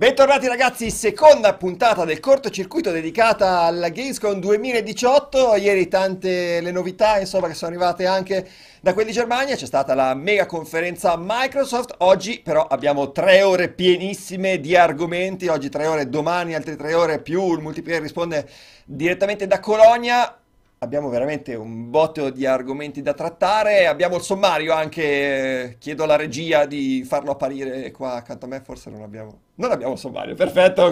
Bentornati ragazzi, seconda puntata del cortocircuito dedicata alla Gamescom 2018. Ieri tante le novità, insomma, che sono arrivate anche da quelli di Germania. C'è stata la mega conferenza Microsoft. Oggi però abbiamo tre ore pienissime di argomenti. Oggi tre ore, domani altre tre ore più. Il multiplayer risponde direttamente da Colonia abbiamo veramente un botto di argomenti da trattare. Abbiamo il sommario anche. Chiedo alla regia di farlo apparire qua accanto a me. Forse non abbiamo. Non abbiamo il sommario, perfetto.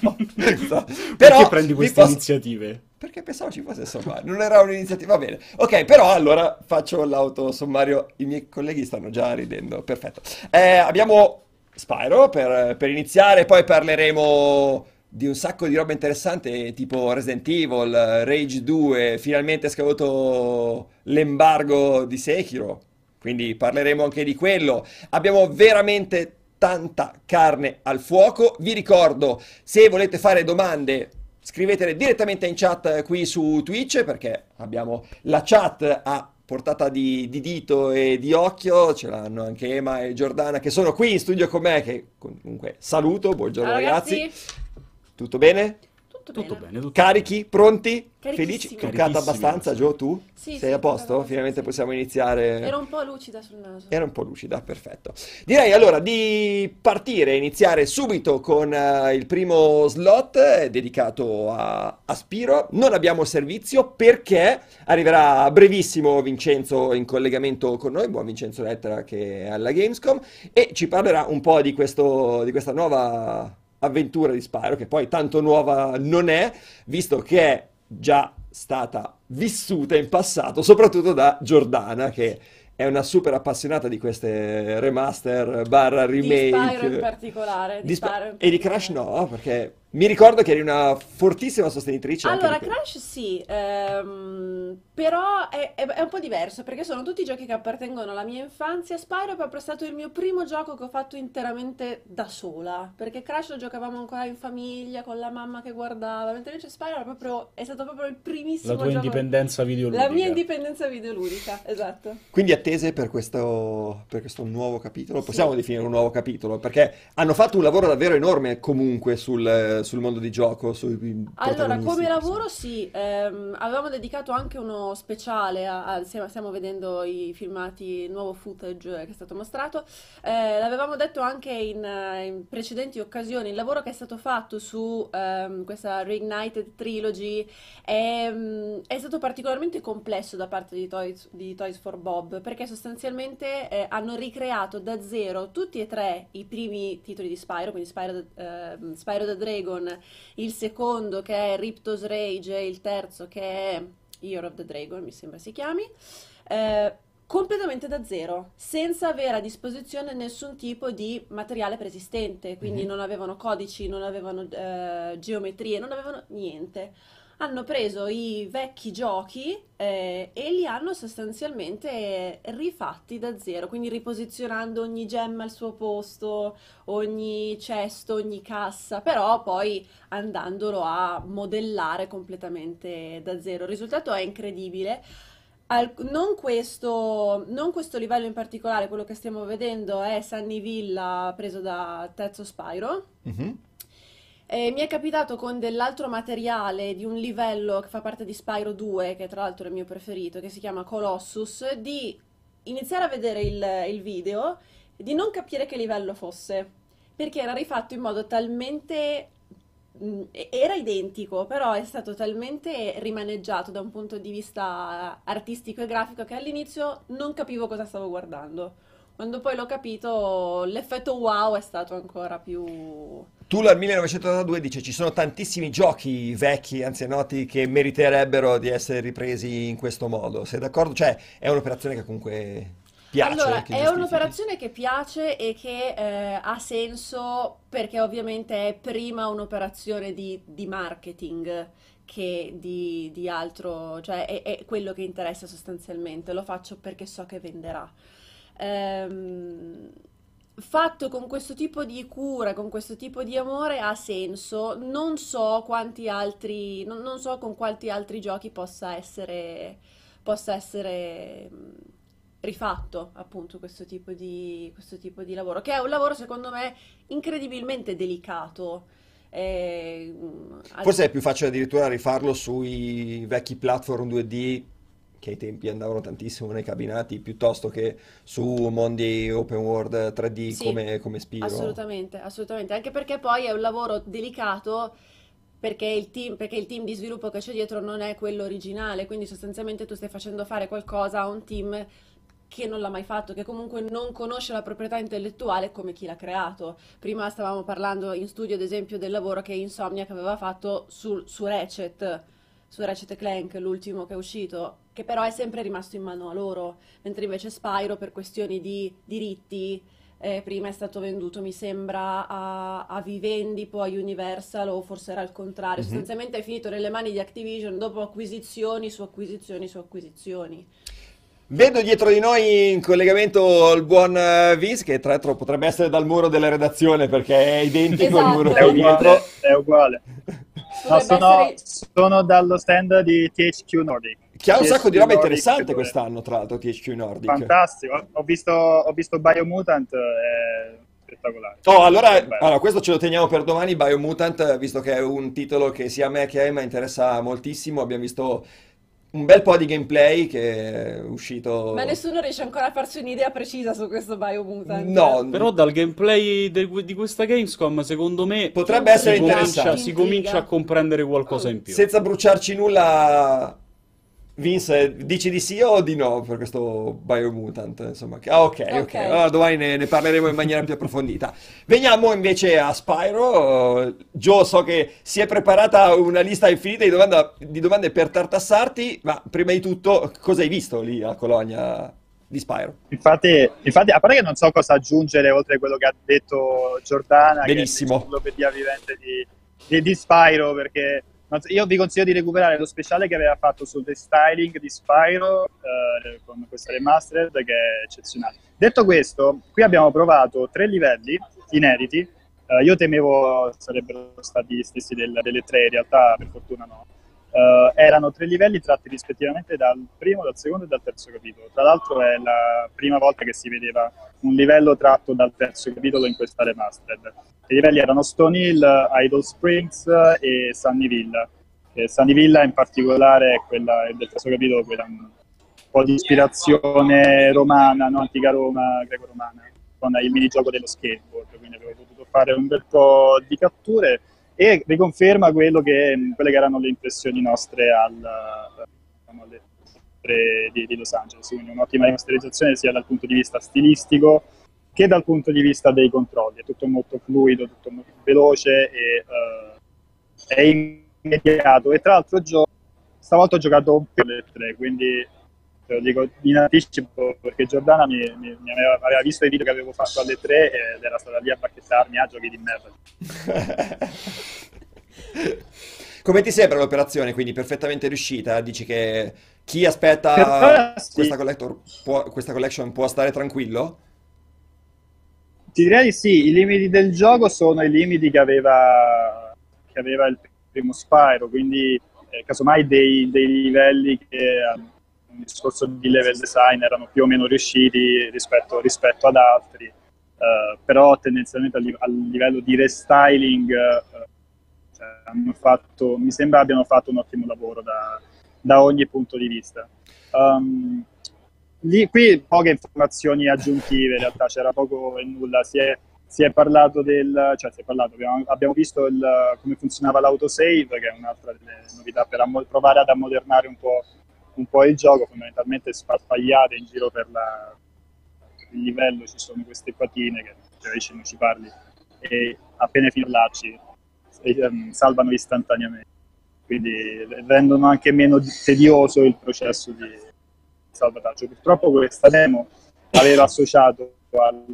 no. Però Perché prendi queste posso- iniziative? Perché pensavo ci fosse il sommario, non era un'iniziativa. Va bene. Ok, però allora faccio l'autosommario. I miei colleghi stanno già ridendo. Perfetto. Eh, abbiamo Spyro per, per iniziare, poi parleremo di un sacco di roba interessante tipo Resident Evil, Rage 2, finalmente è scaduto l'embargo di Sekiro, quindi parleremo anche di quello. Abbiamo veramente tanta carne al fuoco. Vi ricordo, se volete fare domande, scrivetele direttamente in chat qui su Twitch perché abbiamo la chat a portata di, di dito e di occhio, ce l'hanno anche Ema e Giordana che sono qui in studio con me, che comunque saluto, buongiorno ragazzi. ragazzi, Tutto bene? tutto Tutto bene. bene, tutto Carichi? Pronti? Carichissimi. Felici? Carichissimi, abbastanza, sì. Gio, tu? Sì, Sei sì, a posto? Finalmente sì. possiamo iniziare. Ero un po' lucida sul naso. Era un po' lucida, perfetto. Direi allora di partire, iniziare subito con eh, il primo slot eh, dedicato a, a Spiro. Non abbiamo servizio perché arriverà a brevissimo Vincenzo in collegamento con noi, buon Vincenzo Lettera che è alla Gamescom, e ci parlerà un po' di questo, di questa nuova avventura di Spyro, che poi tanto nuova non è, visto che è già stata vissuta in passato, soprattutto da Giordana, che è una super appassionata di queste remaster barra Di remake. Spyro in particolare. Di Di Sp- Spyro in e di particolare. Crash no, perché mi ricordo che eri una fortissima sostenitrice Allora. Crash sì, ehm, però è, è- è un po' diverso perché sono tutti giochi che appartengono alla mia infanzia. Spyro è proprio stato il mio primo gioco che ho fatto interamente da sola, perché Crash lo giocavamo ancora in famiglia con la mamma che guardava, mentre invece Spyro era proprio, è stato proprio il primissimo La tua gioco. indipendenza videoludica. La mia indipendenza videoludica, esatto. Quindi attese per questo, per questo nuovo capitolo? Sì. Possiamo definire un nuovo capitolo? Perché hanno fatto un lavoro davvero enorme comunque sul, sul mondo di gioco, sui Allora, come lavoro sì, ehm, avevamo dedicato anche uno speciale, a, a- stiamo, stiamo vedendo i filmati, il nuovo footage che è stato mostrato, Eh, l'avevamo detto anche in, eh, in precedenti occasioni, il lavoro che è stato fatto su ehm, questa Reignited Trilogy è, mm, è stato particolarmente complesso da parte di Toys, di Toys for Bob, perché sostanzialmente eh, hanno ricreato da zero tutti e tre i primi titoli di Spyro, quindi Spyro, the- ehm, Spyro the Dragon, il secondo che è Riptos Rage e il terzo che è Year of the Dragon, mi sembra si chiami, eh, completamente da zero, senza avere a disposizione nessun tipo di materiale preesistente, quindi Mhm. non avevano codici, non avevano eh, geometrie, non avevano niente. Hanno preso i vecchi giochi eh, e li hanno sostanzialmente rifatti da zero, quindi riposizionando ogni gemma al suo posto, ogni cesto, ogni cassa, però poi andandolo a modellare completamente da zero. Il risultato è incredibile. Al- non questo, non questo livello in particolare, quello che stiamo vedendo è Sunny Villa preso da Terzo Spyro. Mhm. E mi è capitato con dell'altro materiale di un livello che fa parte di Spyro 2, che tra l'altro è il mio preferito, che si chiama Colossus, di iniziare a vedere il, il video e di non capire che livello fosse, perché era rifatto in modo talmente... mh, Era identico, però è stato talmente rimaneggiato da un punto di vista artistico e grafico che all'inizio non capivo cosa stavo guardando. Quando poi l'ho capito, l'effetto wow è stato ancora più... Tular 1982 dice ci sono tantissimi giochi vecchi, anzianotti, che meriterebbero di essere ripresi in questo modo. Sei d'accordo? Cioè, è un'operazione che comunque piace, Allora, è giustifichi. un'operazione che piace e che eh, ha senso perché ovviamente è prima un'operazione di, di marketing che di, di altro, cioè è, è quello che interessa sostanzialmente, lo faccio perché so che venderà. Ehm, fatto con questo tipo di cura, con questo tipo di amore ha senso. Non so quanti altri, non, non so con quanti altri giochi possa essere, possa essere mh, rifatto appunto questo tipo di, questo tipo di lavoro, che è un lavoro secondo me incredibilmente delicato. Eh, Forse è più facile addirittura rifarlo sui vecchi platform 2D che ai tempi andavano tantissimo nei cabinati, piuttosto che su mondi open world 3D sì, come, come Spiro. assolutamente, assolutamente, anche perché poi è un lavoro delicato perché il team, perché il team di sviluppo che c'è dietro non è quello originale, quindi sostanzialmente tu stai facendo fare qualcosa a un team che non l'ha mai fatto, che comunque non conosce la proprietà intellettuale come chi l'ha creato. Prima stavamo parlando in studio, ad esempio, del lavoro che Insomniac aveva fatto sul, su Ratchet, su Ratchet Clank, l'ultimo che è uscito, che però è sempre rimasto in mano a loro, mentre invece Spyro per questioni di diritti eh, prima è stato venduto, mi sembra, a, a, Vivendi, poi a Universal, o forse era il contrario. Mm-hmm. Sostanzialmente è finito nelle mani di Activision dopo acquisizioni su acquisizioni su acquisizioni. Vedo dietro di noi in collegamento il buon eh, Vince, che tra l'altro potrebbe essere dal muro della redazione perché è identico esatto. al muro è uguale, è uguale. No, sono, essere... sono, dallo stand di THQ Nordic. Che ha un sacco di roba interessante quest'anno, tra l'altro, THQ Nordic. Fantastico, ho visto, ho visto Biomutant, è spettacolare. Oh, allora, allora, questo ce lo teniamo per domani, Biomutant, visto che è un titolo che sia a me che a Emma interessa moltissimo, abbiamo visto un bel po' di gameplay che è uscito. Ma nessuno riesce ancora a farsi un'idea precisa su questo Biomutant. No, però dal gameplay de- di questa Gamescom, secondo me potrebbe essere interessante. Comincia, si comincia a comprendere qualcosa in più. Senza bruciarci nulla. Vince, dici di sì o di no per questo Biomutant? Insomma, ah, ok, ok. Ok. Allora domani ne, ne parleremo in maniera più approfondita. Veniamo invece a Spyro. Joe, so che si è preparata una lista infinita di, domanda- di domande per tartassarti, ma prima di tutto, cosa hai visto lì a Colonia di Spyro? Infatti, infatti, a parte che non so cosa aggiungere oltre a quello che ha detto Giordana, Benissimo. che è l'enciclopedia vivente di, di, di Spyro, perché io vi consiglio di recuperare lo speciale che aveva fatto sul restyling di Spyro eh, con questa remastered che è eccezionale. Detto questo, qui abbiamo provato tre livelli inediti. Eh, io temevo sarebbero stati gli stessi del- delle tre, in realtà per fortuna no. Eh, erano tre livelli tratti rispettivamente dal primo, dal secondo e dal terzo capitolo. Tra l'altro è la prima volta che si vedeva un livello tratto dal terzo capitolo in questa remastered. I livelli erano Stone Hill, Idle Springs e Sunnyville. E Sunnyville in particolare è quella del terzo capitolo, quella un po' di ispirazione romana, no? antica Roma, greco-romana, con il minigioco dello skateboard, quindi avevo potuto fare un bel po' di catture e riconferma che, quelle che erano le impressioni nostre al, tre di, di Los Angeles, quindi un'ottima remasterizzazione sia dal punto di vista stilistico che dal punto di vista dei controlli, è tutto molto fluido, tutto molto veloce e eh, è immediato e tra l'altro gio- stavolta ho giocato un po' le tre, quindi te lo dico in anticipo perché Giordana mi, mi- mi aveva, aveva visto i video che avevo fatto alle tre ed era stata lì a bacchettarmi a giochi di merda. Come ti sembra l'operazione? Quindi perfettamente riuscita? Dici che chi aspetta sì. questa, può- questa collection può stare tranquillo? Ti direi di sì, i limiti del gioco sono i limiti che aveva, che aveva il primo Spyro, quindi eh, casomai dei, dei livelli che hanno un discorso di level design erano più o meno riusciti rispetto, rispetto ad altri, eh, però tendenzialmente a, li- a livello di restyling eh, cioè, hanno fatto, mi sembra abbiano fatto un ottimo lavoro da, da ogni punto di vista. Um, lì, qui poche informazioni aggiuntive, in realtà c'era poco e nulla. Si è, si è parlato del, cioè si è parlato, abbiamo, abbiamo visto il- come funzionava l'autosave, che è un'altra delle novità per ammo- provare ad ammodernare un po', un po' il gioco, fondamentalmente sparpagliate in giro per, la- per il livello ci sono queste patine che se non ci parli e appena finirlacci ehm, salvano istantaneamente, quindi rendono anche meno tedioso il processo di salvataggio. Purtroppo questa demo aveva associato al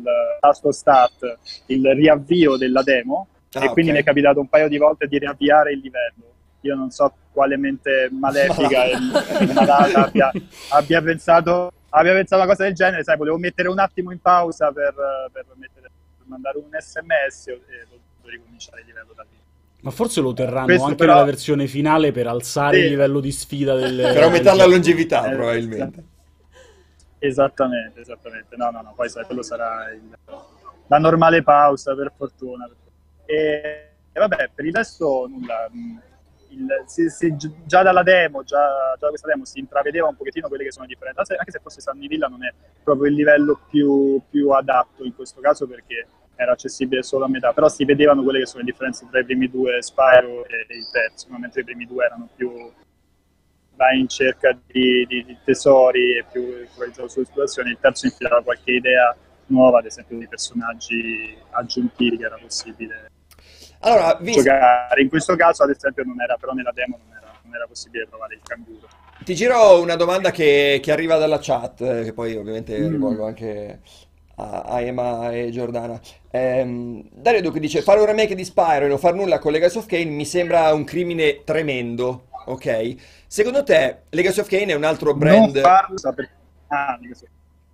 tasto start il riavvio della demo Ah, e quindi ok. mi è capitato un paio di volte di riavviare il livello. Io non so quale mente malefica e malata abbia, abbia pensato abbia pensato una cosa del genere, sai, volevo mettere un attimo in pausa per, per mettere- per mandare un sms e dovuto ricominciare il livello da lì. Ma forse lo terranno Questo anche però- nella versione finale per alzare Sì. il livello di sfida del Per aumentare la longevità, Eh, probabilmente. Esattamente, esattamente. No, no, no, poi sai, quello sarà il, la normale pausa, per fortuna. E, e vabbè, per il resto nulla. Il, se, se già dalla demo, già, già, da questa demo si intravedeva un pochettino quelle che sono le differenze, anche se forse Sunny Villa non è proprio il livello più, più adatto in questo caso perché era accessibile solo a metà, però si vedevano quelle che sono le differenze tra i primi due Spyro e il terzo, mentre i primi due erano più vai in cerca di, di, di tesori e più focalizzato sull'esplorazione, il terzo infilava qualche idea nuova, ad esempio di personaggi aggiuntivi che era possibile allora, visto... giocare. In questo caso, ad esempio, non era, però nella demo non era, non era possibile trovare il canguro. Ti giro una domanda che, che arriva dalla chat, eh, che poi ovviamente mm. rivolgo anche a, a Emma e Giordana. Ehm, Dario Duque dice: Fare un remake di Spyro e non far nulla con Legacy of Kane mi sembra un crimine tremendo. Ok, secondo te Legacy of Kane è un altro brand? Non farlo, ah,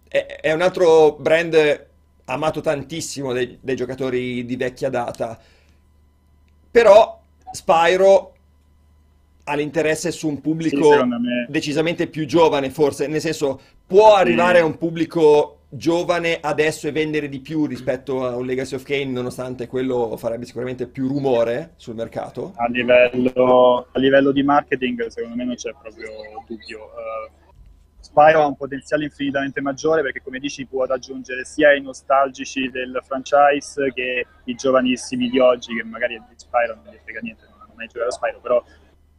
è, è un altro brand amato tantissimo dei, dei giocatori di vecchia data. Però Spyro ha l'interesse su un pubblico sì, decisamente più giovane, forse, nel senso può arrivare a un pubblico giovane adesso e vendere di più rispetto a un Legacy of Kane, nonostante quello farebbe sicuramente più rumore sul mercato? A livello, a livello di marketing, secondo me non c'è proprio dubbio. Uh, Spyro ha un potenziale infinitamente maggiore perché, come dici, può raggiungere sia i nostalgici del franchise che i giovanissimi di oggi che magari di Spyro non gli frega niente, non hanno mai giocato a Spyro, però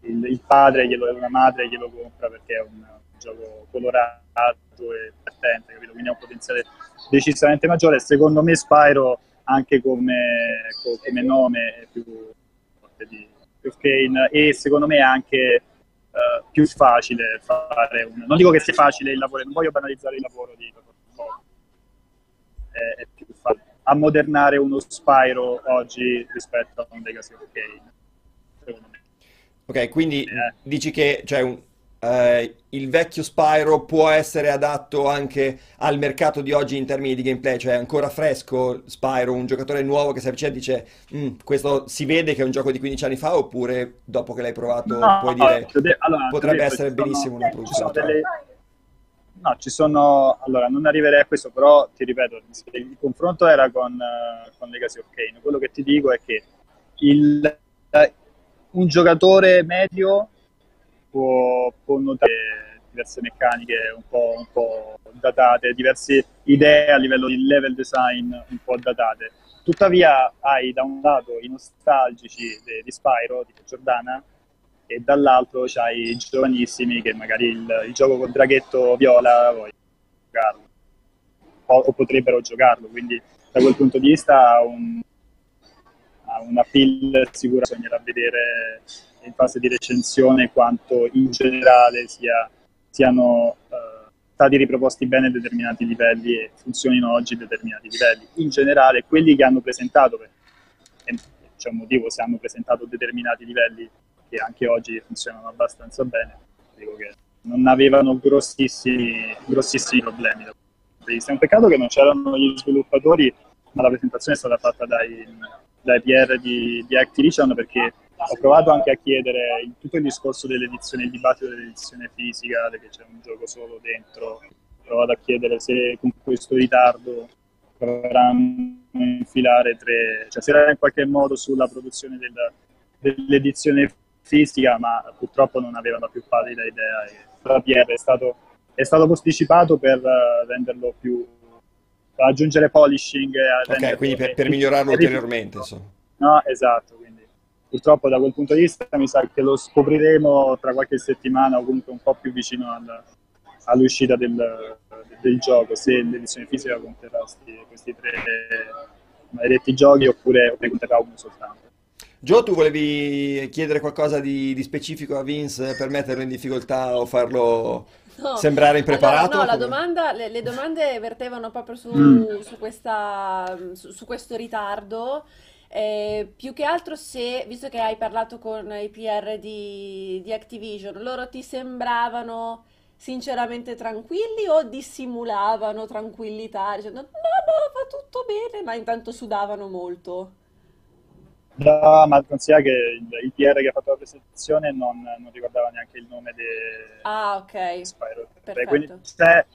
il, il padre glielo, una madre glielo compra perché è un, un gioco colorato e divertente, capito? quindi ha un potenziale decisamente maggiore. Secondo me Spyro anche come, come nome è più forte di Kane e secondo me anche uh, più facile fare un... Non dico che sia facile il lavoro, non voglio banalizzare il lavoro di è, è più facile ammodernare uno Spyro oggi rispetto a un Legacy of Kane, secondo me. Ok, quindi eh. dici che cioè, un, eh, il vecchio Spyro può essere adatto anche al mercato di oggi in termini di gameplay, cioè è ancora fresco Spyro, un giocatore nuovo che si avvicina e dice mm, questo si vede che è un gioco di 15 anni fa oppure dopo che l'hai provato no, puoi dire allora, potrebbe detto, essere benissimo una produzione delle... No, ci sono... Allora, non arriverei a questo, però ti ripeto, il confronto era con, uh, con Legacy of Kane. Quello che ti dico è che il, uh, un giocatore medio può, notare diverse meccaniche un po', un po', datate, diverse idee a livello di level design un po' datate. Tuttavia hai da un lato i nostalgici di, di Spyro, tipo Giordana, e dall'altro c'hai i giovanissimi che magari il, il gioco con draghetto viola vogliono giocarlo o, o, potrebbero giocarlo, quindi da quel punto di vista ha un, ha una pill sicura, bisognerà vedere in fase di recensione quanto in generale sia, siano uh, stati riproposti bene determinati livelli e funzionino oggi determinati livelli. In generale, quelli che hanno presentato, e c'è un motivo se hanno presentato determinati livelli che anche oggi funzionano abbastanza bene, dico che non avevano grossissimi, grossissimi problemi. È un peccato che non c'erano gli sviluppatori, ma la presentazione è stata fatta dai, dai PR di, di Activision perché ho provato anche a chiedere in tutto il discorso dell'edizione, il dibattito dell'edizione fisica, che c'è un gioco solo dentro, ho provato a chiedere se con questo ritardo proveranno a infilare tre, cioè se era in qualche modo sulla produzione del, dell'edizione fisica, ma purtroppo non avevano più pallida idea. La PR è stato, è stato posticipato per uh, renderlo più aggiungere polishing ok, quindi per, per migliorarlo ulteriormente insomma. no, esatto purtroppo da quel punto di vista mi sa che lo scopriremo tra qualche settimana o comunque un po' più vicino al, all'uscita del, del, gioco, se l'edizione fisica conterrà sti, questi tre maledetti giochi oppure ne conterrà uno soltanto. Gio, tu volevi chiedere qualcosa di, di, specifico a Vince per metterlo in difficoltà o farlo no. sembrare impreparato? Allora, no, domanda, le, le, domande vertevano proprio su, mm. su, questa, su, su questo ritardo eh, più che altro se, visto che hai parlato con i PR di, di Activision, loro ti sembravano sinceramente tranquilli o dissimulavano tranquillità dicendo no, no, va tutto bene, ma intanto sudavano molto? No, ma consiglia che il, il, PR che ha fatto la presentazione non, non ricordava neanche il nome di ah, ok. Spyro. Quindi, se,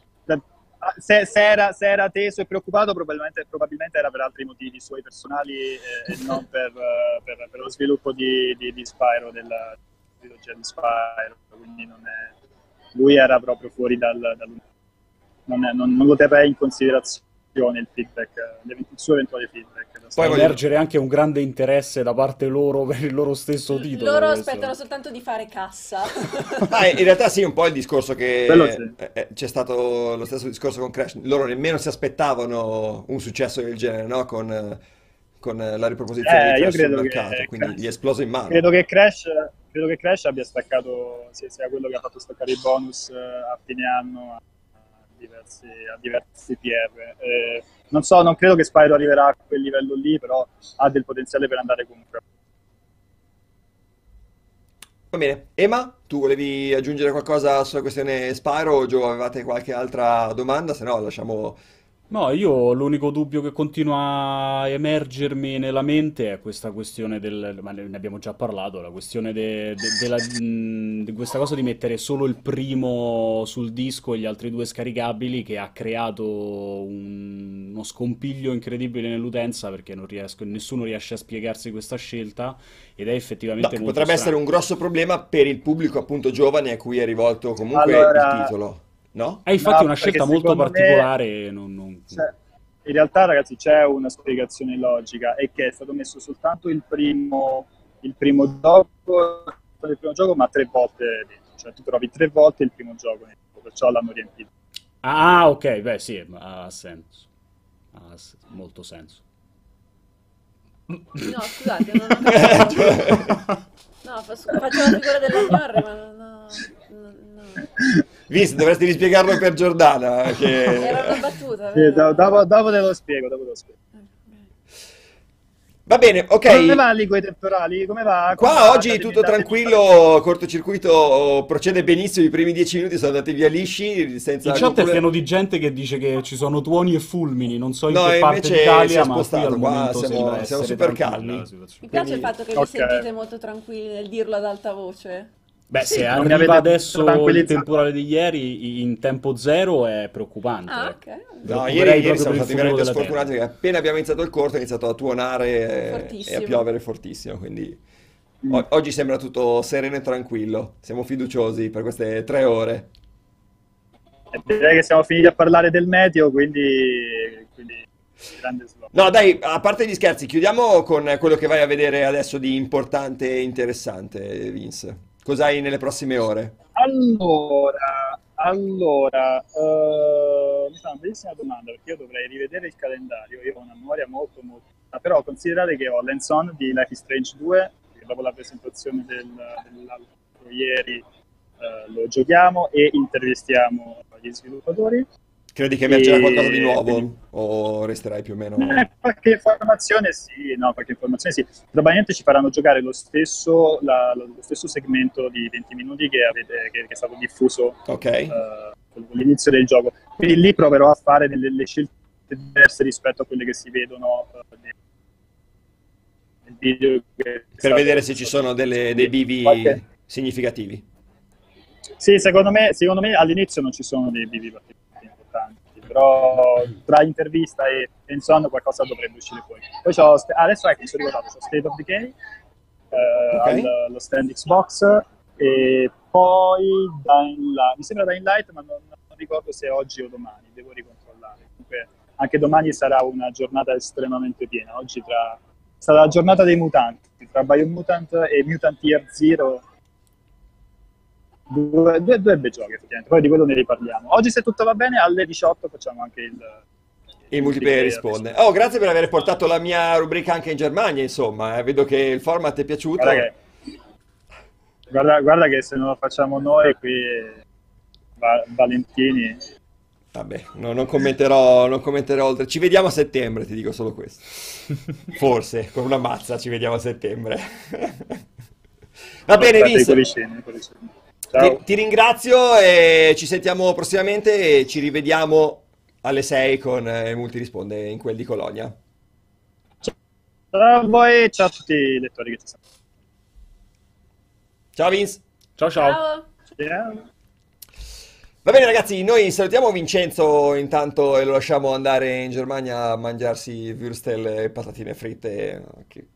se, se era, se era teso e preoccupato probabilmente, probabilmente era per altri motivi suoi personali e, e non per, per- per lo sviluppo di, di, di Spyro, della trilogia di Spyro, quindi non è- lui era proprio fuori dal... dal- non, è- non- non lo terrei in considerazione il feedback, eh, il suo eventuale feedback. Poi Può voglio- emergere anche un grande interesse da parte loro per il loro stesso titolo. Loro questo. aspettano soltanto di fare cassa. Ah, in realtà sì, un po' il discorso che sì. eh, eh, c'è stato lo stesso discorso con Crash. Loro nemmeno si aspettavano un successo del genere, no? Con, con la riproposizione Eh, di io Crash sul credo che mercato, quindi Crash- gli è esploso in mano. Credo che Crash, credo che Crash abbia staccato, sia, sia quello che ha fatto staccare i bonus eh, a fine anno diversi, a diversi PR. Eh, non so, non credo che Spyro arriverà a quel livello lì, però ha del potenziale per andare comunque. Va bene, Ema, tu volevi aggiungere qualcosa sulla questione Spyro o Gio, avevate qualche altra domanda? Se no lasciamo... No, io l'unico dubbio che continua a emergermi nella mente è questa questione del, ma ne ne abbiamo già parlato, la questione de- de- della, mh, di questa cosa di mettere solo il primo sul disco e gli altri due scaricabili che ha creato un- uno scompiglio incredibile nell'utenza perché non riesco- nessuno riesce a spiegarsi questa scelta ed è No, effettivamente che molto potrebbe essere strano. un grosso problema per il pubblico appunto giovane a cui è rivolto comunque il Allora- titolo, no? È infatti No, una scelta molto me- particolare e non, non- Cioè, in realtà, ragazzi, c'è una spiegazione logica, è che è stato messo soltanto il primo, il primo gioco, il primo gioco, ma tre volte dentro. Cioè, tu trovi tre volte il primo gioco, gioco, perciò l'hanno riempito. Ah, ok, beh sì, ha senso. Ha molto senso. No, scusate, non ho capito. No, fa- faccio la figura della Gnorre, ma no, Vince, dovresti rispiegarlo per Giordana, che... Era una battuta, Sì, dopo, dopo te lo spiego, dopo te lo spiego. Va bene, ok. Come va lì con i temporali? Come va? Come Qua va? oggi tutto tranquillo, cortocircuito procede benissimo, i primi dieci minuti sono andati via lisci, senza In chat è pieno di gente che dice che ci sono tuoni e fulmini, non so in No, che parte d'Italia, ma qui al qua siamo- siamo super calmi. Mi piace il Quindi- fatto che vi Ok. sentite molto tranquilli nel dirlo ad alta voce. Beh, Sì, se arriva avete adesso il temporale di ieri in tempo zero è preoccupante. Ah, eh. ok. No, ieri, ieri proprio siamo stati veramente sfortunati Terra. perché appena abbiamo iniziato il corso è iniziato a tuonare e, Fortissimo. e a piovere fortissimo, quindi Mm. o- oggi sembra tutto sereno e tranquillo, siamo fiduciosi per queste tre ore. E Direi che siamo finiti a parlare del meteo, quindi, quindi. No, dai, a parte gli scherzi, chiudiamo con quello che vai a vedere adesso di importante e interessante, Vince. Cos'hai nelle prossime ore? Allora, allora, eh, mi fa una bellissima domanda perché io dovrei rivedere il calendario. Io ho una memoria molto, molto. Però considerate che ho l'hands on di Life is Strange 2, che dopo la presentazione del, dell'altro ieri eh, lo giochiamo e intervistiamo gli sviluppatori. Credi che emergerà E- qualcosa di nuovo o resterai più o meno... Eh, qualche informazione sì, no, qualche informazione sì. Probabilmente ci faranno giocare lo stesso, la- lo stesso segmento di 20 minuti che, avete, che, che è stato diffuso Ok, eh, con l'inizio del gioco. Quindi lì proverò a fare delle, delle scelte diverse rispetto a quelle che si vedono eh, nel, nel video. per vedere se ci sono delle- dei bivi Qualche- significativi. Sì, secondo me, secondo me all'inizio non ci sono dei bivi particolarmente importanti, però tra intervista e hands-on qualcosa dovrebbe uscire fuori. Poi c'ho, adesso ecco, mi sono ricordato, c'ho State of Decay, eh, Ok. al- allo stand Xbox, e poi Dying Light, mi sembra Dying Light, ma non, non ricordo se oggi o domani, devo ricontrollare. Comunque, anche domani sarà una giornata estremamente piena, oggi tra, sarà la giornata dei mutanti, tra Biomutant e Mutant Year Zero, Due, due, due bei giochi effettivamente, poi di quello ne riparliamo. Oggi se tutto va bene alle 18 facciamo anche il... Il multiplayer risponde. Oh, grazie per aver portato la mia rubrica anche in Germania, insomma. eh. Vedo che il format è piaciuto. Guarda che, guarda, guarda che se non lo facciamo noi qui, Va- Valentini... Vabbè, no, non commenterò, non commenterò oltre. Ci vediamo a settembre, ti dico solo questo. Forse, con una mazza ci vediamo a settembre. Va bene, Vince. Ti, ti ringrazio e ci sentiamo prossimamente e ci rivediamo alle 6 con eh, Multi Risponde in quel di Colonia. Ciao a voi e ciao a tutti i lettori che ci sono. Ciao Vince! Ciao ciao. Ciao. Va bene ragazzi, noi salutiamo Vincenzo intanto e lo lasciamo andare in Germania a mangiarsi würstel e patatine fritte, che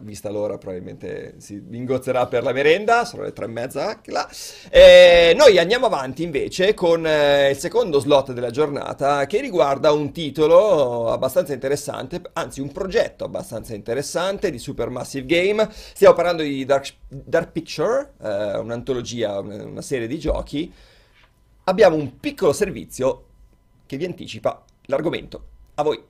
vista l'ora probabilmente si ingozzerà per la merenda, sono le tre e mezza là. E noi andiamo avanti invece con eh, il secondo slot della giornata che riguarda un titolo abbastanza interessante, anzi un progetto abbastanza interessante di Supermassive Game. Stiamo parlando di Dark, Dark Picture, eh, un'antologia, una serie di giochi abbiamo un piccolo servizio che vi anticipa l'argomento. A voi!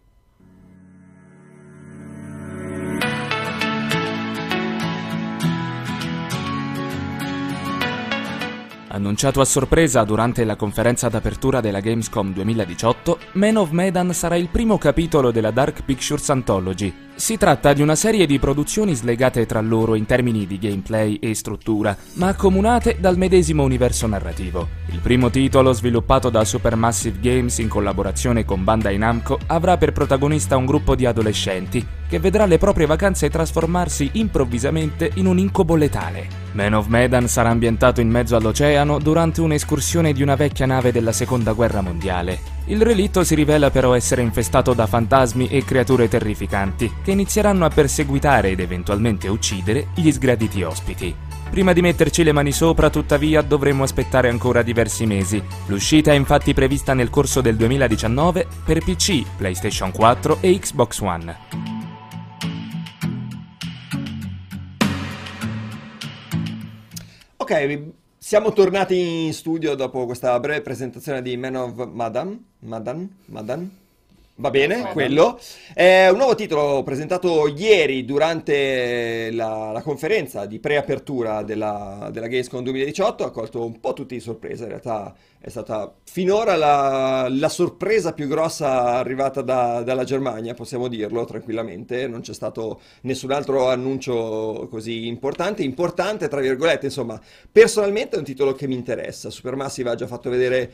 Annunciato a sorpresa durante la conferenza d'apertura della Gamescom 2018, Man of Medan sarà il primo capitolo della Dark Pictures Anthology. Si tratta di una serie di produzioni slegate tra loro in termini di gameplay e struttura, ma accomunate dal medesimo universo narrativo. Il primo titolo, sviluppato da Supermassive Games in collaborazione con Bandai Namco, avrà per protagonista un gruppo di adolescenti che vedrà le proprie vacanze trasformarsi improvvisamente in un incubo letale. Man of Medan sarà ambientato in mezzo all'oceano durante un'escursione di una vecchia nave della seconda guerra mondiale. Il relitto si rivela però essere infestato da fantasmi e creature terrificanti, che inizieranno a perseguitare ed eventualmente uccidere gli sgraditi ospiti. Prima di metterci le mani sopra, tuttavia, dovremo aspettare ancora diversi mesi. L'uscita è infatti prevista nel corso del 2019 per PC, PlayStation 4 e Xbox One. Ok, siamo tornati in studio dopo questa breve presentazione di Man of Madan. Madan? Madan? Va bene, Madan. quello. È un nuovo titolo presentato ieri durante la, la conferenza di preapertura della, della Gamescom 2018. Ha colto un po' tutti di sorpresa. In realtà è stata finora la, la sorpresa più grossa arrivata da- dalla Germania, possiamo dirlo tranquillamente. Non c'è stato nessun altro annuncio così importante. Importante, tra virgolette, insomma, personalmente è un titolo che mi interessa. Supermassive ha già fatto vedere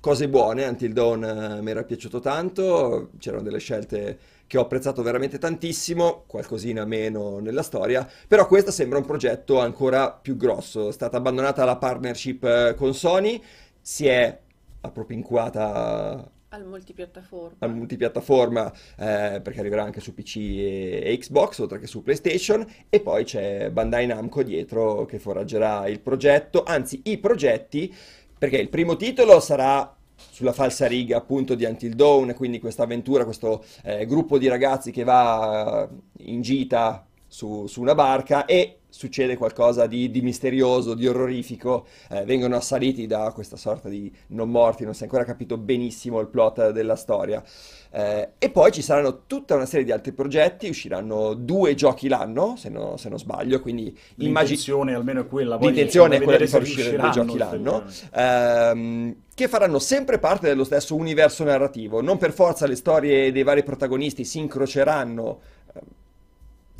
cose buone, Until Dawn eh, mi era piaciuto tanto, c'erano delle scelte che ho apprezzato veramente tantissimo, qualcosina meno nella storia, però questo sembra un progetto ancora più grosso, è stata abbandonata la partnership eh, con Sony, si è appropinquata Al multipiattaforma. al multipiattaforma eh, perché arriverà anche su PC e Xbox oltre che su PlayStation e poi c'è Bandai Namco dietro che foraggerà il progetto, anzi i progetti perché il primo titolo sarà sulla falsa riga appunto di Until Dawn, quindi questa avventura, questo eh, gruppo di ragazzi che va in gita su, su una barca e succede qualcosa di, di misterioso, di orrorifico, eh, vengono assaliti da questa sorta di non morti, non si è ancora capito benissimo il plot della storia. Eh, e poi ci saranno tutta una serie di altri progetti, usciranno due giochi l'anno, se, no- se non sbaglio, quindi. L'intenzione almeno è quella. L'intenzione è quella di far uscire due giochi l'anno, ehm, che faranno sempre parte dello stesso universo narrativo. Non per forza le storie dei vari protagonisti si incroceranno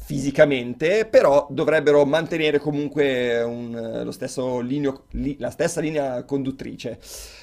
fisicamente, però dovrebbero mantenere comunque un, lineo- li- la stessa linea conduttrice.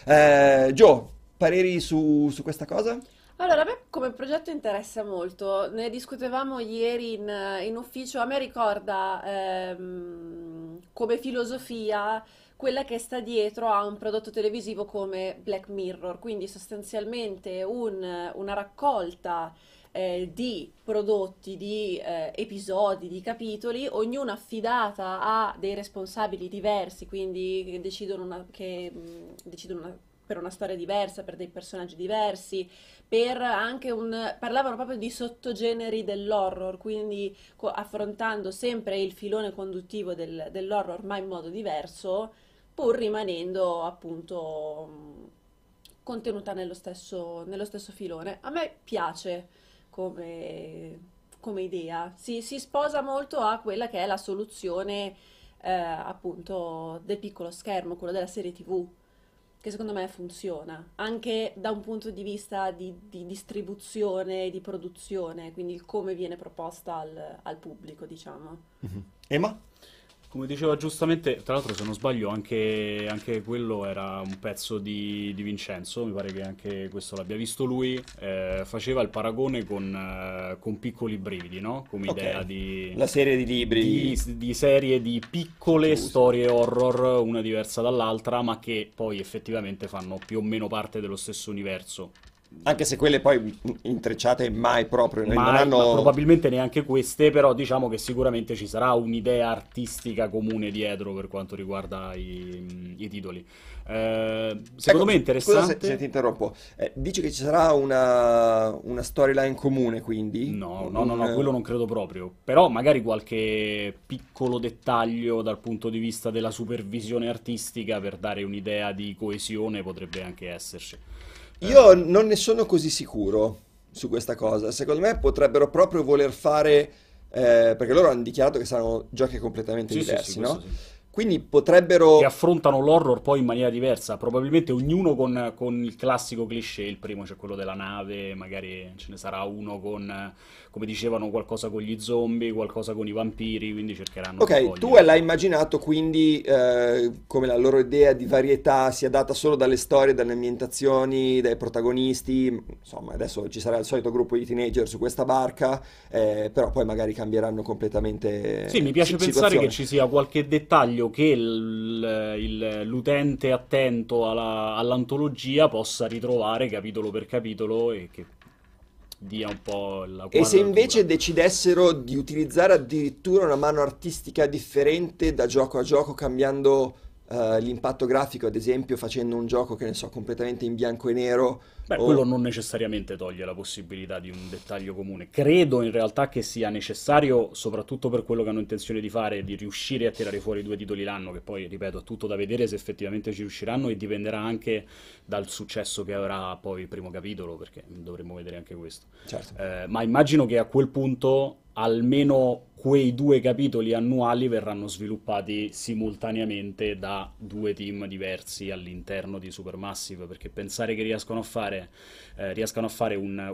Eh, Joe, pareri su, su questa cosa? Allora, a me come progetto interessa molto, ne discutevamo ieri in, in ufficio, a me ricorda ehm, come filosofia quella che sta dietro a un prodotto televisivo come Black Mirror, quindi sostanzialmente un- una raccolta eh, di prodotti, di eh, episodi, di capitoli, ognuno affidata a dei responsabili diversi, quindi che decidono, una- che, mh, decidono una- per una storia diversa, per dei personaggi diversi per anche un... parlavano proprio di sottogeneri dell'horror, quindi co- affrontando sempre il filone conduttivo del- dell'horror, ma in modo diverso, pur rimanendo appunto mh, contenuta nello stesso, nello stesso filone. A me piace come, come idea, si, si sposa molto a quella che è la soluzione eh, appunto del piccolo schermo, quello della serie TV che secondo me funziona, anche da un punto di vista di, di distribuzione di produzione, quindi il come viene proposta al, al pubblico, diciamo. Emma? Come diceva giustamente, tra l'altro se non sbaglio anche, anche quello era un pezzo di, di, Vincenzo, mi pare che anche questo l'abbia visto lui, eh, faceva il paragone con, eh, con, Piccoli Brividi, no? Come okay. idea di... La serie di libri. Di, di serie di piccole Giusto. storie horror, una diversa dall'altra, ma che poi effettivamente fanno più o meno parte dello stesso universo. Anche se quelle poi intrecciate mai proprio, mai, non hanno... probabilmente neanche queste, però diciamo che sicuramente ci sarà un'idea artistica comune dietro per quanto riguarda i, i titoli. Eh, secondo ecco, me è interessante. Se, se ti interrompo. Eh, dici che ci sarà una, una storyline comune, quindi? No, no, no, no, quello non credo proprio. Però magari qualche piccolo dettaglio dal punto di vista della supervisione artistica per dare un'idea di coesione potrebbe anche esserci. Io non ne sono così sicuro su questa cosa. Secondo me potrebbero proprio voler fare, eh, perché loro hanno dichiarato che saranno giochi completamente sì, diversi, sì, sì, no? Quindi potrebbero... Che affrontano l'horror poi in maniera diversa, probabilmente ognuno con, con, il classico cliché, il primo c'è quello della nave, magari ce ne sarà uno con, come dicevano, qualcosa con gli zombie, qualcosa con i vampiri, quindi cercheranno... Ok, tu l'hai immaginato quindi eh, come la loro idea di varietà sia data solo dalle storie, dalle ambientazioni, dai protagonisti, insomma adesso ci sarà il solito gruppo di teenager su questa barca, eh, però poi magari cambieranno completamente... Sì, mi piace pensare che ci sia qualche dettaglio meglio che il, il, l'utente attento alla, all'antologia possa ritrovare capitolo per capitolo e che dia un po' la E se invece decidessero di utilizzare addirittura una mano artistica differente da gioco a gioco, cambiando uh, l'impatto grafico, ad esempio, facendo un gioco che ne so, completamente in bianco e nero Beh, o... quello non necessariamente toglie la possibilità di un dettaglio comune. Credo in realtà che sia necessario, soprattutto per quello che hanno intenzione di fare, di riuscire a tirare fuori due titoli l'anno, che poi, ripeto, è tutto da vedere se effettivamente ci riusciranno e dipenderà anche dal successo che avrà poi il primo capitolo, perché dovremmo vedere anche questo. Certo. Eh, ma immagino che a quel punto almeno quei due capitoli annuali verranno sviluppati simultaneamente da due team diversi all'interno di Supermassive, perché pensare che riescano a fare, eh, riescano a fare un,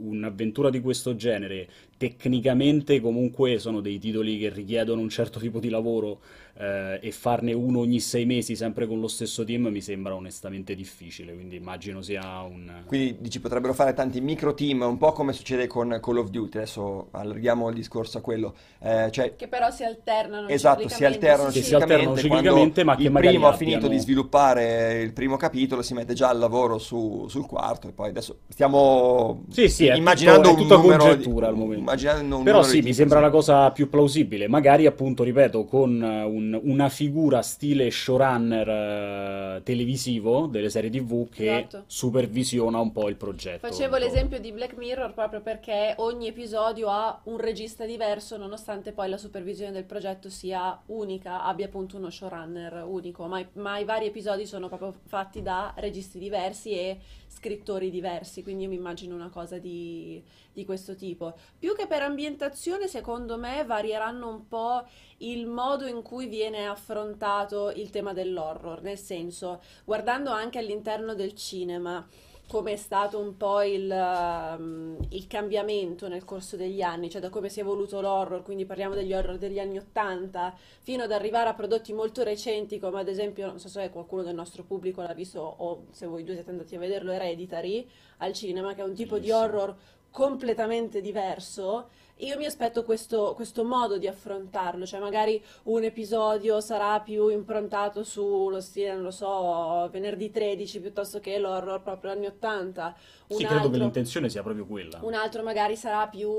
un'avventura di questo genere, tecnicamente comunque sono dei titoli che richiedono un certo tipo di lavoro eh, e farne uno ogni sei mesi sempre con lo stesso team mi sembra onestamente difficile, quindi immagino sia un... Quindi dici potrebbero fare tanti micro team, un po' come succede con Call of Duty, adesso allarghiamo il discorso a quello. Eh, cioè... Che però si alternano Esatto, si alternano sì. si alternano ciclicamente, ma che il primo ha finito di sviluppare il primo capitolo, si mette già al lavoro su, sul quarto e poi adesso stiamo sì, sì, immaginando è tutto, è tutta congettura di, al momento. Immaginando però sì, mi sembra la cosa più plausibile, magari appunto, ripeto, con un un, una figura stile showrunner uh, televisivo delle serie tv che esatto. supervisiona un po' il progetto. Facevo l'esempio di Black Mirror proprio perché ogni episodio ha un regista diverso nonostante poi la supervisione del progetto sia unica, abbia appunto uno showrunner unico, ma, ma i vari episodi sono proprio fatti da registi diversi e scrittori diversi, quindi io mi immagino una cosa di, di questo tipo. Più che per ambientazione, secondo me varieranno un po' il modo in cui viene affrontato il tema dell'horror, nel senso, guardando anche all'interno del cinema come è stato un po' il, um, il, cambiamento nel corso degli anni, cioè da come si è evoluto l'horror, quindi parliamo degli horror degli anni Ottanta, fino ad arrivare a prodotti molto recenti come ad esempio, non so se qualcuno del nostro pubblico l'ha visto o se voi due siete andati a vederlo, Hereditary al cinema, che è un tipo di horror completamente diverso io mi aspetto questo, questo, modo di affrontarlo, cioè magari un episodio sarà più improntato sullo stile, non lo so, venerdì 13 piuttosto che l'horror proprio anni 80. Un sì, altro, credo che l'intenzione sia proprio quella. Un altro magari sarà più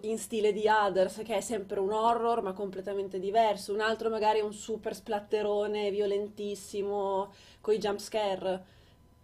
in stile di Others, che è sempre un horror ma completamente diverso. Un altro magari un super splatterone violentissimo con i jump scare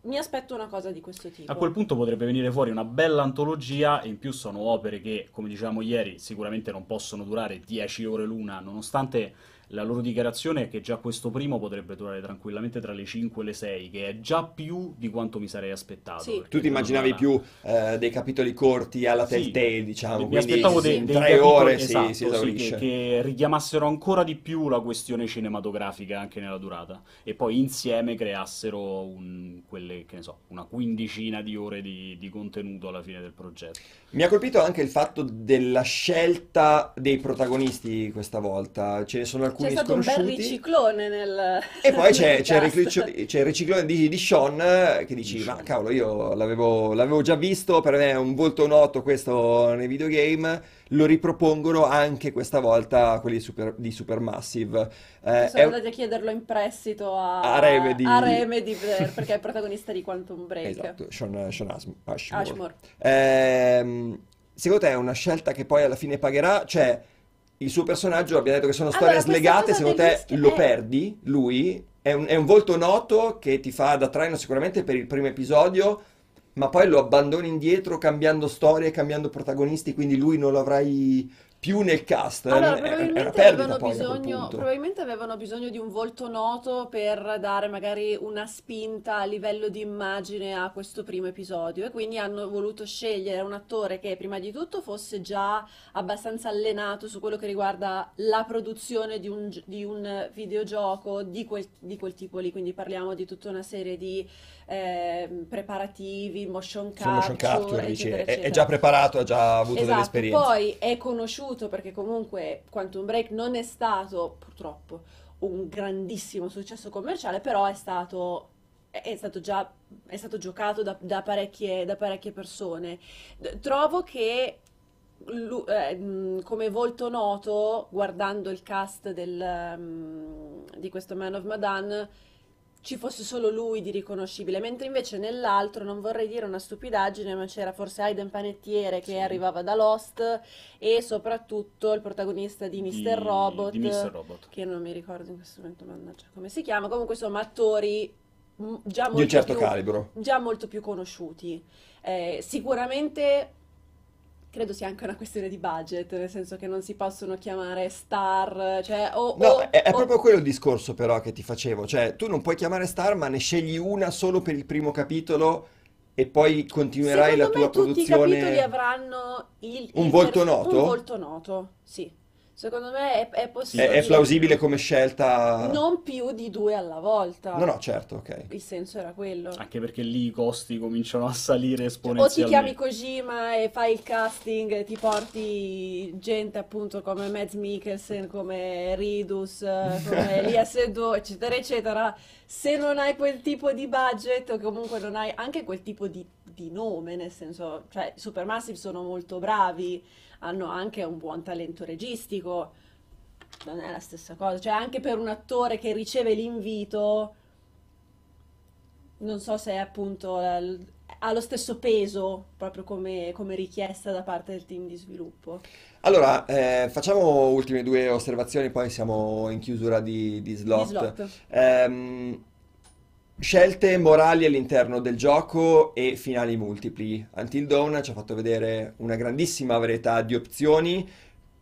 mi aspetto una cosa di questo tipo. A quel punto potrebbe venire fuori una bella antologia e in più sono opere che, come dicevamo ieri, sicuramente non possono durare 10 ore l'una, nonostante la loro dichiarazione è che già questo primo potrebbe durare tranquillamente tra le 5 e le 6, che è già più di quanto mi sarei aspettato. Sì. Tu ti immaginavi una... più eh, dei capitoli corti alla Telltale, sì. diciamo, mi aspettavo dei, in dei tre capitoli, ore esatto, si, si esaurisce. Sì, che, che, richiamassero ancora di più la questione cinematografica anche nella durata e poi insieme creassero un, quelle, che ne so, una quindicina di ore di, di contenuto alla fine del progetto. Mi ha colpito anche il fatto della scelta dei protagonisti questa volta. Ce ne sono alcuni alcuni C'è stato un bel riciclone nel, E poi c'è, nel c'è il cast. riciclo- c'è il riciclone di, di Sean eh, che dici, ma cavolo, io l'avevo l'avevo già visto, per me è un volto noto questo nei videogame, lo ripropongono anche questa volta quelli di, Super, di Supermassive. Eh, Sono è- andati a chiederlo in prestito a, A Remedy. a Remedy per- perché è il protagonista di Quantum Break. Esatto, Sean, Sean Ashmore. Ashmore. Ashmore. Ehm, secondo te è una scelta che poi alla fine pagherà? Cioè, il suo personaggio, abbiamo detto che sono storie Allora, slegate, secondo te rischio lo perdi, lui? È un, è un volto noto che ti fa da traino sicuramente per il primo episodio, ma poi lo abbandoni indietro cambiando storie, cambiando protagonisti, quindi lui non lo avrai più nel cast. Allora, è una probabilmente perdita avevano poi bisogno, probabilmente avevano bisogno di un volto noto per dare magari una spinta a livello di immagine a questo primo episodio e quindi hanno voluto scegliere un attore che prima di tutto fosse già abbastanza allenato su quello che riguarda la produzione di un, di un videogioco di quel, di quel tipo lì, quindi parliamo di tutta una serie di ehm, preparativi, motion Sul motion capture, capture, dici, eccetera, è, è eccetera. già preparato, ha già avuto Esatto, dell'esperienza. poi è conosciuto perché comunque Quantum Break non è stato purtroppo un grandissimo successo commerciale, però è stato, è stato già è stato giocato da, da parecchie, da parecchie persone. Trovo che lu- eh, come volto noto, guardando il cast del, mh, di questo Man of Medan, ci fosse solo lui di riconoscibile, mentre invece nell'altro, non vorrei dire una stupidaggine, ma c'era forse Aiden Panettiere che Sì. arrivava da Lost e soprattutto il protagonista di Mr. Di- Robot, di Mr. Robot. che non mi ricordo in questo momento, mannaggia, come si chiama, comunque insomma attori mh, già Di un molto certo più, calibro. già molto più conosciuti. Eh, sicuramente credo sia anche una questione di budget, nel senso che non si possono chiamare star, cioè o, No, o- è, è o- proprio quello il discorso però che ti facevo, cioè tu non puoi chiamare Star ma ne scegli una solo per il primo capitolo e poi continuerai la Secondo tua me tutti i capitoli produzione. avranno il, Un il volto per- noto? Un volto noto, sì. Secondo me è, è È, possibile. è plausibile come scelta? Non più di due alla volta. No, no, certo, ok. Il senso era quello. Anche perché lì i costi cominciano a salire O ti esponenzialmente. chiami Kojima e fai il casting, e ti porti gente appunto come Mads Mikkelsen, come Ridus, eh, come Elia Seydoux, eccetera, eccetera. Se non hai quel tipo di budget o comunque non hai anche quel tipo di, di nome, nel senso, cioè Supermassive sono molto bravi, hanno anche un buon talento registico, non è la stessa cosa. Cioè anche per un attore che riceve l'invito non so se è appunto eh, ha lo stesso peso proprio come, come richiesta da parte del team di sviluppo. Allora, eh, facciamo ultime due osservazioni, poi siamo in chiusura di, di Di slot. slot. Scelte morali all'interno del gioco e finali multipli. Until Dawn ci ha fatto vedere una grandissima varietà di opzioni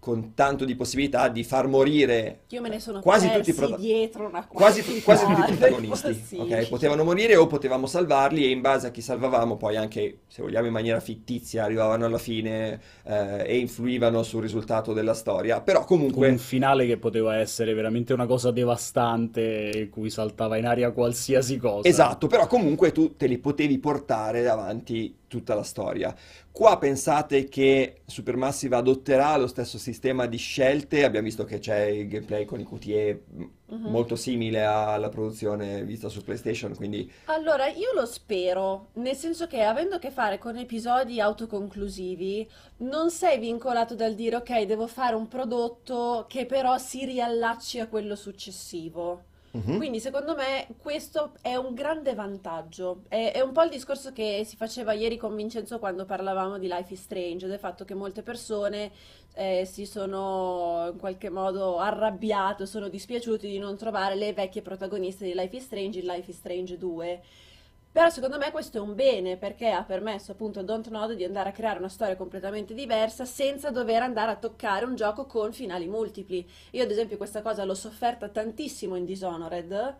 con tanto di possibilità di far morire Io me ne sono quasi tutti i persi prota- dietro una quasi, quasi tutti i protagonisti, possibili. ok? Potevano morire o potevamo salvarli e in base a chi salvavamo poi anche, se vogliamo in maniera fittizia, arrivavano alla fine eh, e influivano sul risultato della storia. Però comunque... un finale che poteva essere veramente una cosa devastante in cui saltava in aria qualsiasi cosa. Esatto, però comunque tu te li potevi portare davanti tutta la storia. Qua pensate che Supermassive adotterà lo stesso sistema di scelte? Abbiamo visto che c'è il gameplay con i QTE m- Mhm. molto simile alla produzione vista su PlayStation, quindi Allora, io lo spero, nel senso che avendo a che fare con episodi autoconclusivi, non sei vincolato dal dire ok, devo fare un prodotto che però si riallacci a quello successivo. Mhm. Quindi secondo me questo è un grande vantaggio. È, è un po' il discorso che si faceva ieri con Vincenzo quando parlavamo di Life is Strange, del fatto che molte persone eh, si sono in qualche modo arrabbiate, sono dispiaciuti di non trovare le vecchie protagoniste di Life is Strange in Life is Strange 2. Però secondo me questo è un bene perché ha permesso appunto a Dontnod di andare a creare una storia completamente diversa senza dover andare a toccare un gioco con finali multipli. Io ad esempio questa cosa l'ho sofferta tantissimo in Dishonored,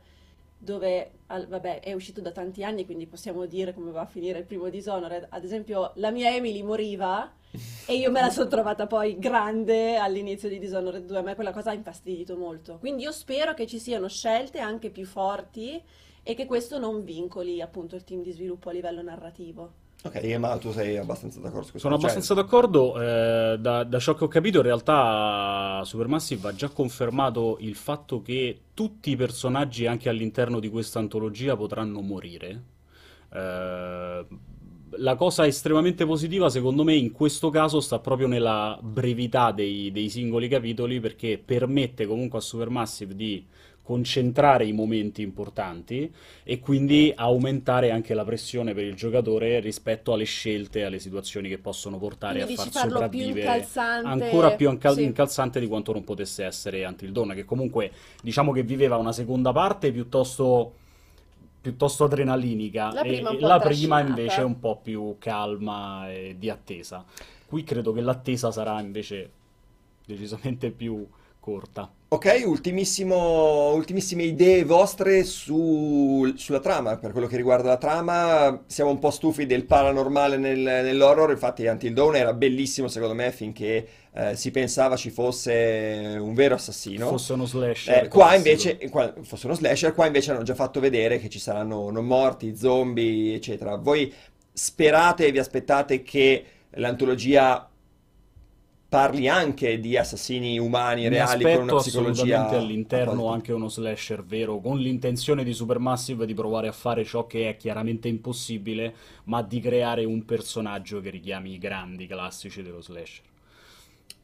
dove al- vabbè, è uscito da tanti anni, quindi possiamo dire come va a finire il primo Dishonored. Ad esempio, la mia Emily moriva e io me la sono trovata poi grande all'inizio di Dishonored 2. A me quella cosa ha infastidito molto. Quindi io spero che ci siano scelte anche più forti e che questo non vincoli appunto il team di sviluppo a livello narrativo. Ok, ma tu sei abbastanza d'accordo su questo? Sono Cioè, abbastanza d'accordo, eh, da, da ciò che ho capito in realtà Supermassive ha già confermato il fatto che tutti i personaggi anche all'interno di questa antologia potranno morire. Eh, la cosa estremamente positiva secondo me in questo caso sta proprio nella brevità dei, dei singoli capitoli perché permette comunque a Supermassive di concentrare i momenti importanti e quindi aumentare anche la pressione per il giocatore rispetto alle scelte alle situazioni che possono portare Quindi a far più sopravvivere incalzante. ancora più ancal- Sì. incalzante di quanto non potesse essere Until Dawn, che comunque diciamo che viveva una seconda parte piuttosto, piuttosto adrenalinica La prima la prima invece è un po' più calma e di attesa. Qui credo che l'attesa sarà invece decisamente più corta. Ok, ultimissimo, ultimissime idee vostre su- sulla trama, per quello che riguarda la trama, siamo un po' stufi del paranormale nel- nell'horror, infatti Until Dawn era bellissimo secondo me finché eh, si pensava ci fosse un vero assassino. Fosse uno slasher Eh, qua invece, qua- fosse uno slasher, qua invece hanno già fatto vedere che ci saranno non morti, zombie, eccetera. Voi sperate e vi aspettate che l'antologia parli anche di assassini umani Mi reali con una psicologia all'interno anche uno slasher vero, con l'intenzione di Supermassive di provare a fare ciò che è chiaramente impossibile, ma di creare un personaggio che richiami i grandi classici dello slasher.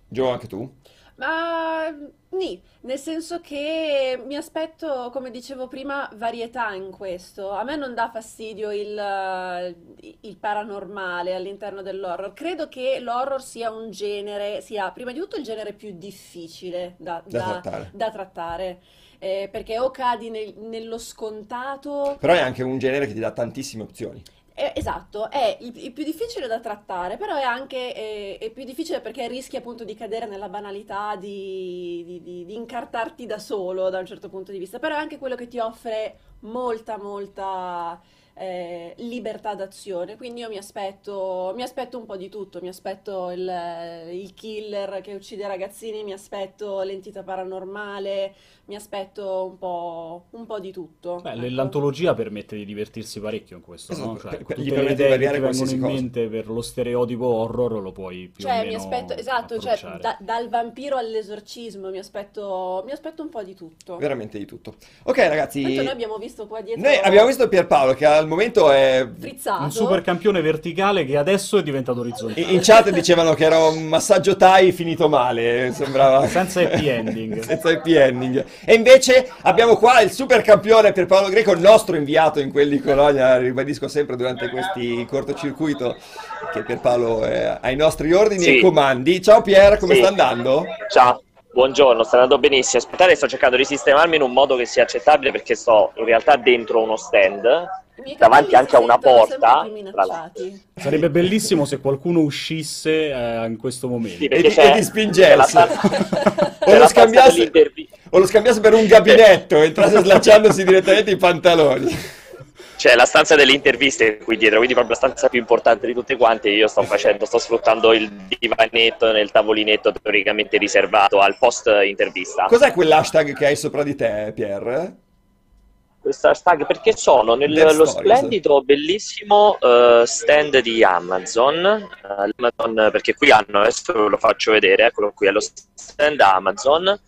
Gio, anche tu? Ma nì, nel senso che mi aspetto, come dicevo prima, varietà in questo. A me non dà fastidio il, il paranormale all'interno dell'horror. Credo che l'horror sia un genere, sia prima di tutto il genere più difficile da, Da da- trattare. da trattare. Eh, perché o cadi nel- nello scontato. Però è anche un genere che ti dà tantissime opzioni. Eh, esatto, è il, il più difficile da trattare, però è anche eh, è più difficile perché rischi appunto di cadere nella banalità, di, di- di- di incartarti da solo da un certo punto di vista, però è anche quello che ti offre molta, molta eh, libertà d'azione, quindi io mi aspetto, mi aspetto un po' di tutto, mi aspetto il, il killer che uccide i ragazzini, mi aspetto l'entità paranormale, mi aspetto un po', un po' di tutto. Beh, ecco. l'antologia permette di divertirsi parecchio in questo, no? Esatto, Cioè, per- per- tutte gli le permette di idee che variare ti vengono qualsiasi in cosa. mente per lo stereotipo horror lo puoi più o Cioè, mi aspetto, esatto, cioè, da- dal vampiro all'esorcismo, mi aspetto, mi aspetto un po' di tutto. Veramente di tutto. Ok, ragazzi. Tanto noi abbiamo visto qua dietro Noi abbiamo visto Pierpaolo che al momento è frizzato. Un super campione verticale che adesso è diventato orizzontale. In chat dicevano che era un massaggio Thai finito male, sembrava Senza happy ending. senza happy ending. E invece abbiamo qua il super campione per Paolo Greco, il nostro inviato in quelli di Colonia, ribadisco sempre durante questi cortocircuito che Pierpaolo è ai nostri ordini Sì. e comandi. Ciao Pier, come Sì. sta andando? Ciao, buongiorno, sta andando benissimo. Aspettate, sto cercando di sistemarmi in un modo che sia accettabile perché sto in realtà dentro uno stand. Davanti anche a una porta. Sarebbe bellissimo se qualcuno uscisse eh, in questo momento. Sì, E ti, e spingesse. o, lo scambiasse, o lo scambiasse per un gabinetto, entrasse slacciandosi direttamente i pantaloni. c'è la stanza delle interviste qui dietro, quindi proprio la stanza più importante di tutte quante. Io sto facendo, sto sfruttando il divanetto nel tavolinetto teoricamente riservato al post intervista. Cos'è quell'hashtag che hai sopra di te, Pier? Questo hashtag perché sono nello splendido, bellissimo eh, stand di Amazon. Eh, Amazon, perché qui hanno, adesso ve lo faccio vedere, eccolo qui, è lo stand Amazon,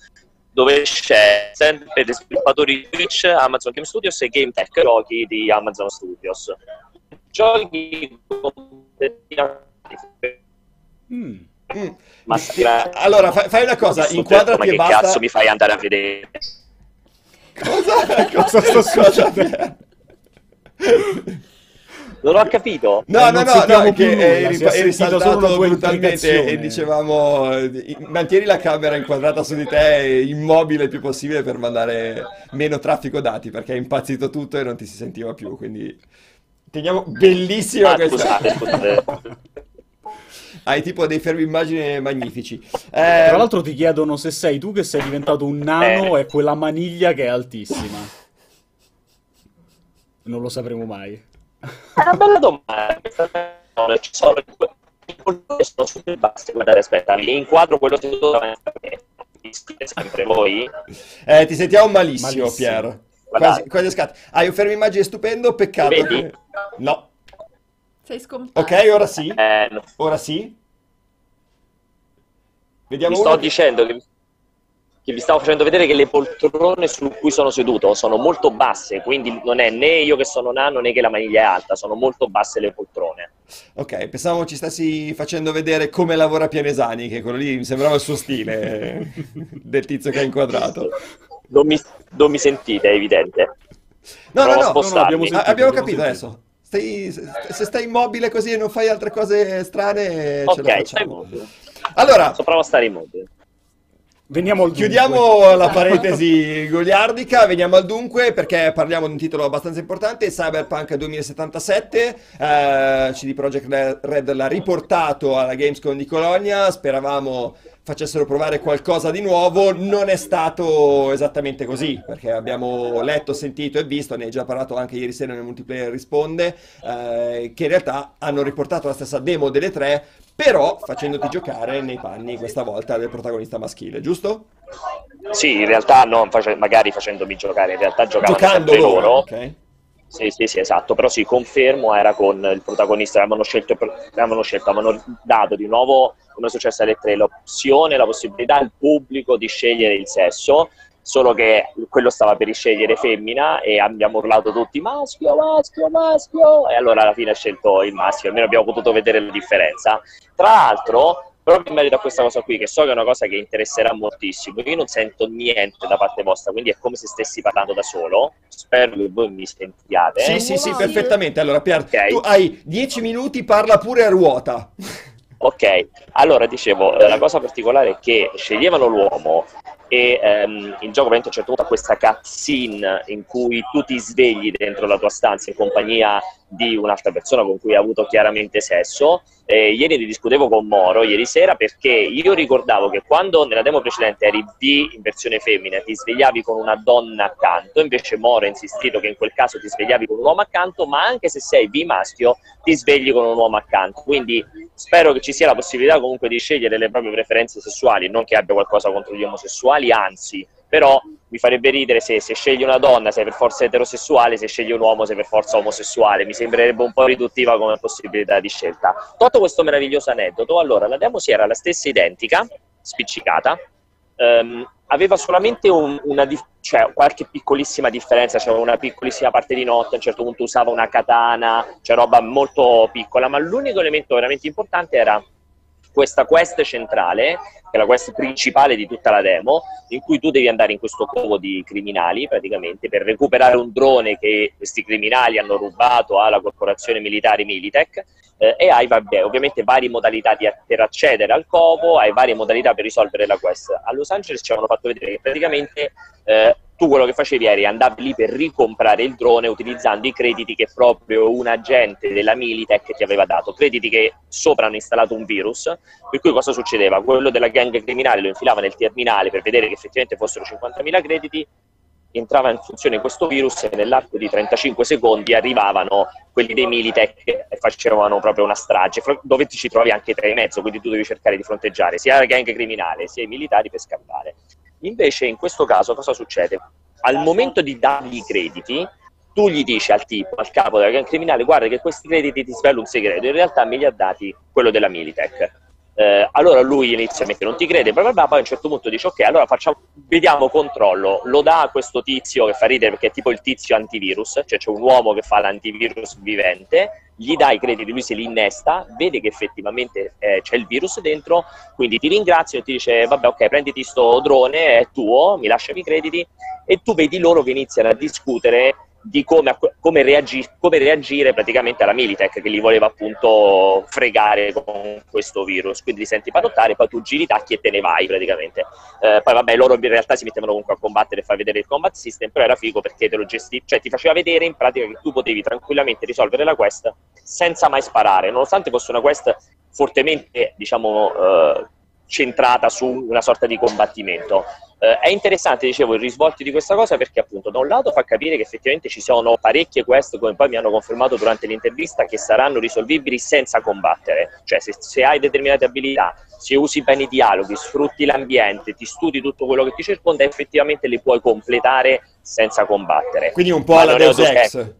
dove c'è stand per gli sviluppatori Twitch, Amazon Game Studios e Game Tech, giochi di Amazon Studios. Giochi Mm. Mm. Allora, fai, una cosa, inquadrati ma e che basta. cazzo mi fai andare a vedere? Cosa, Cosa sta succedendo? Non ho capito. No, Eh, no, non no, no, che nulla, eri, eri saltato brutalmente e dicevamo eh, mantieni la camera inquadrata su di te immobile il più possibile per mandare meno traffico dati perché è impazzito tutto e non ti si sentiva più, quindi teniamo bellissima Ah, questa. scusate, scusate. Hai tipo dei fermi immagine magnifici. Tra Eh, l'altro ti chiedono se sei tu che sei diventato un nano Eh. e quella maniglia che è altissima. Non lo sapremo mai. È una bella domanda. Ci sono sono super bassi. Guardate, aspetta, vi inquadro quello seduto davanti a me. Sempre voi? eh, ti sentiamo malissimo, Malissimo. Pier. Guardate. Quasi, quasi a scatti. Hai un fermo immagine stupendo, peccato Vedi? che... No. Sei scomparso. Ok, ora sì. Eh, no. Ora sì. Vediamo Vi sto che- dicendo che, che vi stavo facendo vedere che le poltrone su cui sono seduto sono molto basse, quindi non è né io che sono nano né che la maniglia è alta, sono molto basse le poltrone. Ok, pensavo ci stessi facendo vedere come lavora Pianesani, che quello lì mi sembrava il suo stile del tizio che ha inquadrato. Non mi, non mi sentite, è evidente. No, no, Provo a no, spostarmi. abbiamo a- sentito, abbiamo abbiamo capito sentito. adesso. Stai- se, se stai immobile così e non fai altre cose strane, ce la facciamo. immobile. Allora, So, provo a stare immobile. Veniamo al dunque. Chiudiamo la parentesi goliardica, veniamo al dunque perché parliamo di un titolo abbastanza importante, Cyberpunk 2077, eh, CD Projekt Red l'ha riportato alla Gamescom di Colonia, speravamo facessero provare qualcosa di nuovo, non è stato esattamente così perché abbiamo letto, sentito e visto, ne hai già parlato anche ieri sera nel multiplayer risponde, eh, che in realtà hanno riportato la stessa demo delle tre, però facendoti giocare nei panni questa volta del protagonista maschile, giusto? Sì, in realtà non face- magari facendomi giocare, in realtà giocavano Giocando loro, loro. ok? Sì, sì, sì, esatto, però sì, confermo, era con il protagonista, avevano scelto, avevano scelto, avevano dato di nuovo, come è successo alle tre, l'opzione, la possibilità al pubblico di scegliere il sesso, solo che quello stava per scegliere femmina e abbiamo urlato tutti maschio, maschio, maschio, e allora alla fine ha scelto il maschio, almeno abbiamo potuto vedere la differenza. Tra l'altro, proprio in merito a questa cosa qui, che so che è una cosa che interesserà moltissimo, io non sento niente da parte vostra, quindi è come se stessi parlando da solo, spero che voi mi sentiate. Sì, sì, sì, perfettamente. Allora, Pier, Ok. tu hai 10 minuti, parla pure a ruota. Ok, allora dicevo, la cosa particolare è che sceglievano l'uomo e ehm, il gioco ovviamente a un certo punto ha questa cutscene in cui tu ti svegli dentro la tua stanza in compagnia di un'altra persona con cui hai avuto chiaramente sesso. E ieri ne discutevo con Moro, ieri sera, perché io ricordavo che quando nella demo precedente eri V in versione femmina ti svegliavi con una donna accanto, invece Moro ha insistito che in quel caso ti svegliavi con un uomo accanto, ma anche se sei V maschio ti svegli con un uomo accanto. Quindi spero che ci sia la possibilità comunque di scegliere le proprie preferenze sessuali, non che abbia qualcosa contro gli omosessuali, anzi, però mi farebbe ridere se, se scegli una donna sei per forza eterosessuale, se scegli un uomo sei per forza omosessuale, mi sembrerebbe un po' riduttiva come possibilità di scelta. Tolto questo meraviglioso aneddoto, allora la demo si era la stessa identica, spiccicata, ehm, aveva solamente un- una cioè, qualche piccolissima differenza, c'era una piccolissima parte di notte, a un certo punto usava una katana, c'è roba molto piccola, ma l'unico elemento veramente importante era questa quest centrale, che è la quest principale di tutta la demo, in cui tu devi andare in questo covo di criminali praticamente per recuperare un drone che questi criminali hanno rubato alla corporazione militare Militech eh, e hai vabbè, ovviamente varie modalità di- per accedere al covo, hai varie modalità per risolvere la quest. A Los Angeles ci avevano fatto vedere che praticamente eh, tu quello che facevi eri andavi lì per ricomprare il drone utilizzando i crediti che proprio un agente della Militech ti aveva dato, crediti che sopra hanno installato un virus, per cui cosa succedeva? Quello della gang criminale lo infilava nel terminale per vedere che effettivamente fossero 50.000 crediti, entrava in funzione questo virus e nell'arco di 35 secondi arrivavano quelli dei Militech e facevano proprio una strage, dove ti ci trovi anche tra i mezzo, quindi tu devi cercare di fronteggiare sia la gang criminale sia i militari per scappare. Invece in questo caso cosa succede? Al momento di dargli i crediti, tu gli dici al tipo, al capo della gang criminale, guarda che questi crediti ti svelo un segreto, in realtà me li ha dati quello della Militech. Eh, allora lui inizialmente non ti crede, bla bla bla, poi a un certo punto dice ok, allora facciamo, vediamo controllo, lo dà a questo tizio che fa ridere perché è tipo il tizio antivirus, cioè c'è un uomo che fa l'antivirus vivente, gli dà i crediti, lui se li innesta, vede che effettivamente eh, c'è il virus dentro, quindi ti ringrazio e ti dice vabbè ok, prenditi sto drone, è tuo, mi lasciami i crediti, e tu vedi loro che iniziano a discutere di come, come, reagi- come, reagire praticamente alla Militech che li voleva appunto fregare con questo virus. Quindi ti senti panottare, poi tu giri i tacchi e te ne vai praticamente. Eh, poi vabbè, loro in realtà si mettevano comunque a combattere e far vedere il combat system, però era figo perché te lo gesti- cioè ti faceva vedere in pratica che tu potevi tranquillamente risolvere la quest senza mai sparare, nonostante fosse una quest fortemente, diciamo, eh, centrata su una sorta di combattimento. Eh, è interessante, dicevo, il risvolto di questa cosa perché appunto da un lato fa capire che effettivamente ci sono parecchie quest, come poi mi hanno confermato durante l'intervista, che saranno risolvibili senza combattere. Cioè se, se hai determinate abilità, se usi bene i dialoghi, sfrutti l'ambiente, ti studi tutto quello che ti circonda, effettivamente le puoi completare senza combattere. Quindi un po' Ma alla Deus Ex.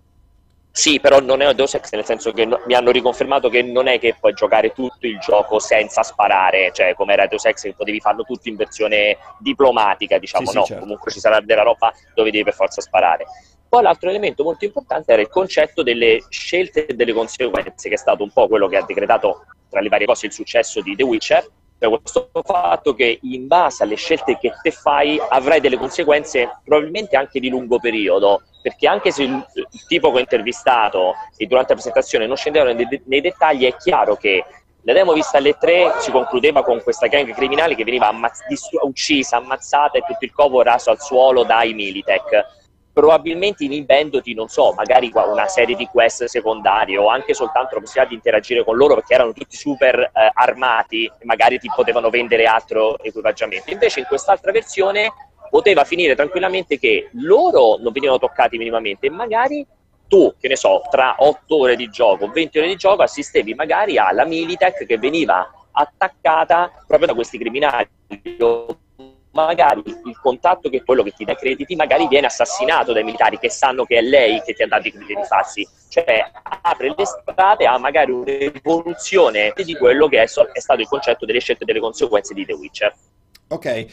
Sì, però non è Deus Ex nel senso che no- mi hanno riconfermato che non è che puoi giocare tutto il gioco senza sparare, cioè come era Deus Ex che potevi farlo tutto in versione diplomatica, diciamo, Sì, sì, no, certo. comunque ci sarà della roba dove devi per forza sparare. Poi l'altro elemento molto importante era il concetto delle scelte e delle conseguenze, che è stato un po' quello che ha decretato tra le varie cose il successo di The Witcher, cioè questo fatto che in base alle scelte che te fai avrai delle conseguenze probabilmente anche di lungo periodo, perché anche se il, il tipo che ho intervistato e durante la presentazione non scendevano nei, nei dettagli, è chiaro che la demo vista alle tre si concludeva con questa gang criminale che veniva ammazz- uccisa, ammazzata e tutto il covo raso al suolo dai Militech probabilmente inibendoti, non so, magari una serie di quest secondarie o anche soltanto la possibilità di interagire con loro perché erano tutti super eh, armati e magari ti potevano vendere altro equipaggiamento. Invece in quest'altra versione poteva finire tranquillamente che loro non venivano toccati minimamente e magari tu, che ne so, tra 8 ore di gioco, 20 ore di gioco, assistevi magari alla Militech che veniva attaccata proprio da questi criminali magari il contatto che è quello che ti dà i crediti magari viene assassinato dai militari che sanno che è lei che ti ha dato i crediti falsi cioè apre le strade a magari un'evoluzione di quello che è, è stato il concetto delle scelte e delle conseguenze di The Witcher Ok, eh,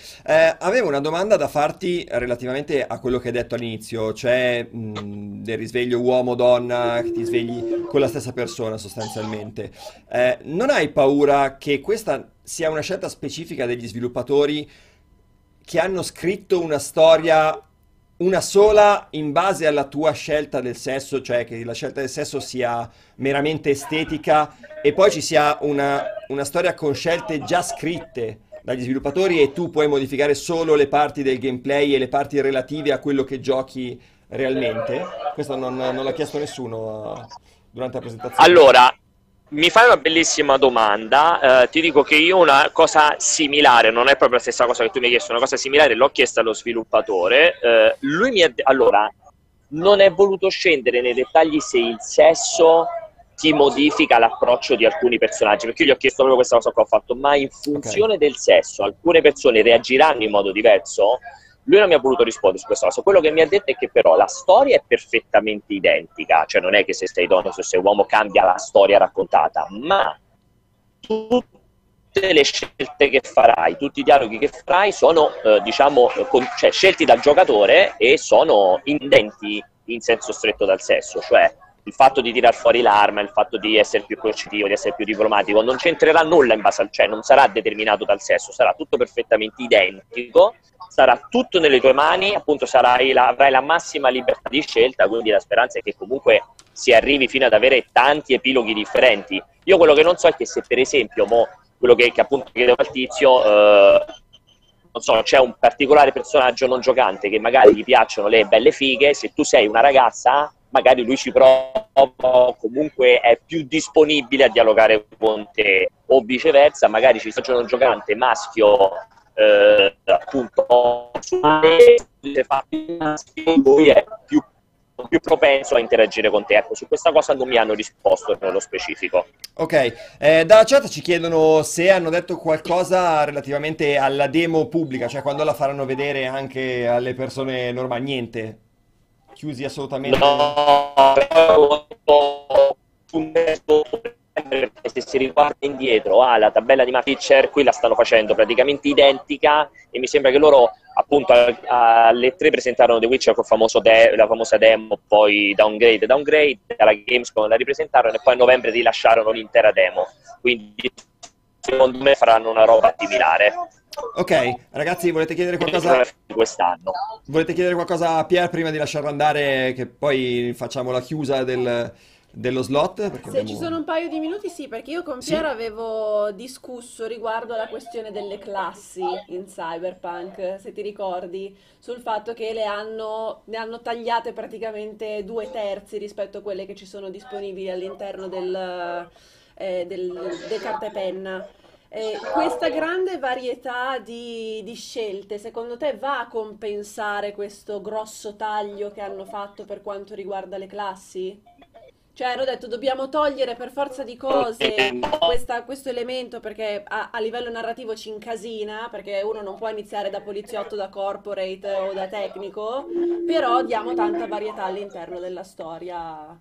avevo una domanda da farti relativamente a quello che hai detto all'inizio, cioè mh, del risveglio uomo-donna, che ti svegli con la stessa persona sostanzialmente. Eh, non hai paura che questa sia una scelta specifica degli sviluppatori che hanno scritto una storia una sola in base alla tua scelta del sesso, cioè che la scelta del sesso sia meramente estetica e poi ci sia una, una storia con scelte già scritte dagli sviluppatori e tu puoi modificare solo le parti del gameplay e le parti relative a quello che giochi realmente? Questo non, non l'ha chiesto nessuno eh, durante la presentazione. Allora, mi fai una bellissima domanda. Eh, ti dico che io una cosa similare, non è proprio la stessa cosa che tu mi hai chiesto, una cosa similare l'ho chiesta allo sviluppatore. Eh, lui mi ha de- allora, non è voluto scendere nei dettagli se il sesso ti modifica l'approccio di alcuni personaggi, perché io gli ho chiesto proprio questa cosa che ho fatto, ma in funzione del sesso alcune persone reagiranno in modo diverso? Lui non mi ha voluto rispondere su questa cosa. Quello che mi ha detto è che però la storia è perfettamente identica, cioè non è che se sei donna o se sei uomo cambia la storia raccontata, ma tutte le scelte che farai, tutti i dialoghi che farai sono, eh, diciamo, con- cioè, scelti dal giocatore e sono indenti in senso stretto dal sesso, cioè il fatto di tirar fuori l'arma, il fatto di essere più coercitivo, di essere più diplomatico, non c'entrerà nulla in base al, cioè non sarà determinato dal sesso, sarà tutto perfettamente identico, sarà tutto nelle tue mani, appunto sarai la, avrai la massima libertà di scelta, quindi la speranza è che comunque si arrivi fino ad avere tanti epiloghi differenti. Io quello che non so è che se per esempio, mo, quello che, che appunto chiedevo al tizio, eh, non so, c'è un particolare personaggio non giocante che magari gli piacciono le belle fighe, se tu sei una ragazza, magari lui ci prova, comunque è più disponibile a dialogare con te, o viceversa, magari ci sta un giocante maschio, eh, appunto, lui è più, più propenso a interagire con te. Ecco, su questa cosa non mi hanno risposto nello specifico. Ok, eh, dalla chat ci chiedono se hanno detto qualcosa relativamente alla demo pubblica, cioè quando la faranno vedere anche alle persone normali, niente, chiusi assolutamente. No, se si riguarda indietro alla tabella di Pitcher, qui la stanno facendo praticamente identica e mi sembra che loro appunto alle tre presentarono The Witcher con famoso de- la famosa demo, poi downgrade, downgrade, alla Gamescom la ripresentarono e poi a novembre rilasciarono l'intera demo. Quindi secondo me faranno una roba similare. Ok, ragazzi, volete chiedere qualcosa? Quest'anno. Volete chiedere qualcosa a Pier prima di lasciarlo andare, che poi facciamo la chiusa del, dello slot? Perché Se abbiamo- ci sono un paio di minuti, sì, perché io con Sì. Piero avevo discusso riguardo alla questione delle classi in Cyberpunk, se ti ricordi, sul fatto che le hanno, ne hanno tagliate praticamente due terzi rispetto a quelle che ci sono disponibili all'interno del, eh, del, del carta e penna. Eh, questa grande varietà di, di scelte, secondo te va a compensare questo grosso taglio che hanno fatto per quanto riguarda le classi? Cioè, hanno detto dobbiamo togliere per forza di cose questa- questo elemento perché a, a livello narrativo ci incasina, perché uno non può iniziare da poliziotto, da corporate o da tecnico, però diamo tanta varietà all'interno della storia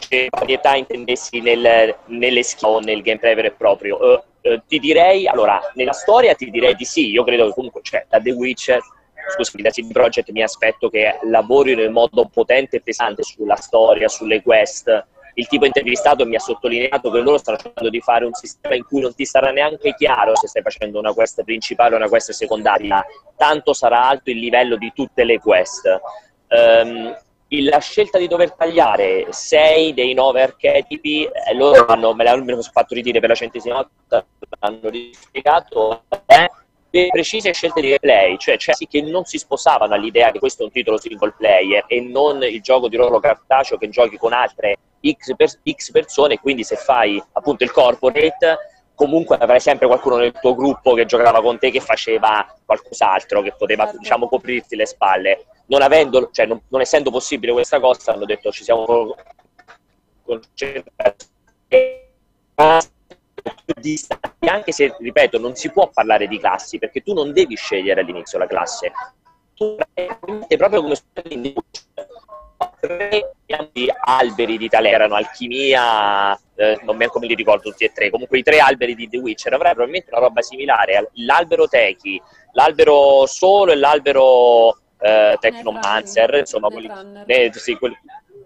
se varietà intendessi nel, nelle skill o nel gameplay vero e proprio. Uh, uh, ti direi, allora, nella storia ti direi di sì, io credo che comunque, cioè, da The Witcher, scusami, da CD Projekt mi aspetto che lavorino in modo potente e pesante sulla storia, sulle quest. Il tipo intervistato mi ha sottolineato che loro stanno cercando di fare un sistema in cui non ti sarà neanche chiaro se stai facendo una quest principale o una quest secondaria, tanto sarà alto il livello di tutte le quest. Um, la scelta di dover tagliare sei dei nove archetipi, eh, loro hanno, me l'hanno fatto ridire per la centesima volta, l'hanno rispiegato, eh, per precise scelte di gameplay, cioè, sì che non si sposavano all'idea che questo è un titolo single player e non il gioco di ruolo cartaceo che giochi con altre X, per, X persone, quindi se fai appunto il corporate comunque avrai sempre qualcuno nel tuo gruppo che giocava con te che faceva qualcos'altro, che poteva certo. diciamo coprirti le spalle non, avendo, cioè, non, non essendo possibile questa cosa, hanno detto ci siamo concentrati anche se, ripeto, non si può parlare di classi, perché tu non devi scegliere all'inizio la classe. Tu proprio come tre alberi di tale erano alchimia, eh, non mi come li ricordo tutti e tre, comunque i tre alberi di The Witcher avrai probabilmente una roba similare, l'albero Techi, l'albero solo e l'albero eh, Technomancer, insomma, quelli, eh, sì, quelli,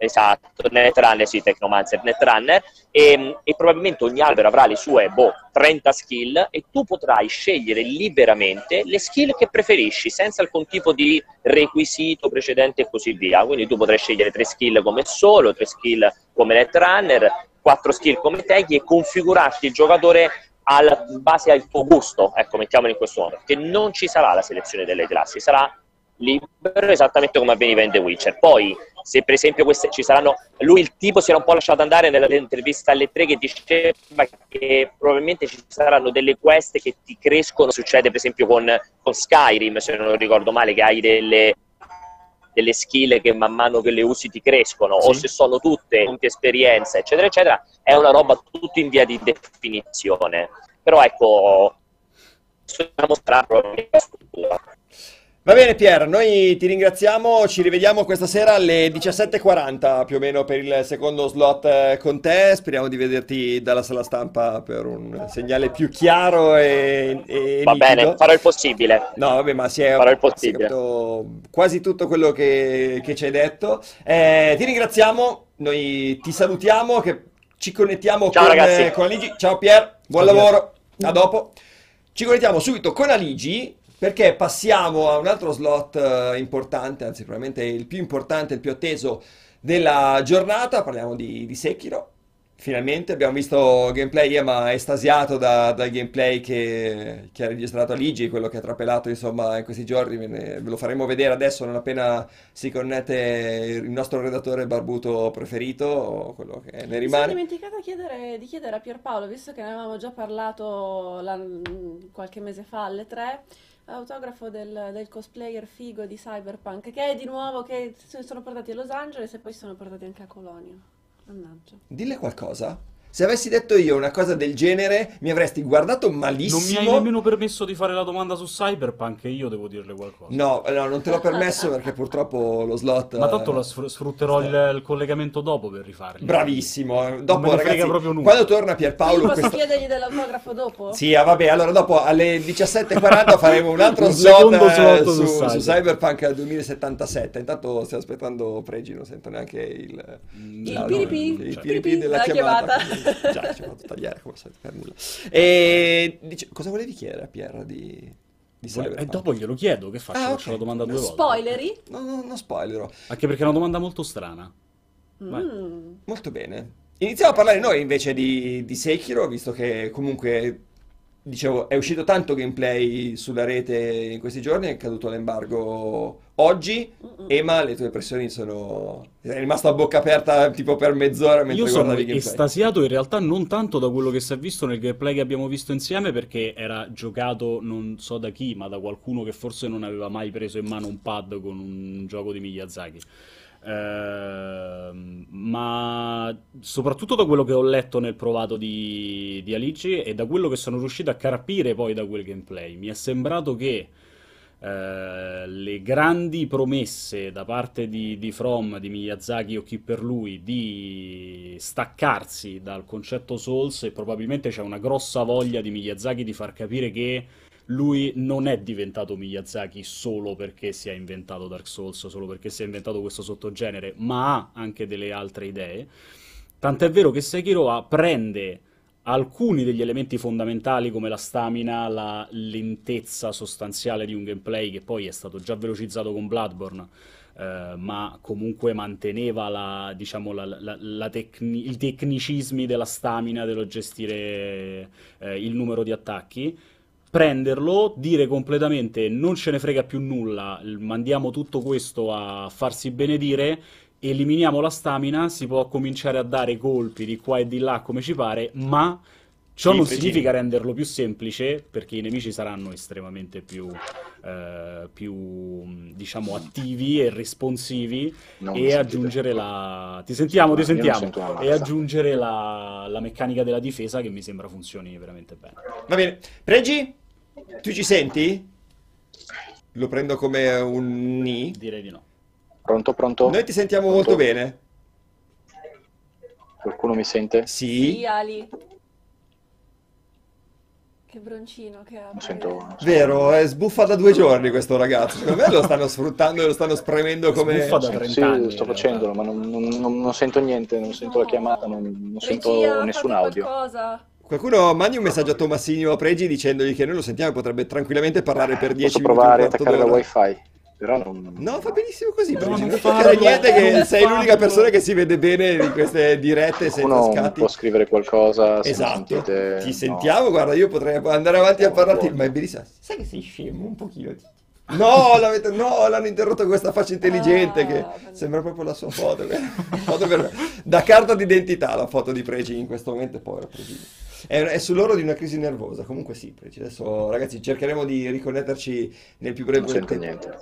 esatto, Netrunner, sì, Technomancer, Netrunner, e, e, probabilmente ogni albero avrà le sue, boh, 30 skill e tu potrai scegliere liberamente le skill che preferisci, senza alcun tipo di requisito precedente e così via. Quindi tu potrai scegliere tre skill come solo, tre skill come Netrunner, quattro skill come Teghi e configurarti il giocatore in base al tuo gusto, ecco, mettiamolo in questo modo, che non ci sarà la selezione delle classi, sarà libero esattamente come avveniva in The Witcher. Poi, se per esempio queste ci saranno, lui il tipo si era un po' lasciato andare nell'intervista alle tre che diceva che probabilmente ci saranno delle quest che ti crescono, succede per esempio con, con Skyrim, se non ricordo male, che hai delle, delle skill che man mano che le usi ti crescono, sì. o se sono tutte punti esperienza, eccetera, eccetera, è una roba tutto in via di definizione. Però ecco, dobbiamo mostrare probabilmente. Va bene Pier, noi ti ringraziamo, ci rivediamo questa sera alle 17.40 più o meno per il secondo slot eh, con te, speriamo di vederti dalla sala stampa per un segnale più chiaro e, e Va bene, farò il possibile. No, vabbè, ma si è, farò il possibile. quasi tutto quello che, che ci hai detto. Eh, ti ringraziamo, noi ti salutiamo, che ci connettiamo Ciao, con, ragazzi. con Aligi. Ciao Pier, buon Ciao, lavoro, Pier. a dopo. Ci connettiamo subito con Aligi perché passiamo a un altro slot uh, importante, anzi probabilmente il più importante, il più atteso della giornata, parliamo di, di Sekiro. Finalmente abbiamo visto gameplay, Ema estasiato da, dal gameplay che, che, ha registrato Aligi, quello che ha trapelato insomma in questi giorni, ve, ne, ve, lo faremo vedere adesso non appena si connette il nostro redattore barbuto preferito, quello che ne rimane. Mi sono dimenticato chiedere, di chiedere a Pierpaolo, visto che ne avevamo già parlato la, qualche mese fa alle tre, autografo del, del, cosplayer figo di Cyberpunk, che è di nuovo che sono portati a Los Angeles e poi sono portati anche a Colonia. Mannaggia. Dille qualcosa? Se avessi detto io una cosa del genere, mi avresti guardato malissimo. Non mi hai nemmeno permesso di fare la domanda su Cyberpunk e io devo dirle qualcosa. No, no, non te l'ho permesso perché purtroppo lo slot... Ma tanto lo sfrutterò il, il, collegamento dopo per rifarli. Bravissimo. Dopo, ragazzi, quando torna Pierpaolo... Posso questa... chiedergli dell'autografo dopo? Sì, ah, vabbè, allora dopo alle 17.40 faremo un altro un slot, eh, slot su, su, su, Cyberpunk 2077. Intanto stiamo aspettando Pregi, non sento neanche il... Il piripi. Il piripi della chiamata. chiamata. Già, ci ho fatto tagliare come sempre per nulla. E dice, cosa volevi chiedere a Pierre di, di E dopo glielo chiedo, che faccio? Ah, okay. Faccio la domanda due volte. Spoileri? No, no, non spoilerò. Anche perché è una domanda molto strana. Mm. Molto bene. Iniziamo a parlare noi invece di, di Sekiro, visto che comunque dicevo, è uscito tanto gameplay sulla rete in questi giorni, è caduto l'embargo oggi. Ema, le tue impressioni sono... Sei rimasto a bocca aperta tipo per mezz'ora mentre Io sono estasiato in realtà non tanto da quello che si è visto nel gameplay che abbiamo visto insieme perché era giocato non so da chi, ma da qualcuno che forse non aveva mai preso in mano un pad con un gioco di Miyazaki. Ehm, ma soprattutto da quello che ho letto nel provato di, di Alici e da quello che sono riuscito a capire poi da quel gameplay, mi è sembrato che eh, le grandi promesse da parte di, di From, di Miyazaki o chi per lui di staccarsi dal concetto Souls e probabilmente c'è una grossa voglia di Miyazaki di far capire che lui non è diventato Miyazaki solo perché si è inventato Dark Souls, solo perché si è inventato questo sottogenere, ma ha anche delle altre idee. Tant'è vero che Sekiro prende alcuni degli elementi fondamentali come la stamina, la lentezza sostanziale di un gameplay che poi è stato già velocizzato con Bloodborne, eh, ma comunque manteneva la, diciamo, la, la, tecni- i tecnicismi della stamina, dello gestire eh, il numero di attacchi prenderlo, dire completamente non ce ne frega più nulla, mandiamo tutto questo a farsi benedire, eliminiamo la stamina, si può cominciare a dare colpi di qua e di là come ci pare, ma ciò sì, non significa renderlo più semplice perché i nemici saranno estremamente più, eh, più diciamo, attivi e responsivi non e aggiungere la... Ti sentiamo, ti sentiamo. E aggiungere la, la meccanica della difesa che mi sembra funzioni veramente bene. Va bene. Pregi? Tu ci senti? Lo prendo come un ni? Direi di no. Pronto, pronto? Noi ti sentiamo pronto? molto bene. Qualcuno mi sente? Sì. Sì, Ali. Che broncino che ha. Non sento, non sento. Vero, è sbuffa da due giorni questo ragazzo. Secondo me lo stanno sfruttando e lo stanno spremendo come... Sbuffa da 30 sì, anni. sto facendolo, ma non, non, non, non, sento niente, non sento no. la chiamata, non, sento Regia, nessun fate audio. Qualcosa. Qualcuno mandi un messaggio a Tommasino Pregi dicendogli che noi lo sentiamo e potrebbe tranquillamente parlare per 10 Posso minuti. provare a attaccare la wifi? Però non... No, fa benissimo così. No, non non farlo, toccare niente che non sei l'unica persona che si vede bene di queste dirette senza Uno scatti. può scrivere qualcosa se Esatto, sentite... ti no. sentiamo, guarda, io potrei andare avanti a No, parlarti, ma è bellissimo. Sai che sei scemo un pochino. No, l'avete- no, l'hanno interrotto con questa faccia intelligente Ah, che vabbè. sembra proprio la sua foto. Foto per- Da carta d'identità la foto di Pregi in questo momento, povero Pregi. È, è sull'oro di una crisi nervosa, comunque sì, Pregi. Adesso ragazzi cercheremo di riconnetterci nel più breve tempo niente.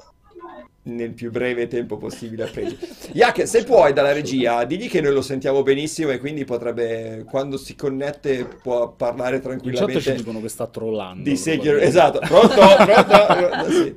Nel più breve tempo possibile a Pregi. Yak, se puoi dalla regia, digli che noi lo sentiamo benissimo e quindi potrebbe, quando si connette, può parlare In chat ci tranquillamente dicono che sta trollando. di probabilmente. Esatto, pronto? Pronto? Sì.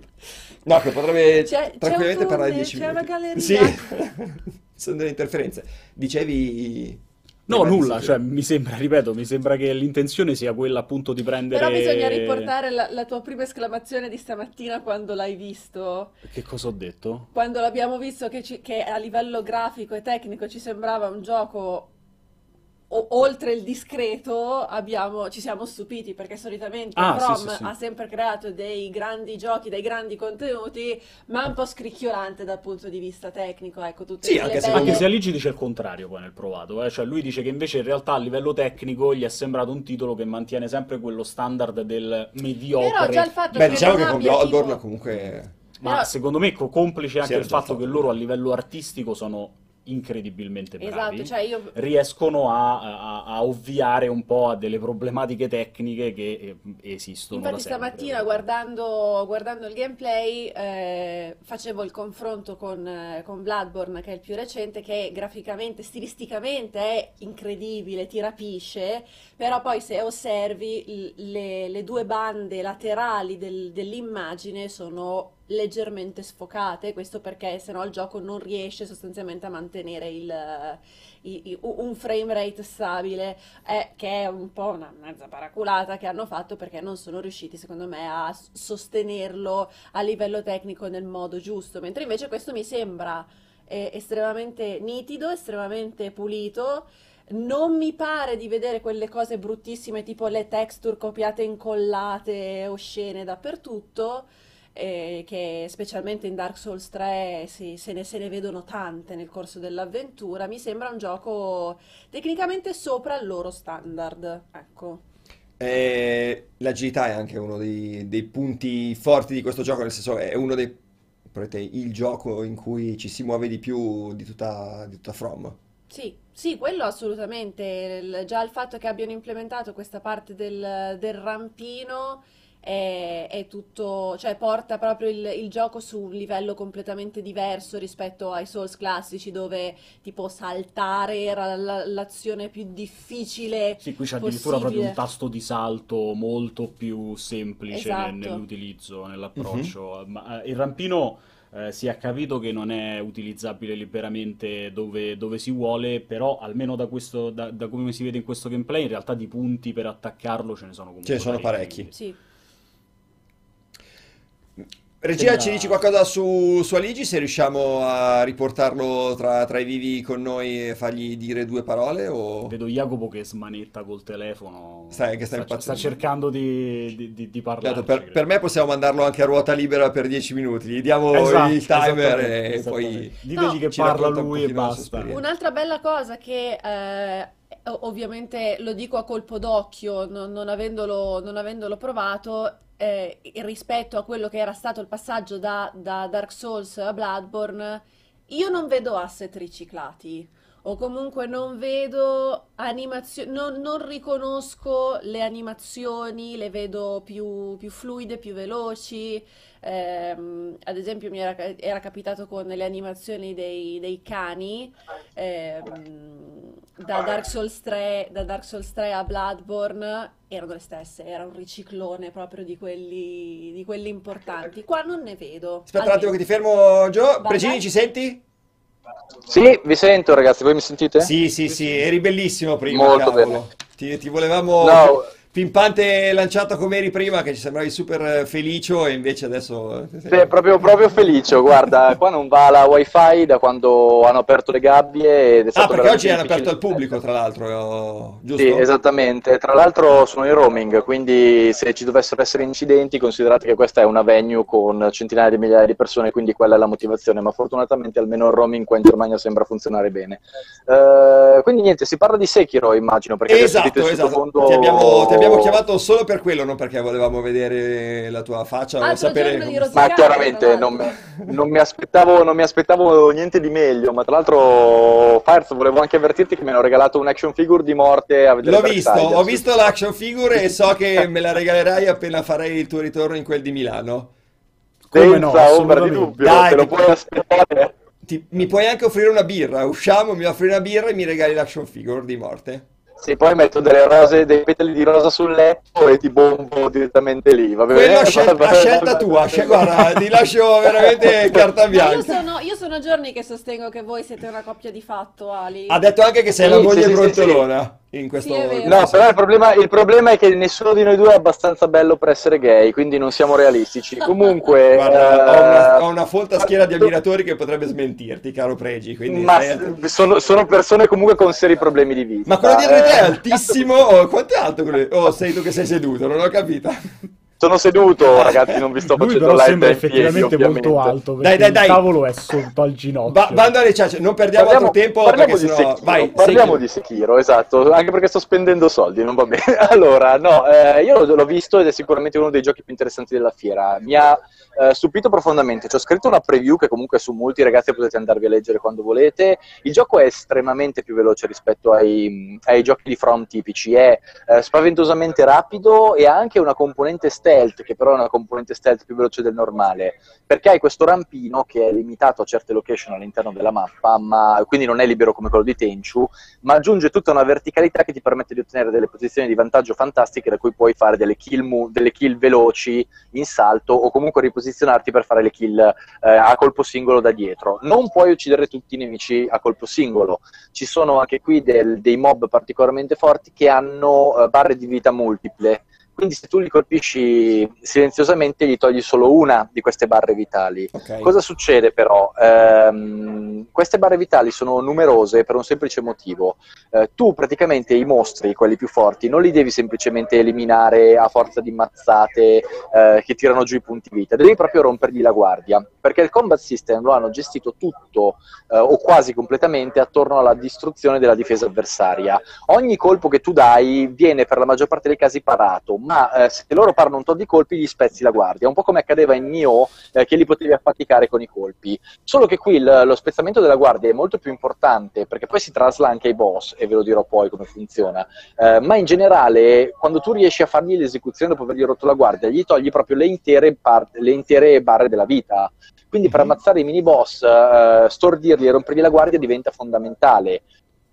No, che potrebbe C'è- c'è tranquillamente un parlare tunnel, 10 c'è una minuti. galleria. Sì, sono delle interferenze. Dicevi... No, nulla, cioè mi sembra, ripeto, mi sembra che l'intenzione sia quella appunto di prendere... Però bisogna riportare la, la tua prima esclamazione di stamattina quando l'hai visto. Che cosa ho detto? Quando l'abbiamo visto che, ci- che a livello grafico e tecnico ci sembrava un gioco o- oltre il discreto, abbiamo- ci siamo stupiti perché solitamente Ah, sì, From sì, sì. ha sempre creato dei grandi giochi, dei grandi contenuti, ma un po' scricchiolante dal punto di vista tecnico. Ecco, tutte Sì, anche se belle- Anche se Aligi dice il contrario poi nel provato, eh? Cioè lui dice che invece in realtà a livello tecnico gli è sembrato un titolo che mantiene sempre quello standard del mediocre. Però già il fatto Beh, che diciamo che con Bloodborne tipo- comunque... Ma Però- secondo me co- complice anche Sì, il fatto fatto. che loro a livello artistico sono incredibilmente bravi. Esatto, cioè io riescono a, a- a ovviare un po' a delle problematiche tecniche che eh, esistono Infatti stamattina guardando, guardando il gameplay eh, facevo il confronto con, eh, con Bloodborne che è il più recente che graficamente, stilisticamente è incredibile, ti rapisce, però poi se osservi le, le due bande laterali del- dell'immagine sono leggermente sfocate, questo perché sennò il gioco non riesce sostanzialmente a mantenere il, i- i- un frame rate stabile eh, che è un po' una mezza paraculata che hanno fatto perché non sono riusciti, secondo me, a sostenerlo a livello tecnico nel modo giusto, mentre invece questo mi sembra eh, estremamente nitido, estremamente pulito. Non mi pare di vedere quelle cose bruttissime tipo le texture copiate e incollate oscene dappertutto, eh, che specialmente in Dark Souls 3 si- se ne, se ne vedono tante nel corso dell'avventura. Mi sembra un gioco tecnicamente sopra il loro standard. Ecco. Eh, l'agilità è anche uno dei, dei punti forti di questo gioco, nel senso è uno dei, il gioco in cui ci si muove di più di tutta, di tutta From. Sì, sì, quello assolutamente. Il- già il fatto che abbiano implementato questa parte del, del rampino è, è tutto, cioè porta proprio il, il gioco su un livello completamente diverso rispetto ai Souls classici dove tipo saltare era la- l'azione più difficile Sì, qui c'è addirittura proprio possibile. un tasto di salto molto più semplice Esatto. nell'utilizzo, nell'approccio. Ma eh, il rampino eh, si è capito che non è utilizzabile liberamente dove, dove si vuole, però almeno da questo, da, da come si vede in questo gameplay, in realtà di punti per attaccarlo ce ne sono comunque Ce ne sono parecchi. Sì. Regia, ci dici qualcosa su, su Aligi? Se riusciamo a riportarlo tra, tra i vivi con noi e fargli dire due parole? O... Vedo Jacopo che smanetta col telefono, Stai- che sta sta, sta cercando di, di, di, di parlarci, Certo, per, per me possiamo mandarlo anche a ruota libera per 10 minuti. Gli diamo Esatto, il timer e poi. Ditegli No. che parla lui e basta. Un'altra bella cosa che eh, ov- ovviamente lo dico a colpo d'occhio, non, non avendolo, non avendolo provato, eh, rispetto a quello che era stato il passaggio da, da Dark Souls a Bloodborne, io non vedo asset riciclati. O comunque non vedo animazioni, non, non riconosco le animazioni, le vedo più, più fluide, più veloci. Ehm, ad esempio, mi era, era capitato con le animazioni dei, dei cani ehm, da Dark Souls 3, da Dark Souls 3 a Bloodborne erano le stesse, era un riciclone proprio di quelli, di quelli importanti. Qua non ne vedo. Aspetta un attimo almeno. che ti fermo, Gio. Vai. ci senti? Sì, vi sento ragazzi, voi mi sentite? Sì, sì, sì, eri bellissimo prima, Molto cavolo. bene. Ti, ti volevamo No. Pimpante lanciato come eri prima, che ci sembravi super eh, felicio e invece adesso... Sì, proprio, proprio felice, guarda, qua non va la wifi da quando hanno aperto le gabbie ed è Ah, stato perché veramente oggi hanno aperto al pubblico, tra l'altro, giusto? Sì, esattamente. Tra l'altro sono in roaming, quindi se ci dovessero essere incidenti, considerate che questa è una venue con centinaia di migliaia di persone, quindi quella è la motivazione, ma fortunatamente almeno il roaming qua in Germania sembra funzionare bene. Eh, quindi niente, si parla di Sekiro, immagino, perché Esatto, esatto. sottofondo- Ti abbiamo, ti abbiamo chiamato solo per quello, non perché volevamo vedere la tua faccia o sapere come- Ma chiaramente non, non mi aspettavo, non mi aspettavo niente di meglio, ma tra l'altro, Firth, volevo anche avvertirti che mi hanno regalato un action figure di morte a vedere L'ho visto, ho visto l'action figure e so che me la regalerai appena farei il tuo ritorno in quel di Milano. Come no, Senza ombra di dubbio, Dai, te lo puoi aspettare. Ti- mi puoi anche offrire una birra, usciamo, mi offri una birra e mi regali l'action figure di morte. Sì, poi metto delle rose, dei petali di rosa sul letto e ti bombo direttamente lì, va bene? Quello a, scel- a scelta tua, sce- guarda, ti lascio veramente carta Ma io bianca. sono, io sono giorni che sostengo che voi siete una coppia di fatto, Ali. Ha detto anche che sei Sì, la sì, moglie sì, sì, brontolona in questo Sì. No, però il problema, il problema è che nessuno di noi due è abbastanza bello per essere gay, quindi non siamo realistici. Comunque... Guarda, ho eh, una, ho una folta schiera di ammiratori che potrebbe smentirti, caro Pregi, quindi Ma attento. sono, sono persone comunque con seri problemi di vita. Ma quello dietro di te è altissimo? Oh, quanto è alto quello? Oh, sei tu che sei seduto, non ho capito. Sono seduto, ragazzi, non vi sto Lui facendo live sembra piedi, effettivamente ovviamente. molto alto Dai, perché dai, il dai. tavolo è sotto al ginocchio. Ba- bando alle ciance, non perdiamo Parliamo, altro tempo parliamo di sennò... Sekiro, Vai, parliamo Sekiro. di Sekiro, esatto, anche perché sto spendendo soldi, non va bene. Allora, no, eh, io l'ho visto ed è sicuramente uno dei giochi più interessanti della fiera. Mi ha eh, stupito profondamente. Ci ho scritto una preview che comunque su molti ragazzi potete andarvi a leggere quando volete. Il gioco è estremamente più veloce rispetto ai, ai giochi di From tipici, è eh, spaventosamente rapido e ha anche una componente stealth, che però è una componente stealth più veloce del normale, perché hai questo rampino che è limitato a certe location all'interno della mappa, ma quindi non è libero come quello di Tenchu, ma aggiunge tutta una verticalità che ti permette di ottenere delle posizioni di vantaggio fantastiche da cui puoi fare delle kill, mo- delle kill veloci in salto o comunque riposizionarti per fare le kill eh, a colpo singolo da dietro. Non puoi uccidere tutti i nemici a colpo singolo, ci sono anche qui del- dei mob particolarmente forti che hanno eh, barre di vita multiple. Quindi se tu li colpisci silenziosamente gli togli solo una di queste barre vitali. Ok. Cosa succede però? Ehm, queste barre vitali sono numerose per un semplice motivo. Eh, tu praticamente i mostri, quelli più forti, non li devi semplicemente eliminare a forza di mazzate eh, che tirano giù i punti vita, devi proprio rompergli la guardia, perché il combat system lo hanno gestito tutto eh, o quasi completamente attorno alla distruzione della difesa avversaria. Ogni colpo che tu dai viene per la maggior parte dei casi parato, ma eh, se loro parlano un tot di colpi gli spezzi la guardia, un po' come accadeva in Nioh eh, che li potevi affaticare con i colpi. Solo che qui il, lo spezzamento della guardia è molto più importante perché poi si trasla anche ai boss e ve lo dirò poi come funziona, eh, ma in generale quando tu riesci a fargli l'esecuzione dopo avergli rotto la guardia gli togli proprio le intere, par- le intere barre della vita. Quindi per Mhm. ammazzare i mini boss, eh, stordirli e rompergli la guardia diventa fondamentale.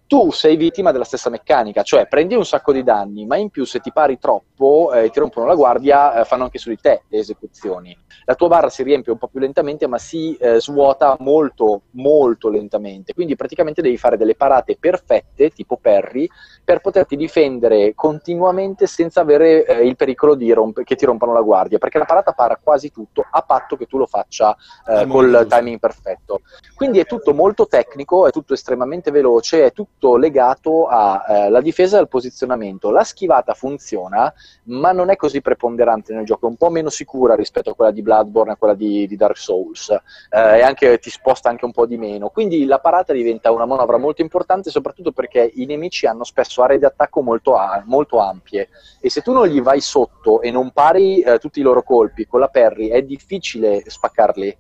Tu sei vittima della stessa meccanica, cioè prendi un sacco di danni, ma in più se ti pari troppo e ti rompono la guardia, eh, fanno anche su di te le esecuzioni. La tua barra si riempie un po' più lentamente, ma si eh, svuota molto, molto lentamente. Quindi praticamente devi fare delle parate perfette, tipo Perry, per poterti difendere continuamente senza avere eh, il pericolo di romp- che ti rompano la guardia, perché la parata para quasi tutto, a patto che tu lo faccia eh, col timing perfetto. Quindi è tutto molto tecnico, è tutto estremamente veloce, è tutto legato alla difesa e al posizionamento. La schivata funziona, ma non è così preponderante nel gioco, è un po' meno sicura rispetto a quella di Bloodborne e a quella di, di Dark Souls, eh, e anche, ti sposta anche un po' di meno. Quindi la parata diventa una manovra molto importante, soprattutto perché i nemici hanno spesso aree di attacco molto, a- molto ampie e se tu non gli vai sotto e non pari eh, tutti i loro colpi con la parry, è difficile spaccarli.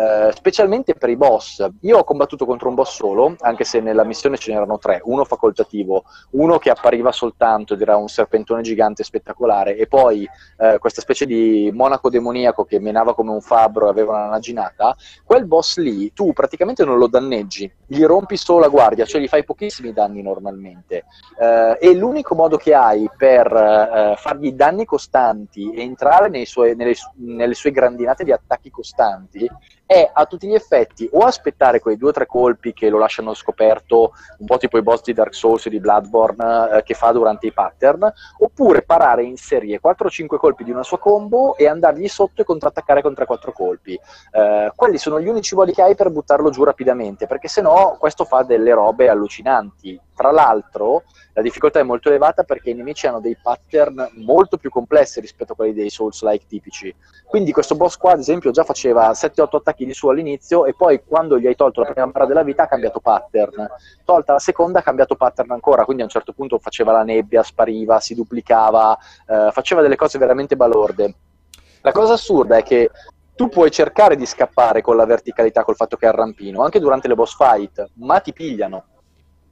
Eh, specialmente per i boss. Io ho combattuto contro un boss solo, anche se nella missione ce n'erano tre, uno facoltativo, uno che appariva soltanto ed era un serpentone gigante spettacolare, e poi eh, questa specie di monaco demoniaco che menava come un fabbro e aveva una naginata. Quel boss lì tu praticamente non lo danneggi, gli rompi solo la guardia, cioè gli fai pochissimi danni normalmente. Eh, e l'unico modo che hai per eh, fargli danni costanti e entrare nei suoi- nelle, nelle sue grandinate di attacchi costanti è a tutti gli effetti o aspettare quei due o tre colpi che lo lasciano scoperto, un po' tipo i boss di Dark Souls e di Bloodborne eh, che fa durante i pattern, oppure parare in serie 4-5 colpi di una sua combo e andargli sotto e contrattaccare con 3-4 colpi. Eh, quelli sono gli unici modi che hai per buttarlo giù rapidamente, perché se no questo fa delle robe allucinanti. Tra l'altro, la difficoltà è molto elevata perché i nemici hanno dei pattern molto più complessi rispetto a quelli dei Souls-like tipici. Quindi questo boss qua, ad esempio, già faceva 7-8 attacchi di su all'inizio e poi quando gli hai tolto la prima barra della vita ha cambiato pattern. Tolta la seconda ha cambiato pattern ancora, quindi a un certo punto faceva la nebbia, spariva, si duplicava, eh, faceva delle cose veramente balorde. La cosa assurda è che tu puoi cercare di scappare con la verticalità, col fatto che è a rampino, anche durante le boss fight, ma ti pigliano.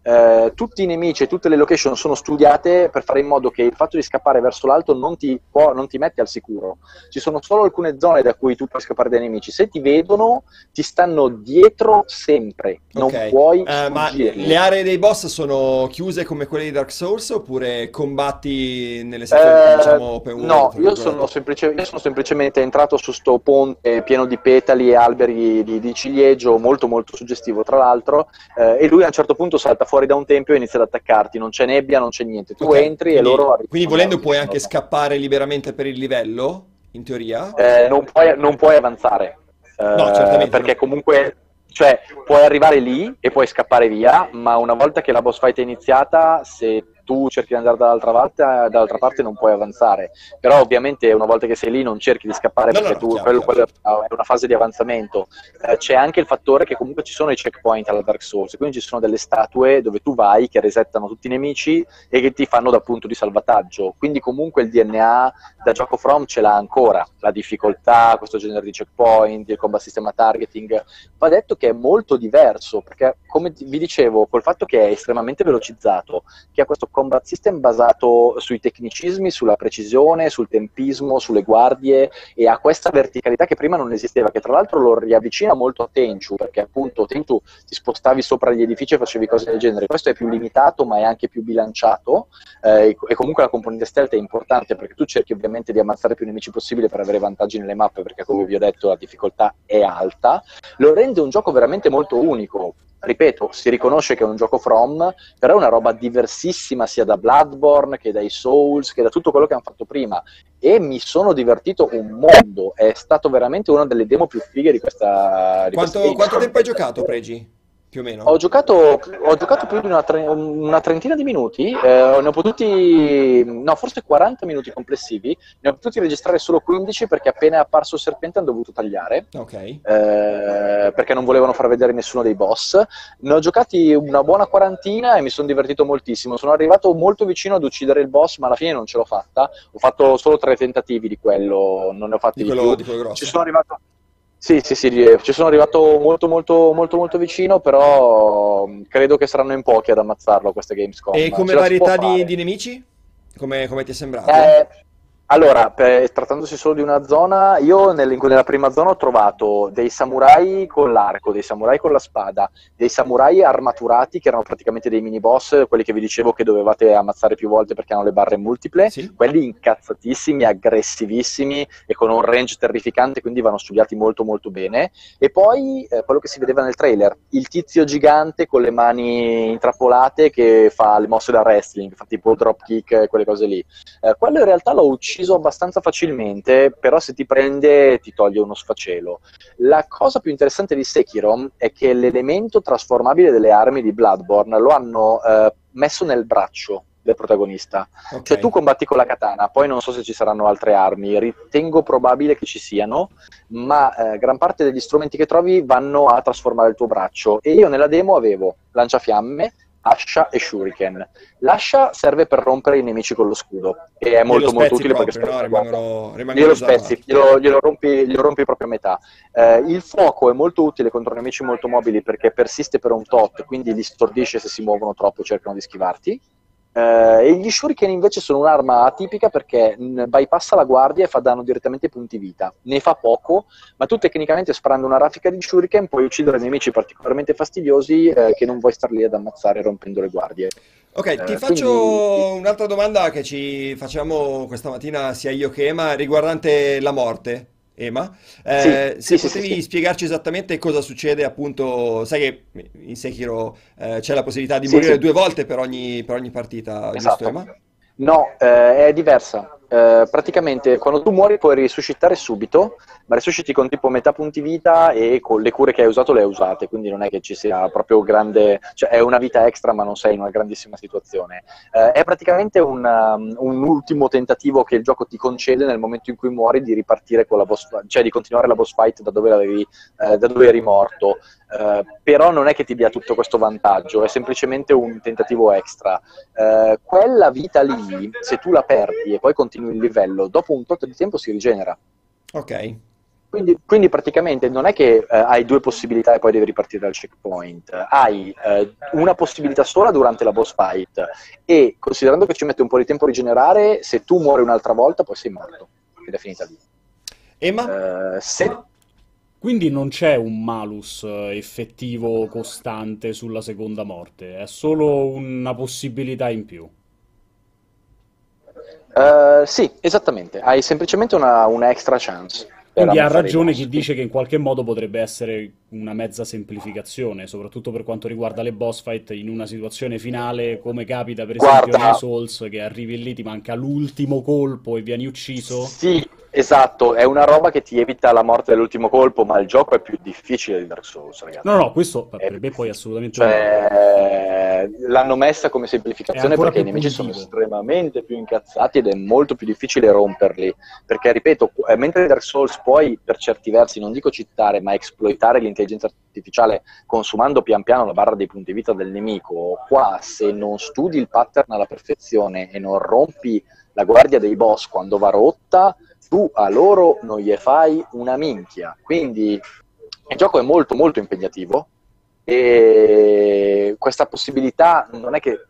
Eh, tutti i nemici e tutte le location sono studiate per fare in modo che il fatto di scappare verso l'alto non ti, può, non ti mette al sicuro. Ci sono solo alcune zone da cui tu puoi scappare dai nemici. Se ti vedono, ti stanno dietro sempre. Non Ok. puoi Eh, ma le aree dei boss sono chiuse come quelle di Dark Souls oppure combatti nelle sezioni, Eh, diciamo, open world? no, io sono, semplice- io sono semplicemente entrato su sto ponte pieno di petali e alberi di, di ciliegio, molto molto suggestivo tra l'altro, eh, e lui a un certo punto salta fuori da un tempio e inizia ad attaccarti, non c'è nebbia, non c'è niente, tu Ok, entri e quindi- loro arrivano. Quindi volendo puoi anche scappare liberamente per il livello, in teoria? Eh, non, puoi, non puoi avanzare, eh, No, certamente perché comunque cioè, puoi arrivare lì e puoi scappare via, ma una volta che la boss fight è iniziata, se tu cerchi di andare dall'altra parte, dall'altra parte non puoi avanzare. Però ovviamente una volta che sei lì non cerchi di scappare No, perché no, tu, chiaro, quello, chiaro. quello è una fase di avanzamento. Eh, c'è anche il fattore che comunque ci sono i checkpoint alla Dark Souls, quindi ci sono delle statue dove tu vai che resettano tutti i nemici e che ti fanno da punto di salvataggio. Quindi comunque il DNA da gioco From ce l'ha ancora, la difficoltà, questo genere di checkpoint, il combat sistema targeting. Va detto che è molto diverso, perché come vi dicevo, col fatto che è estremamente velocizzato, che ha questo combat system basato sui tecnicismi, sulla precisione, sul tempismo, sulle guardie e ha questa verticalità che prima non esisteva, che tra l'altro lo riavvicina molto a Tenchu, perché appunto Tenchu ti spostavi sopra gli edifici e facevi cose del genere. Questo è più limitato, ma è anche più bilanciato eh, e comunque la componente stealth è importante perché tu cerchi ovviamente di ammazzare più nemici possibile per avere vantaggi nelle mappe, perché come vi ho detto la difficoltà è alta. Lo rende un gioco veramente molto unico. Ripeto, si riconosce che è un gioco From, però è una roba diversissima sia da Bloodborne che dai Souls, che da tutto quello che hanno fatto prima. E mi sono divertito un mondo. È stato veramente una delle demo più fighe di questa. Di Quanto, questa quanto tempo hai giocato, Pregi? Più o meno? Ho giocato, ho giocato più di una, tre- una trentina di minuti, eh, ne ho potuti, no, forse 40 minuti complessivi, ne ho potuti registrare solo 15 perché appena è apparso il serpente hanno dovuto tagliare, Ok. eh, perché non volevano far vedere nessuno dei boss. Ne ho giocati una buona quarantina e mi sono divertito moltissimo. Sono arrivato molto vicino ad uccidere il boss, ma alla fine non ce l'ho fatta. Ho fatto solo tre tentativi di quello, non ne ho fatti Di di, quello, più. di quello grosso. Ci sono arrivato. Sì, sì, sì, eh, ci sono arrivato molto, molto, molto, molto vicino, però mh, credo che saranno in pochi ad ammazzarlo queste Gamescom. E come Ce varietà di, di nemici? Come, come ti è sembrato? Eh, allora, per- trattandosi solo di una zona, io nel- nella prima zona ho trovato dei samurai con l'arco, dei samurai con la spada, dei samurai armaturati che erano praticamente dei mini boss, quelli che vi dicevo che dovevate ammazzare più volte perché hanno le barre multiple, Sì. quelli incazzatissimi, aggressivissimi e con un range terrificante, quindi vanno studiati molto molto bene. E poi eh, quello che si vedeva nel trailer, il tizio gigante con le mani intrappolate che fa le mosse da wrestling, fa tipo drop kick e quelle cose lì. Eh, quello in realtà l'ho ucciso abbastanza facilmente, però se ti prende ti toglie uno sfacelo. La cosa più interessante di Sekiro è che l'elemento trasformabile delle armi di Bloodborne lo hanno eh, messo nel braccio del protagonista. Ok. Cioè tu combatti con la katana, poi non so se ci saranno altre armi, ritengo probabile che ci siano, ma eh, gran parte degli strumenti che trovi vanno a trasformare il tuo braccio e io nella demo avevo lanciafiamme, ascia e shuriken. L'ascia serve per rompere i nemici con lo scudo e è molto molto utile perché proprio, no? spezza la Rimangono, rimangono glielo spezzi, glielo, glielo rompi, glielo rompi proprio a metà. Eh, il fuoco è molto utile contro nemici molto mobili perché persiste per un tot, quindi li stordisce se si muovono troppo, cercano di schivarti. Eh, e gli shuriken invece sono un'arma atipica perché mh, bypassa la guardia e fa danno direttamente ai punti vita. Ne fa poco, ma tu tecnicamente sparando una raffica di shuriken puoi uccidere nemici particolarmente fastidiosi eh, che non vuoi star lì ad ammazzare rompendo le guardie. Ok, ti Eh, faccio quindi- un'altra domanda che ci facciamo questa mattina sia io che Ema riguardante la morte. Ema, Eh, Sì, se sì, potevi sì, spiegarci esattamente cosa succede, appunto, sai che in Sekiro eh, c'è la possibilità di morire due volte per ogni, per ogni partita, giusto Esatto. Ema? No, eh, è diversa. Eh, praticamente quando tu muori puoi risuscitare subito, ma risusciti con tipo metà punti vita e con le cure che hai usato le hai usate, quindi non è che ci sia proprio grande, cioè è una vita extra ma non sei in una grandissima situazione. Eh, è praticamente un, um, un ultimo tentativo che il gioco ti concede nel momento in cui muori di ripartire con la boss cioè di continuare la boss fight da dove, eh, da dove eri morto. Eh, però non è che ti dia tutto questo vantaggio, è semplicemente un tentativo extra. Eh, quella vita lì, se tu la perdi e poi continui il livello, dopo un tot di tempo si rigenera. Ok, Quindi, quindi praticamente non è che eh, hai due possibilità e poi devi ripartire dal checkpoint, hai eh, una possibilità sola durante la boss fight e considerando che ci mette un po' di tempo a rigenerare, se tu muori un'altra volta poi sei morto ed è finita lì. Ema? Eh, se Quindi non c'è un malus eh, effettivo costante sulla seconda morte, è solo una possibilità in più. Eh, sì, esattamente, hai semplicemente una, una extra chance. Quindi ha ragione chi dice che in qualche modo potrebbe essere una mezza semplificazione, soprattutto per quanto riguarda le boss fight in una situazione finale, come capita per esempio Guarda. nei Souls, che arrivi lì, ti manca l'ultimo colpo e vieni ucciso. Sì, esatto, è una roba che ti evita la morte dell'ultimo colpo, ma il gioco è più difficile di Dark Souls, ragazzi. No, no, questo per me poi è assolutamente un l'hanno messa come semplificazione perché i nemici sono estremamente più incazzati ed è molto più difficile romperli. Perché, ripeto, eh, mentre Dark Souls puoi per certi versi, non dico citare, ma esploitare l'intelligenza artificiale consumando pian piano la barra dei punti vita del nemico, qua se non studi il pattern alla perfezione e non rompi la guardia dei boss quando va rotta, tu a loro non gli fai una minchia. Quindi il gioco è molto molto impegnativo e questa possibilità non è che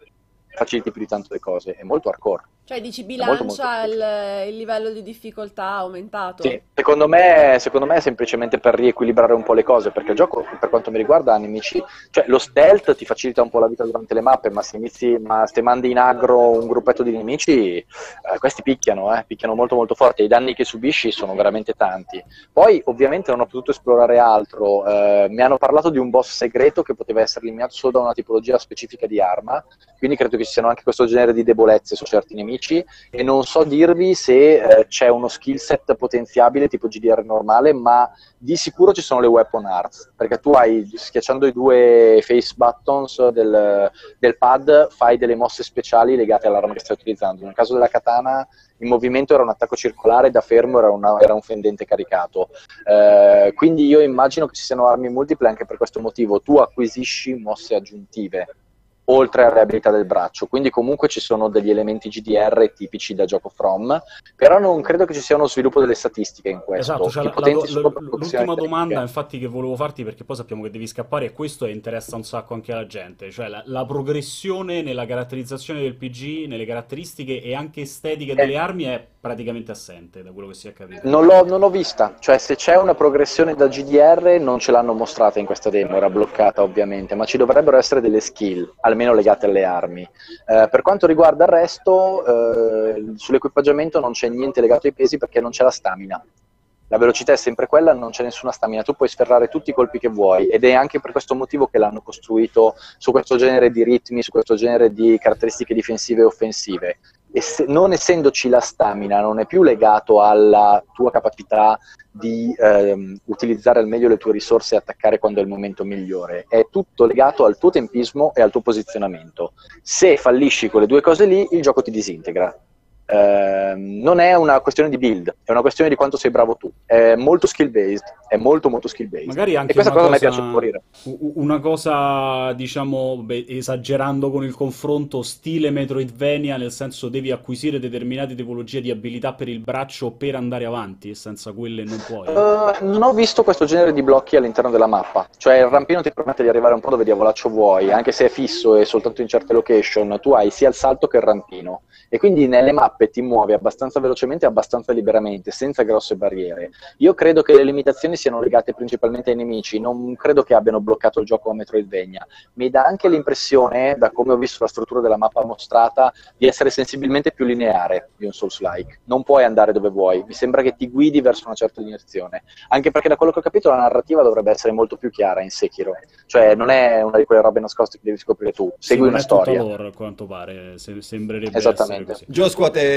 faciliti più di tanto le cose, è molto hardcore. Cioè, dici molto, molto bilancia il, il livello di difficoltà aumentato. Sì, secondo me, secondo me è semplicemente per riequilibrare un po' le cose, perché il gioco, per quanto mi riguarda, ha nemici, cioè lo stealth ti facilita un po' la vita durante le mappe, ma se inizi, ma se mandi in agro un gruppetto di nemici, eh, questi picchiano, eh, picchiano molto molto forte, i danni che subisci sono veramente tanti. Poi ovviamente non ho potuto esplorare altro, eh, mi hanno parlato di un boss segreto che poteva essere eliminato solo da una tipologia specifica di arma, quindi credo che ci siano anche questo genere di debolezze su certi nemici nemici e non so dirvi se eh, c'è uno skill set potenziabile tipo GDR normale, ma di sicuro ci sono le weapon arts, perché tu hai, schiacciando i due face buttons del, del pad, fai delle mosse speciali legate all'arma che stai utilizzando. Nel caso della katana il movimento era un attacco circolare, da fermo era, una, era un fendente caricato. Eh, quindi io immagino che ci siano armi multiple anche per questo motivo. Tu acquisisci mosse aggiuntive oltre alle abilità del braccio. Quindi comunque ci sono degli elementi GDR tipici da gioco From, però non credo che ci sia uno sviluppo delle statistiche in questo. Esatto, cioè la, la, l'ultima domanda infatti che volevo farti perché poi sappiamo che devi scappare e questo interessa un sacco anche alla gente, cioè la, la progressione nella caratterizzazione del PG, nelle caratteristiche e anche estetiche delle eh. armi è praticamente assente da quello che si è capito. Non l'ho, non l'ho vista, cioè se c'è una progressione da GDR non ce l'hanno mostrata in questa demo, era bloccata ovviamente, ma ci dovrebbero essere delle skill, almeno legate alle armi. Eh, per quanto riguarda il resto, eh, sull'equipaggiamento non c'è niente legato ai pesi perché non c'è la stamina. La velocità è sempre quella, non c'è nessuna stamina, tu puoi sferrare tutti i colpi che vuoi ed è anche per questo motivo che l'hanno costruito su questo genere di ritmi, su questo genere di caratteristiche difensive e offensive ess- non essendoci la stamina, non è più legato alla tua capacità di ehm, utilizzare al meglio le tue risorse e attaccare quando è il momento migliore, è tutto legato al tuo tempismo e al tuo posizionamento. Se fallisci quelle due cose lì, il gioco ti disintegra. Uh, non è una questione di build, è una questione di quanto sei bravo tu. È molto skill based, è molto molto skill based. Magari anche e questa cosa, cosa me piace morire. Una cosa, diciamo, beh, esagerando con il confronto, stile Metroidvania, nel senso devi acquisire determinate tipologie di abilità per il braccio per andare avanti, e senza quelle non puoi. Uh, non ho visto questo genere di blocchi all'interno della mappa, cioè il rampino ti permette di arrivare un po' dove diavolaccio vuoi, anche se è fisso e soltanto in certe location, tu hai sia il salto che il rampino e quindi nelle mappe ti muovi abbastanza velocemente e abbastanza liberamente, senza grosse barriere. Io credo che le limitazioni siano legate principalmente ai nemici, non credo che abbiano bloccato il gioco a Metroidvania. Mi dà anche l'impressione, da come ho visto la struttura della mappa mostrata, di essere sensibilmente più lineare di un Souls-like. Non puoi andare dove vuoi, mi sembra che ti guidi verso una certa direzione. Anche perché da quello che ho capito la narrativa dovrebbe essere molto più chiara in Sekiro. Cioè non è una di quelle robe nascoste che devi scoprire tu, segui sì, una storia. Lore, a quanto pare, Se- sembrerebbe Esattamente. essere così. Gio scuote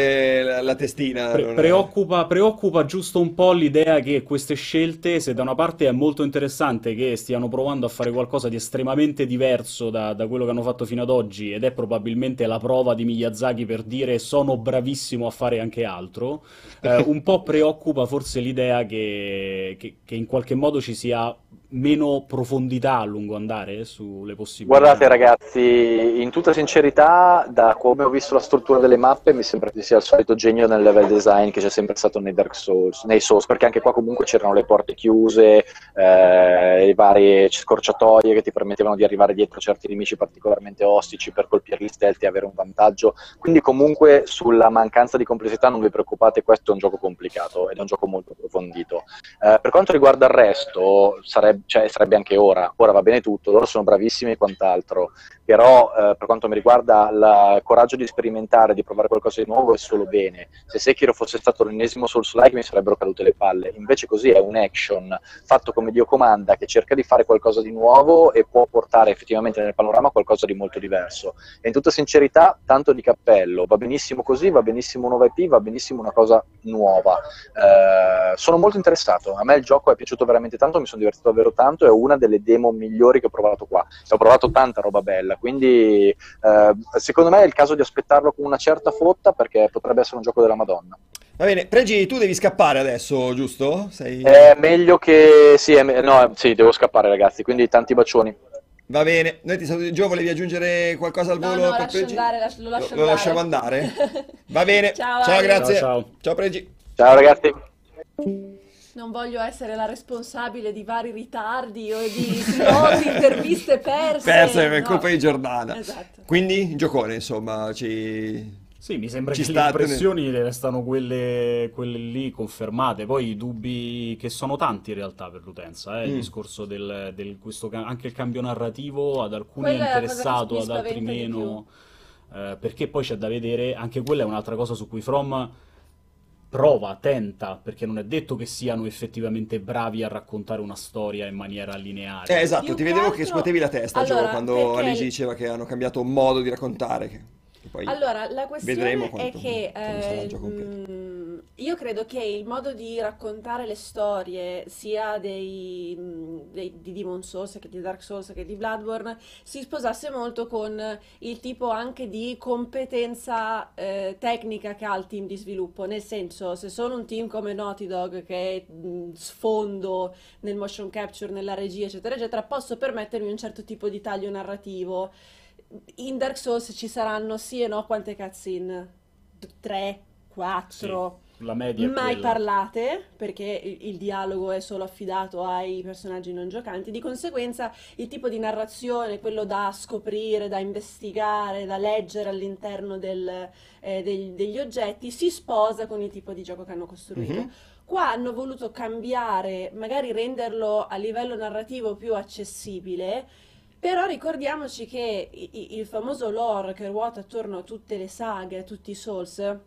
la, la testina. Pre- preoccupa, preoccupa giusto un po' l'idea che queste scelte, se da una parte è molto interessante che stiano provando a fare qualcosa di estremamente diverso da, da quello che hanno fatto fino ad oggi, ed è probabilmente la prova di Miyazaki per dire sono bravissimo a fare anche altro, eh, un po' preoccupa forse l'idea che, che- che in qualche modo ci sia meno profondità a lungo andare sulle possibilità. Guardate ragazzi, in tutta sincerità, da come ho visto la struttura delle mappe, mi sembra che sia il solito genio nel level design che c'è sempre stato nei Dark Souls, nei Souls, perché anche qua comunque c'erano le porte chiuse, eh, le varie scorciatoie che ti permettevano di arrivare dietro certi nemici particolarmente ostici per colpirli stealth e avere un vantaggio. Quindi comunque sulla mancanza di complessità non vi preoccupate, questo è un gioco complicato ed è un gioco molto approfondito. Eh, per quanto riguarda il resto, sarebbe, cioè, sarebbe anche ora, ora va bene tutto, loro sono bravissimi e quant'altro, però eh, per quanto mi riguarda il coraggio di sperimentare, di provare qualcosa di nuovo è solo bene. Se Sekiro fosse stato l'ennesimo Souls-like mi sarebbero cadute le palle, invece così è un action fatto come Dio comanda che cerca di fare qualcosa di nuovo e può portare effettivamente nel panorama qualcosa di molto diverso. E in tutta sincerità, tanto di cappello, va benissimo così, va benissimo un IP, va benissimo una cosa nuova. Eh, sono molto interessato, a me il gioco è piaciuto veramente tanto, mi sono divertito davvero tanto, è una delle demo migliori che ho provato qua. E ho provato tanta roba bella, quindi eh, secondo me è il caso di aspettarlo con una certa fotta perché potrebbe essere un gioco della Madonna. Va bene, Pregi, tu devi scappare adesso, giusto? Sei... È meglio che... Sì, è me- no, sì, devo scappare ragazzi, quindi tanti bacioni. Va bene, noi ti salutiamo. Gio, volevi aggiungere qualcosa al No, volo no, Pregi? andare, lascia- lo lascio Lo, lo lasciamo andare? Va bene, Ciao, ciao, grazie. Ciao, ciao. Pregi. Ciao ragazzi. Non voglio essere la responsabile di vari ritardi o di slot, interviste perse. Perse per no. colpa di Giordana. Esatto. Quindi, giocone, insomma, ci... Sì, mi sembra Ci che le impressioni restano quelle, quelle lì confermate. Poi i dubbi che sono tanti in realtà per l'utenza, eh, il Mm. discorso del, del- questo anche il cambio narrativo ad alcuni Quella è interessato, ad altri meno. eh, perché poi c'è da vedere, anche quella è un'altra cosa su cui From prova, tenta, perché non è detto che siano effettivamente bravi a raccontare una storia in maniera lineare. Eh, esatto, Più ti che vedevo che altro- scuotevi la testa, Gio, Allora, quando perché il- diceva che hanno cambiato modo di raccontare. che- Poi Allora, la vedremo questione è che eh, io credo che il modo di raccontare le storie, sia dei, dei- di Demon Souls che di Dark Souls che di Bloodborne, si sposasse molto con il tipo anche di competenza eh, tecnica che ha il team di sviluppo. Nel senso, se sono un team come Naughty Dog che mh, sfondo nel motion capture, nella regia, eccetera, eccetera, posso permettermi un certo tipo di taglio narrativo. In Dark Souls ci saranno sì e no quante cutscene? Tre, Sì, quattro, la media mai quella. parlate, perché il, il dialogo è solo affidato ai personaggi non giocanti. Di conseguenza, il tipo di narrazione, quello da scoprire, da investigare, da leggere all'interno del- eh, degli, degli oggetti, si sposa con il tipo di gioco che hanno costruito. Mhm. Qua hanno voluto cambiare, magari renderlo a livello narrativo più accessibile, però ricordiamoci che il famoso lore che ruota attorno a tutte le saghe, a tutti i Souls,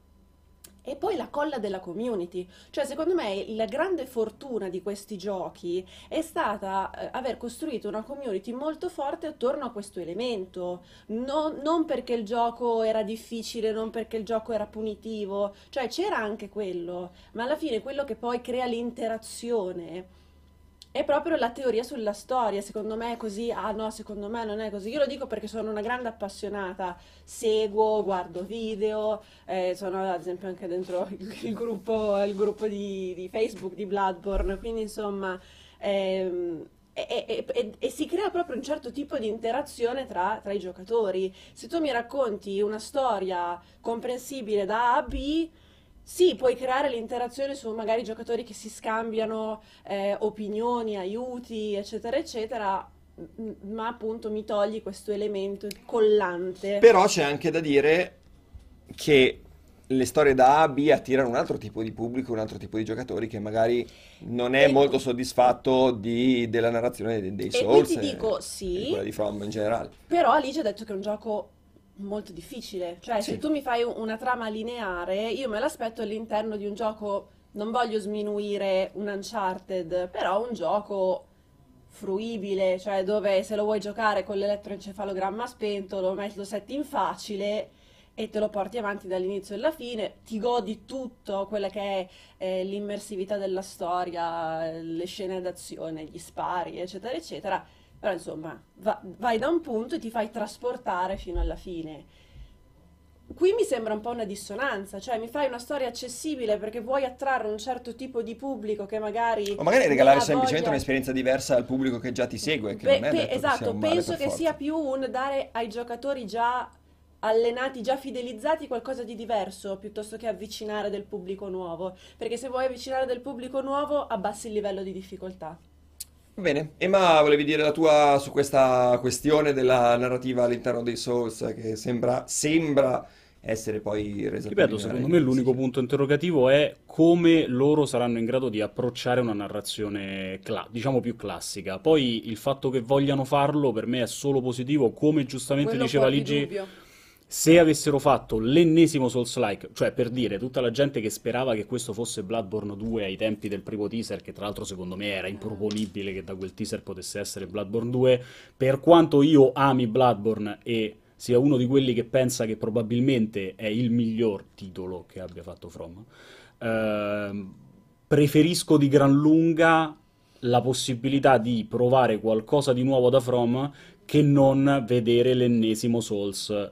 è poi la colla della community. Cioè, secondo me, la grande fortuna di questi giochi è stata eh, aver costruito una community molto forte attorno a questo elemento. Non, non perché il gioco era difficile, non perché il gioco era punitivo, cioè c'era anche quello, ma alla fine quello che poi crea l'interazione è proprio la teoria sulla storia. Secondo me è così, ah no, secondo me non è così. Io lo dico perché sono una grande appassionata, seguo, guardo video, eh, sono ad esempio anche dentro il, il gruppo, il gruppo di, di Facebook di Bloodborne, quindi insomma... ehm, e, e- e- e si crea proprio un certo tipo di interazione tra, tra i giocatori. Se tu mi racconti una storia comprensibile da A a B, sì, puoi creare l'interazione su magari giocatori che si scambiano eh, opinioni, aiuti, eccetera, eccetera, m- ma appunto mi togli questo elemento collante. Però c'è anche da dire che le storie da A a B attirano un altro tipo di pubblico, un altro tipo di giocatori che magari non è E- molto soddisfatto di- della narrazione dei, dei E Souls ti e, dico e di sì, quella di From in generale. però Alice ha detto che è un gioco molto difficile. Cioè, se Sì. tu mi fai un- una trama lineare, io me l'aspetto all'interno di un gioco, non voglio sminuire un Uncharted, però un gioco fruibile, cioè dove se lo vuoi giocare con l'elettroencefalogramma spento, lo metti, lo setti in facile e te lo porti avanti dall'inizio alla fine, ti godi tutto quella che è eh, l'immersività della storia, le scene d'azione, gli spari, eccetera, eccetera. Però insomma, va- vai da un punto e ti fai trasportare fino alla fine. Qui mi sembra un po' una dissonanza, cioè mi fai una storia accessibile perché vuoi attrarre un certo tipo di pubblico che magari O magari regalare semplicemente voglia. un'esperienza diversa al pubblico che già ti segue, che Pe- non è pe- che esatto, male penso che forza. sia più un dare ai giocatori già allenati, già fidelizzati qualcosa di diverso piuttosto che avvicinare del pubblico nuovo, perché se vuoi avvicinare del pubblico nuovo abbassi il livello di difficoltà. Va bene, Emma, volevi dire la tua su questa questione della narrativa all'interno dei Souls che sembra, sembra essere poi resa più Ripeto, lineare secondo me l'unico dice. punto interrogativo è come loro saranno in grado di approcciare una narrazione, cla- diciamo più classica. Poi il fatto che vogliano farlo per me è solo positivo, come giustamente Quello diceva fuori Ligi, dubbio. Se avessero fatto l'ennesimo Souls-like, cioè per dire, tutta la gente che sperava che questo fosse Bloodborne 2 ai tempi del primo teaser, che tra l'altro secondo me era improponibile che da quel teaser potesse essere Bloodborne 2, per quanto io ami Bloodborne e sia uno di quelli che pensa che probabilmente è il miglior titolo che abbia fatto From, ehm, preferisco di gran lunga la possibilità di provare qualcosa di nuovo da From che non vedere l'ennesimo Souls,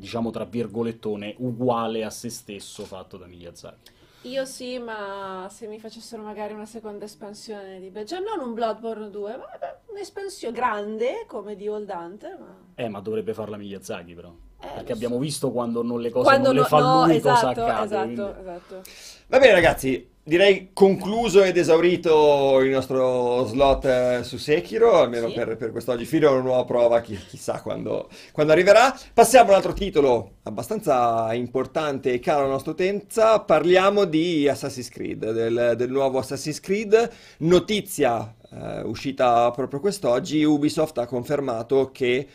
diciamo tra virgolettone, uguale a se stesso fatto da Miyazaki. Io sì, ma se mi facessero magari una seconda espansione di Beh, cioè non un Bloodborne 2, ma un'espansione grande come di Old Hunter, ma... Eh, ma dovrebbe farla Miyazaki però. Eh, Perché abbiamo visto quando non le cose Quando non le no, fa no, lui cosa esatto, accade. esatto, quindi- esatto. Va bene ragazzi, direi concluso ed esaurito il nostro slot eh, su Sekiro, almeno Sì. per, per quest'oggi, fino a una nuova prova, chi- chissà quando, quando arriverà. Passiamo a un altro titolo abbastanza importante e caro alla nostra utenza, parliamo di Assassin's Creed, del, del nuovo Assassin's Creed, notizia eh, uscita proprio quest'oggi, Ubisoft ha confermato che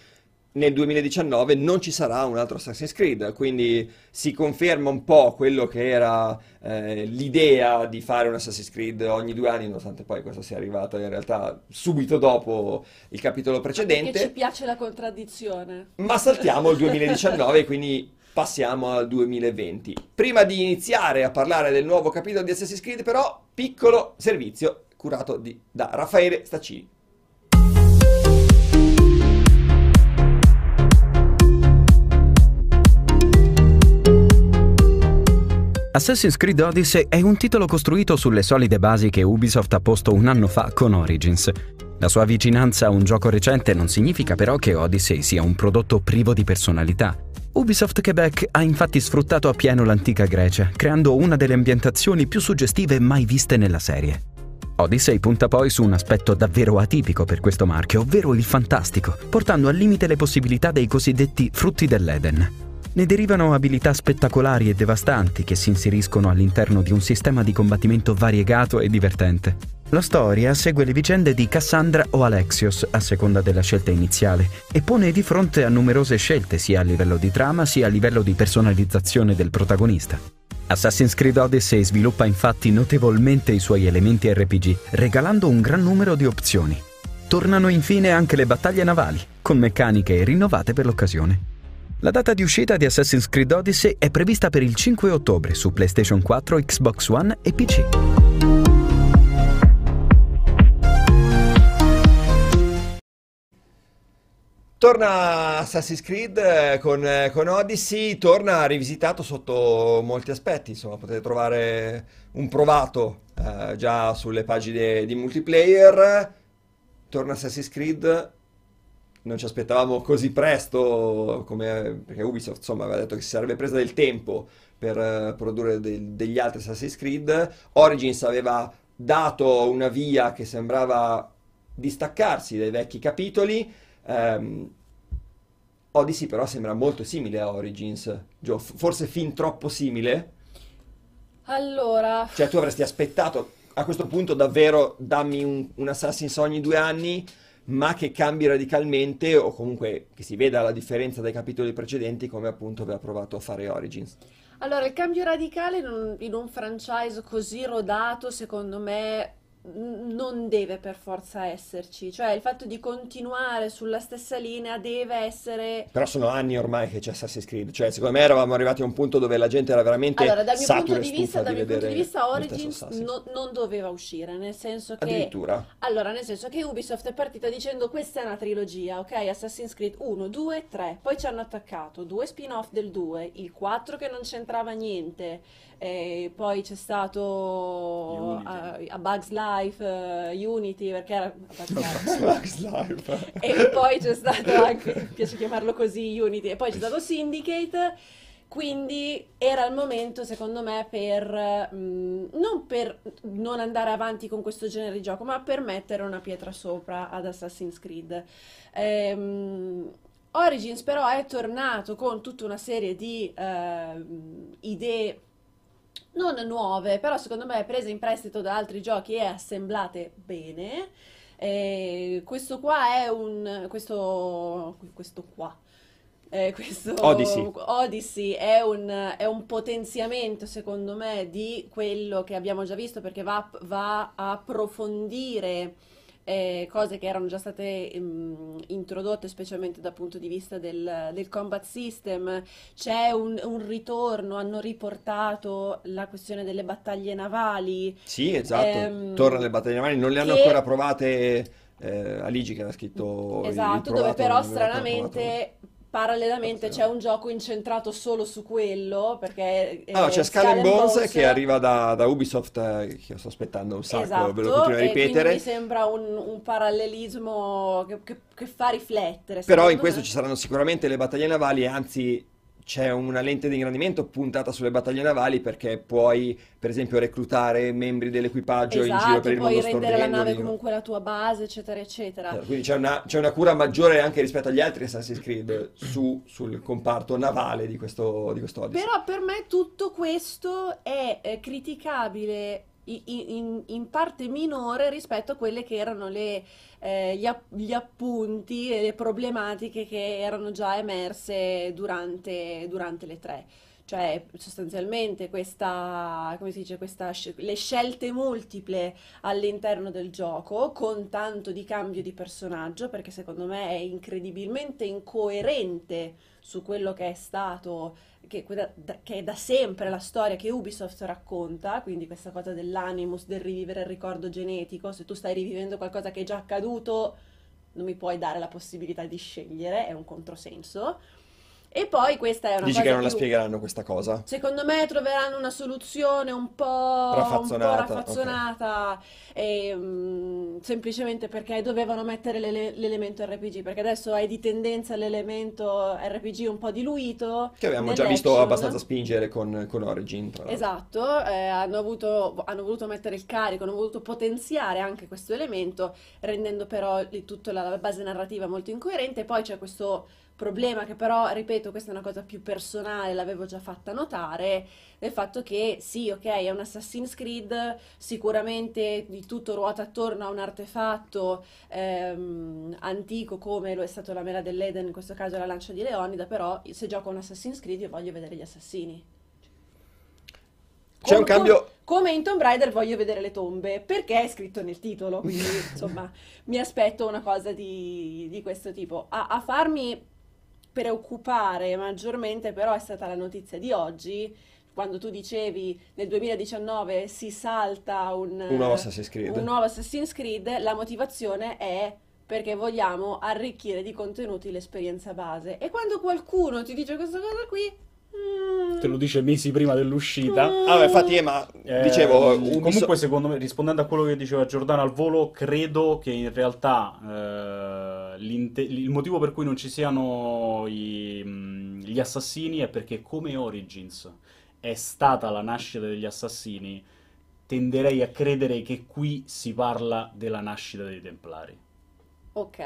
nel 2019 non ci sarà un altro Assassin's Creed, quindi si conferma un po' quello che era eh, l'idea di fare un Assassin's Creed ogni due anni, nonostante poi questo sia arrivato in realtà subito dopo il capitolo precedente. Perché ci piace la contraddizione. Ma saltiamo il 2019, quindi passiamo al 2020. Prima di iniziare a parlare del nuovo capitolo di Assassin's Creed, però, piccolo servizio curato di- da Raffaele Staccini. Assassin's Creed Odyssey è un titolo costruito sulle solide basi che Ubisoft ha posto un anno fa con Origins. La sua vicinanza a un gioco recente non significa però che Odyssey sia un prodotto privo di personalità. Ubisoft Quebec ha infatti sfruttato appieno l'antica Grecia, creando una delle ambientazioni più suggestive mai viste nella serie. Odyssey punta poi su un aspetto davvero atipico per questo marchio, ovvero il fantastico, portando al limite le possibilità dei cosiddetti frutti dell'Eden. Ne derivano abilità spettacolari e devastanti che si inseriscono all'interno di un sistema di combattimento variegato e divertente. La storia segue le vicende di Cassandra o Alexios, a seconda della scelta iniziale, e pone di fronte a numerose scelte sia a livello di trama sia a livello di personalizzazione del protagonista. Assassin's Creed Odyssey sviluppa infatti notevolmente i suoi elementi RPG, regalando un gran numero di opzioni. Tornano infine anche le battaglie navali, con meccaniche rinnovate per l'occasione. La data di uscita di Assassin's Creed Odyssey è prevista per il 5 ottobre su PlayStation 4, Xbox One e PC. Torna Assassin's Creed eh, con, eh, con Odyssey, torna rivisitato sotto molti aspetti, insomma potete trovare un provato eh, già sulle pagine di multiplayer, torna Assassin's Creed, non ci aspettavamo così presto, come, perché Ubisoft insomma aveva detto che si sarebbe presa del tempo per eh, produrre de- degli altri Assassin's Creed, Origins aveva dato una via che sembrava distaccarsi dai vecchi capitoli, Ehm, Odyssey però sembra molto simile a Origins, Gio, forse fin troppo simile. Allora, Cioè tu avresti aspettato a questo punto davvero dammi un, un Assassin's ogni due anni, ma che cambi radicalmente o comunque che si veda la differenza dai capitoli precedenti come appunto aveva provato a fare Origins. allora, il cambio radicale in un, in un franchise così rodato, secondo me, non deve per forza esserci. Cioè, il fatto di continuare sulla stessa linea deve essere Però sono anni ormai che c'è Assassin's Creed, cioè secondo me eravamo arrivati a un punto dove la gente era veramente Allora, dal mio punto di vista, dal di mio punto di vista Origins no- non doveva uscire, nel senso che Addirittura. allora, nel senso che Ubisoft è partita dicendo questa è una trilogia, ok? Assassin's Creed 1, 2, 3, poi ci hanno attaccato due spin-off del 2, il 4 che non c'entrava niente, e poi c'è stato Unity. a, a Bugs Life, eh, Unity, perché era Bugs Life. Bugs Life. E poi c'è stato anche, piace chiamarlo così, Unity, e poi c'è stato Syndicate, quindi era il momento, secondo me, per, mh, non per non andare avanti con questo genere di gioco, ma per mettere una pietra sopra ad Assassin's Creed. Ehm, Origins però è tornato con tutta una serie di ehm, idee non nuove, però secondo me prese in prestito da altri giochi e assemblate bene. E questo qua è un... questo, questo qua. Eh, questo Odyssey. Odyssey è un, è un potenziamento, secondo me, di quello che abbiamo già visto, perché va, va a approfondire eh, cose che erano già state mm, introdotte, specialmente dal punto di vista del, del combat system. C'è un, un ritorno, hanno riportato la questione delle battaglie navali. Sì, esatto. Ehm, Torna le battaglie navali, non le hanno che- ancora provate eh, Aligi che ha scritto il- il Esatto, dove però aveva stranamente, parallelamente c'è un gioco incentrato solo su quello, perché. Allora, c'è Skull and Bones Bones- che arriva da, da Ubisoft, eh, che sto aspettando un sacco, Esatto, ve lo continuo a e ripetere. mi sembra un, un parallelismo che, che- che fa riflettere, Però in questo me. ci saranno sicuramente le battaglie navali, anzi c'è una lente di ingrandimento puntata sulle battaglie navali perché puoi, per esempio, reclutare membri dell'equipaggio in giro Esatto, per il puoi mondo rendere la nave comunque la tua base, eccetera, eccetera. Certo, Quindi c'è una, c'è una cura maggiore anche rispetto agli altri Assassin's Creed su- sul comparto navale di questo, di questo. Però per me tutto questo è eh, criticabile in, in parte minore rispetto a quelle che erano le, eh, gli, app- gli appunti e le problematiche che erano già emerse durante, durante le tre. Cioè, sostanzialmente, questa, dice, questa, le scelte multiple all'interno del gioco, con tanto di cambio di personaggio, perché secondo me è incredibilmente incoerente su quello che è stato, che, che è da sempre la storia che Ubisoft racconta, quindi questa cosa dell'animus, del rivivere il ricordo genetico, se tu stai rivivendo qualcosa che è già accaduto, non mi puoi dare la possibilità di scegliere, è un controsenso. E poi questa è una Dici cosa che non la più... spiegheranno questa cosa? Secondo me troveranno una soluzione un po', un po' Raffazzonata, ok. raffazzonata, e, mm, semplicemente perché dovevano mettere l'ele- l'elemento RPG, perché adesso hai di tendenza l'elemento RPG un po' diluito Che abbiamo già visto abbastanza spingere con, con Origin, tra l'altro. Esatto, eh, hanno avuto, hanno voluto mettere il carico, hanno voluto potenziare anche questo elemento, rendendo però tutta la base narrativa molto incoerente. Poi c'è questo problema che però, ripeto, questa è una cosa più personale, l'avevo già fatta notare, del fatto che sì, ok, è un Assassin's Creed, sicuramente di tutto ruota attorno a un artefatto ehm, antico come lo è stato la mela dell'Eden, in questo caso la lancia di Leonida, però se gioco un Assassin's Creed io voglio vedere gli assassini. C'è un cambio... com- come in Tomb Raider voglio vedere le tombe, perché è scritto nel titolo, quindi insomma mi aspetto una cosa di, di questo tipo. A, a farmi preoccupare maggiormente però è stata la notizia di oggi, quando tu dicevi nel 2019 si salta un, Un nuovo Assassin's Creed. un nuovo Assassin's Creed, la motivazione è perché vogliamo arricchire di contenuti l'esperienza base. E quando qualcuno ti dice questa cosa qui... mm, Te lo dice mesi prima dell'uscita. mm, Ah, beh, infatti, eh, ma Eh, dicevo, Ubisoft- comunque, secondo me, rispondendo a quello che diceva Giordano al volo, credo che in realtà eh, il motivo per cui non ci siano i- mh, gli assassini è perché, come Origins è stata la nascita degli assassini, tenderei a credere che qui si parla della nascita dei Templari. Ok.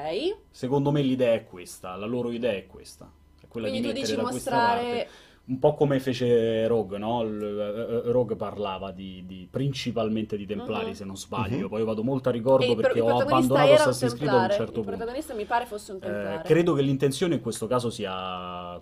Secondo me l'idea è questa, la loro idea è questa, è quella Quindi di tu dici mostrare... parte. Un po' come fece Rogue, no? Il- eh, Rogue parlava di, di- principalmente di Templari, Mhm. se non sbaglio. Mhm. Poi vado molto a ricordo il, perché il ho abbandonato Assassin's Creed a un certo Il punto. protagonista mi pare fosse un Eh, templare. credo che l'intenzione in questo caso sia...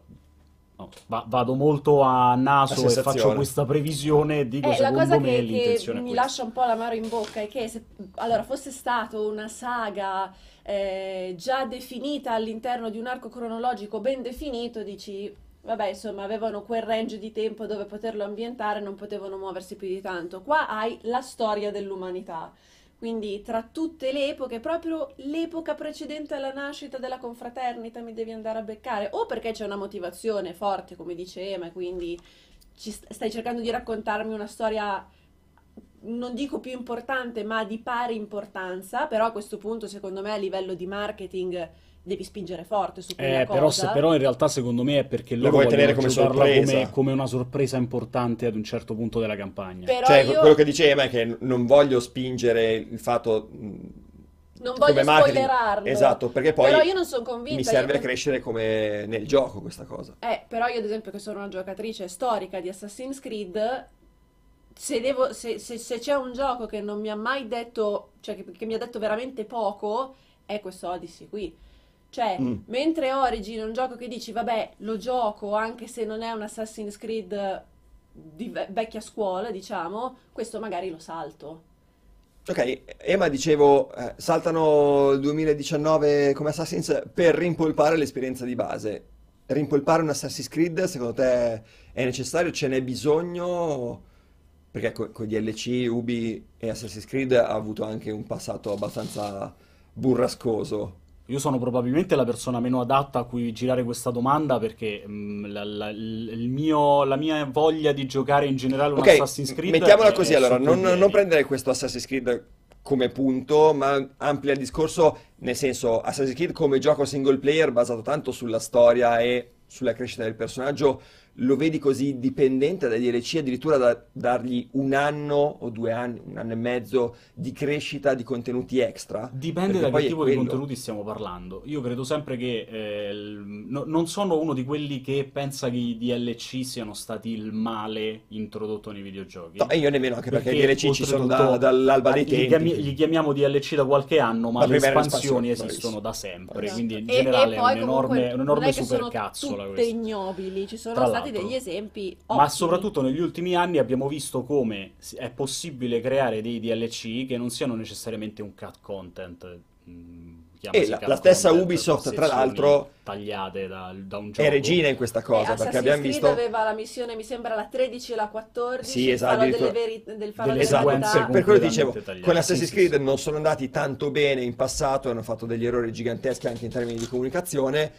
no, va- vado molto a naso La e faccio questa previsione e dico Eh, la secondo cosa me che, che mi questa. lascia un po' l'amaro in bocca è che se allora, fosse stato una saga eh, già definita all'interno di un arco cronologico ben definito, dici, vabbè, insomma, avevano quel range di tempo dove poterlo ambientare, non potevano muoversi più di tanto. Qua hai la storia dell'umanità. Quindi tra tutte le epoche, proprio l'epoca precedente alla nascita della confraternita mi devi andare a beccare, o perché c'è una motivazione forte, come dice Ema, quindi stai cercando di raccontarmi una storia, non dico più importante, ma di pari importanza, però a questo punto, secondo me, a livello di marketing devi spingere forte su quella Eh, però, se- però in realtà secondo me è perché Lo loro vuoi vogliono tenere come giocarla sorpresa. come, come una sorpresa importante ad un certo punto della campagna. Però Cioè, io quello che diceva è che non voglio spingere il fatto non voglio spoilerarlo. Esatto, perché poi Però io non sono convinta. mi io serve a per- crescere come nel gioco questa cosa. Eh, però io ad esempio che sono una giocatrice storica di Assassin's Creed, se, devo, se, se- se c'è un gioco che non mi ha mai detto, cioè che, che mi ha detto veramente poco, è questo Odyssey qui. Cioè, Mm. mentre Origin è un gioco che dici, vabbè, lo gioco anche se non è un Assassin's Creed di ve- vecchia scuola, diciamo, questo magari lo salto. Ok, Ema dicevo, eh, saltano il 2019 come Assassin's per rimpolpare l'esperienza di base. Rimpolpare un Assassin's Creed, secondo te è necessario? Ce n'è bisogno? Perché co- con i DLC, Ubi e Assassin's Creed ha avuto anche un passato abbastanza burrascoso. Io sono probabilmente la persona meno adatta a cui girare questa domanda perché mh, la, la- il mio- la mia voglia di giocare in generale un Ok, Assassin's Creed mettiamola è- così è allora, non, non prendere questo Assassin's Creed come punto, ma amplia il discorso, nel senso Assassin's Creed come gioco single player basato tanto sulla storia e sulla crescita del personaggio, lo vedi così dipendente dai DLC, addirittura da dargli un anno o due anni, un anno e mezzo di crescita di contenuti extra? Dipende da che tipo di contenuti stiamo parlando. Io credo sempre che eh, no- non sono uno di quelli che pensa che i DLC siano stati il male introdotto nei videogiochi. No, e io nemmeno, anche perché, i Perché DLC ci sono da- dall'alba dei li, tempi. chiami- li chiamiamo DLC da qualche anno, ma La le espansioni esistono da sempre. Esatto. Quindi in E- generale e è poi un comunque enorme, un non enorme è che sono supercazzola tutte questo. ignobili, ci sono Tra stati l'altro. degli esempi Ma ottimi. soprattutto negli ultimi anni abbiamo visto come è possibile creare dei DLC che non siano necessariamente un cut content. mm, E la- cut la stessa content, Ubisoft, tra l'altro, tagliate da, da un È gioco. regina in questa E cosa, perché Assassin's abbiamo Creed visto... aveva la missione, mi sembra, la 13 e la 14, Sì, il esatto, delle, veri- del falò Delle Esatto, per quello dicevo, tagliate. con Assassin's Sì, Creed sì, sì. non sono andati tanto bene in passato, hanno fatto degli errori giganteschi anche in termini di comunicazione,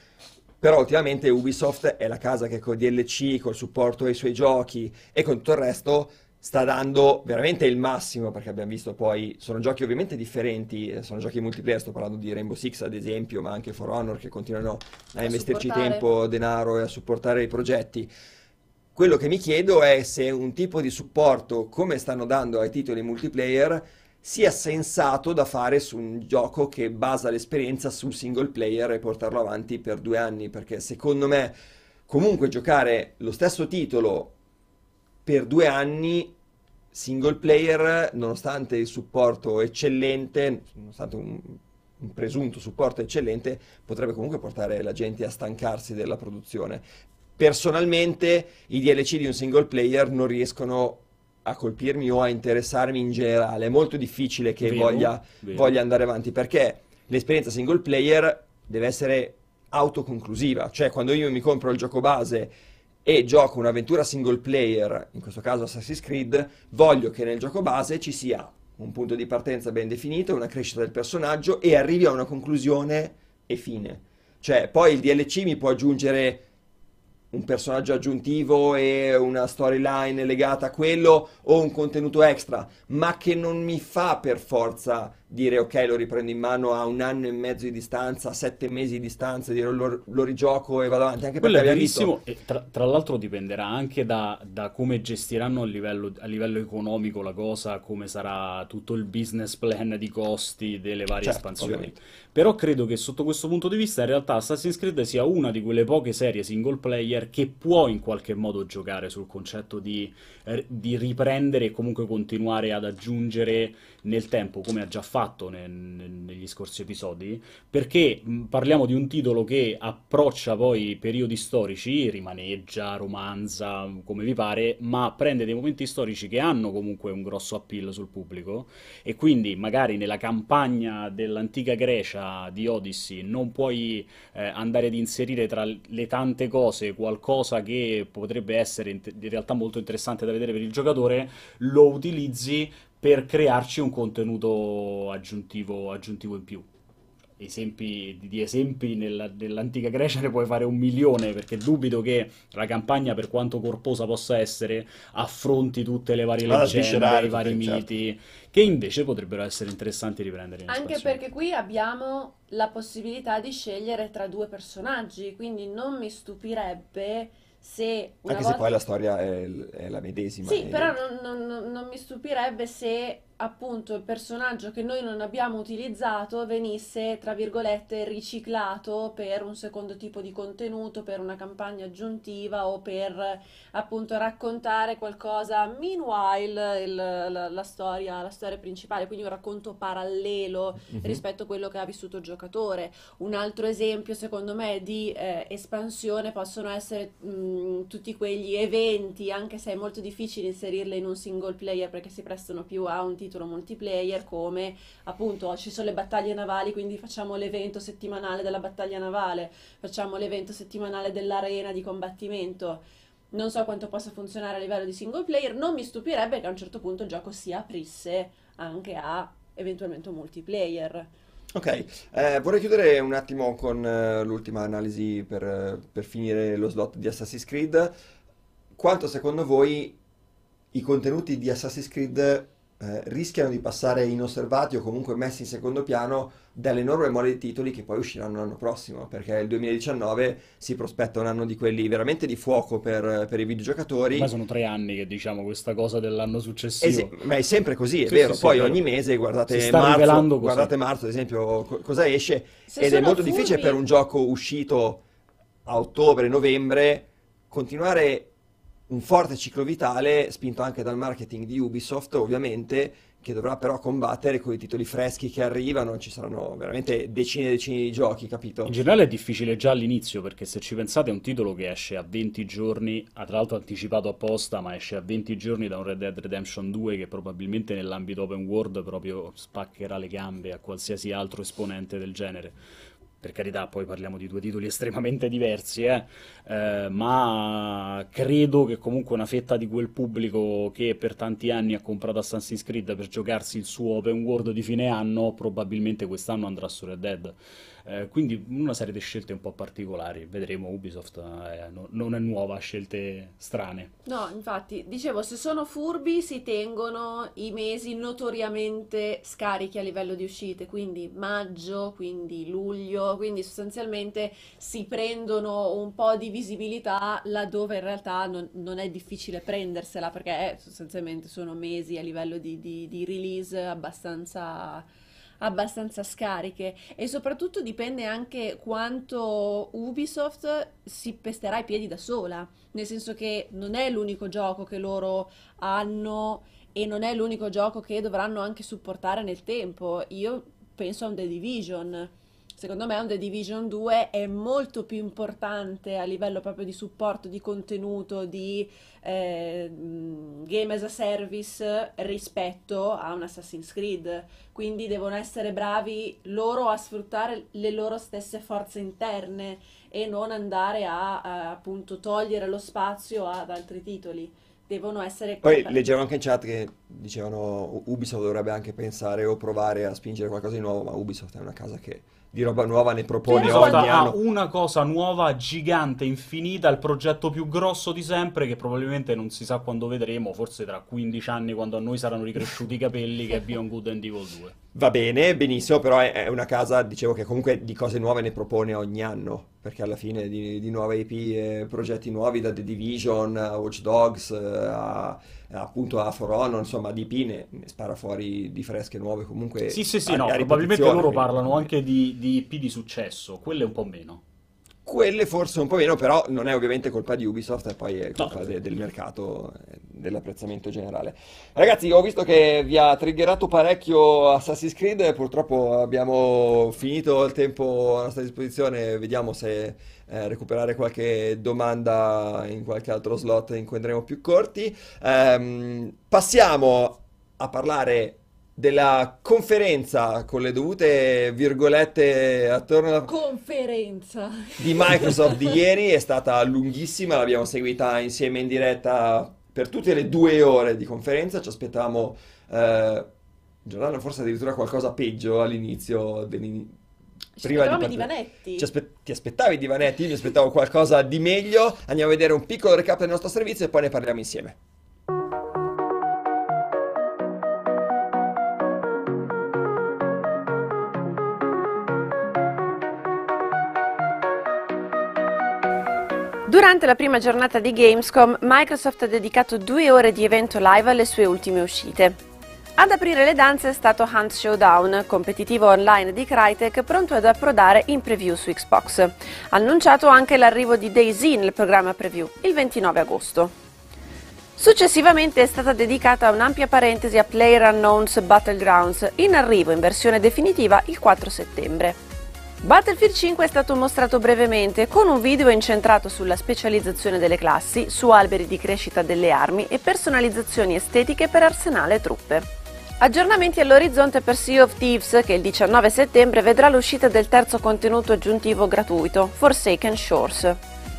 però ultimamente Ubisoft è la casa che con DLC, col supporto ai suoi giochi e con tutto il resto sta dando veramente il massimo, perché abbiamo visto poi, sono giochi ovviamente differenti, eh, sono giochi multiplayer, sto parlando di Rainbow Six ad esempio, ma anche For Honor che continuano a A investirci supportare. tempo, denaro e a supportare i progetti. Quello che mi chiedo è se un tipo di supporto, come stanno dando ai titoli multiplayer, sia sensato da fare su un gioco che basa l'esperienza sul single player e portarlo avanti per due anni, perché secondo me comunque giocare lo stesso titolo per due anni single player, nonostante il supporto eccellente, nonostante un, un presunto supporto eccellente, potrebbe comunque portare la gente a stancarsi della produzione. Personalmente i DLC di un single player non riescono a colpirmi o a interessarmi in generale, è molto difficile che Vero, voglia, vero. voglia andare avanti perché l'esperienza single player deve essere autoconclusiva, cioè quando io mi compro il gioco base e gioco un'avventura single player, in questo caso Assassin's Creed, voglio che nel gioco base ci sia un punto di partenza ben definito, una crescita del personaggio e arrivi a una conclusione e fine. Cioè, poi il DLC mi può aggiungere un personaggio aggiuntivo e una storyline legata a quello o un contenuto extra, ma che non mi fa per forza dire ok, lo riprendo in mano a un anno e mezzo di distanza, a sette mesi di distanza, dire lo, lo rigioco e vado avanti, anche Quello è verissimo e tra, tra l'altro dipenderà anche da, da come gestiranno a livello, a livello economico la cosa, come sarà tutto il business plan di costi delle varie Certo, espansioni. ovviamente. Però credo che sotto questo punto di vista in realtà Assassin's Creed sia una di quelle poche serie single player che può in qualche modo giocare sul concetto di, eh, di riprendere e comunque continuare ad aggiungere nel tempo, come ha già fatto ne- ne- negli scorsi episodi, perché mh, parliamo di un titolo che approccia poi periodi storici, rimaneggia, romanza, come vi pare, ma prende dei momenti storici che hanno comunque un grosso appeal sul pubblico. E quindi magari nella campagna dell'antica Grecia di Odyssey non puoi eh, andare ad inserire tra le tante cose qualcosa che potrebbe essere in in realtà molto interessante da vedere per il giocatore, lo utilizzi per crearci un contenuto aggiuntivo, aggiuntivo in più. Esempi, di esempi nella- nell'antica Grecia ne puoi fare un milione perché dubito che la campagna, per quanto corposa possa essere, affronti tutte le varie Vada a leggende, i vari certo. miti, che invece potrebbero essere interessanti riprendere in Anche espansione. perché qui abbiamo la possibilità di scegliere tra due personaggi, quindi non mi stupirebbe se Anche se volta... poi la storia è, è la medesima. Sì, e- però non, non- non- non mi stupirebbe se appunto il personaggio che noi non abbiamo utilizzato venisse, tra virgolette, riciclato per un secondo tipo di contenuto, per una campagna aggiuntiva o per appunto raccontare qualcosa meanwhile il- la, la storia, la storia principale, quindi un racconto parallelo Mhm. rispetto a quello che ha vissuto il giocatore. Un altro esempio, secondo me, di eh, espansione possono essere mh, tutti quegli eventi, anche se è molto difficile inserirle in un single player perché si prestano più a un titolo multiplayer, come appunto ci sono le battaglie navali, quindi facciamo l'evento settimanale della battaglia navale, facciamo l'evento settimanale dell'arena di combattimento. Non so quanto possa funzionare a livello di single player, non mi stupirebbe che a un certo punto il gioco si aprisse anche a eventualmente un multiplayer. Ok, eh, vorrei chiudere un attimo con eh, l'ultima analisi per, eh, per finire lo slot di Assassin's Creed. Quanto secondo voi i contenuti di Assassin's Creed eh, rischiano di passare inosservati o comunque messi in secondo piano dall'enorme mole di titoli che poi usciranno l'anno prossimo, perché il 2019 si prospetta un anno di quelli veramente di fuoco per, per i videogiocatori. Ma sono tre anni che diciamo questa cosa dell'anno successivo. Esi- ma è sempre così, è Sì, vero. sì, sì, Poi vero. ogni mese guardate marzo, guardate marzo, ad esempio, co- cosa esce Se ed è molto furbi- difficile per un gioco uscito a ottobre, novembre, continuare un forte ciclo vitale, spinto anche dal marketing di Ubisoft, ovviamente, che dovrà però combattere con i titoli freschi che arrivano, ci saranno veramente decine e decine di giochi, capito? In generale è difficile già all'inizio perché se ci pensate è un titolo che esce a 20 giorni, ah, tra l'altro anticipato apposta, ma esce a 20 giorni da un Red Dead Redemption 2 che probabilmente nell'ambito open world proprio spaccherà le gambe a qualsiasi altro esponente del genere. Per carità, poi parliamo di due titoli estremamente diversi, eh? Eh, ma credo che comunque una fetta di quel pubblico che per tanti anni ha comprato Assassin's Creed per giocarsi il suo open world di fine anno, probabilmente quest'anno andrà su Red Dead. Eh, quindi una serie di scelte un po' particolari. Vedremo, Ubisoft eh, no- non è nuova scelte strane. No, infatti, dicevo, se sono furbi si tengono i mesi notoriamente scarichi a livello di uscite, quindi maggio, quindi luglio, quindi sostanzialmente si prendono un po' di visibilità laddove in realtà non, non è difficile prendersela, perché eh, sostanzialmente sono mesi a livello di, di- di release abbastanza abbastanza scariche e soprattutto dipende anche quanto Ubisoft si pesterà i piedi da sola, nel senso che non è l'unico gioco che loro hanno e non è l'unico gioco che dovranno anche supportare nel tempo. Io penso a un The Division. Secondo me un The Division 2 è molto più importante a livello proprio di supporto, di contenuto, di eh, mh, game as a service rispetto a un Assassin's Creed. Quindi devono essere bravi loro a sfruttare le loro stesse forze interne e non andare a, a, appunto togliere lo spazio ad altri titoli. Devono essere Poi leggevo anche in chat che dicevano Ubisoft dovrebbe anche pensare o provare a spingere qualcosa di nuovo, ma Ubisoft è una casa che di roba nuova ne propone ogni guarda, ha anno. una cosa nuova, gigante, infinita, il progetto più grosso di sempre che probabilmente non si sa quando vedremo, forse tra 15 anni quando a noi saranno ricresciuti i capelli, che è Beyond Good and Evil 2. Va bene, benissimo, però è, è una casa, dicevo, che comunque di cose nuove ne propone ogni anno, perché alla fine di, di nuove IP e progetti nuovi, da The Division a Watch Dogs, eh, a, appunto a For Honor, insomma, DP ne, ne spara fuori di fresche nuove comunque Sì, sì, sì, a- no, a probabilmente loro quindi- parlano anche di, di IP di successo, quelle un po' meno. Quelle forse un po' meno, però non è ovviamente colpa di Ubisoft, e poi è colpa No. de- del mercato, eh, dell'apprezzamento generale. Ragazzi, ho visto che vi ha triggerato parecchio Assassin's Creed, purtroppo abbiamo finito il tempo a nostra disposizione, vediamo se eh, recuperare qualche domanda in qualche altro slot in cui andremo più corti. Ehm, passiamo a parlare della conferenza con le dovute virgolette attorno alla conferenza. di Microsoft di ieri è stata lunghissima, l'abbiamo seguita insieme in diretta per tutte le due ore di conferenza, ci aspettavamo, eh, Giordano, forse addirittura qualcosa peggio all'inizio, dell'ini- Ci prima di partire. divanetti. Ci aspe- ti aspettavi i divanetti, io mi aspettavo qualcosa di meglio, andiamo a vedere un piccolo recap del nostro servizio e poi ne parliamo insieme. Durante la prima giornata di Gamescom, Microsoft ha dedicato due ore di evento live alle sue ultime uscite. Ad aprire le danze è stato Hunt Showdown, competitivo online di Crytek pronto ad approdare in preview su Xbox. Annunciato anche l'arrivo di DayZ nel programma preview, il 29 agosto. Successivamente è stata dedicata un'ampia parentesi a PlayerUnknown's Battlegrounds, in arrivo in versione definitiva il 4 settembre. Battlefield 5 è stato mostrato brevemente con un video incentrato sulla specializzazione delle classi, su alberi di crescita delle armi e personalizzazioni estetiche per arsenale e truppe. Aggiornamenti all'orizzonte per Sea of Thieves che il 19 settembre vedrà l'uscita del terzo contenuto aggiuntivo gratuito, Forsaken Shores.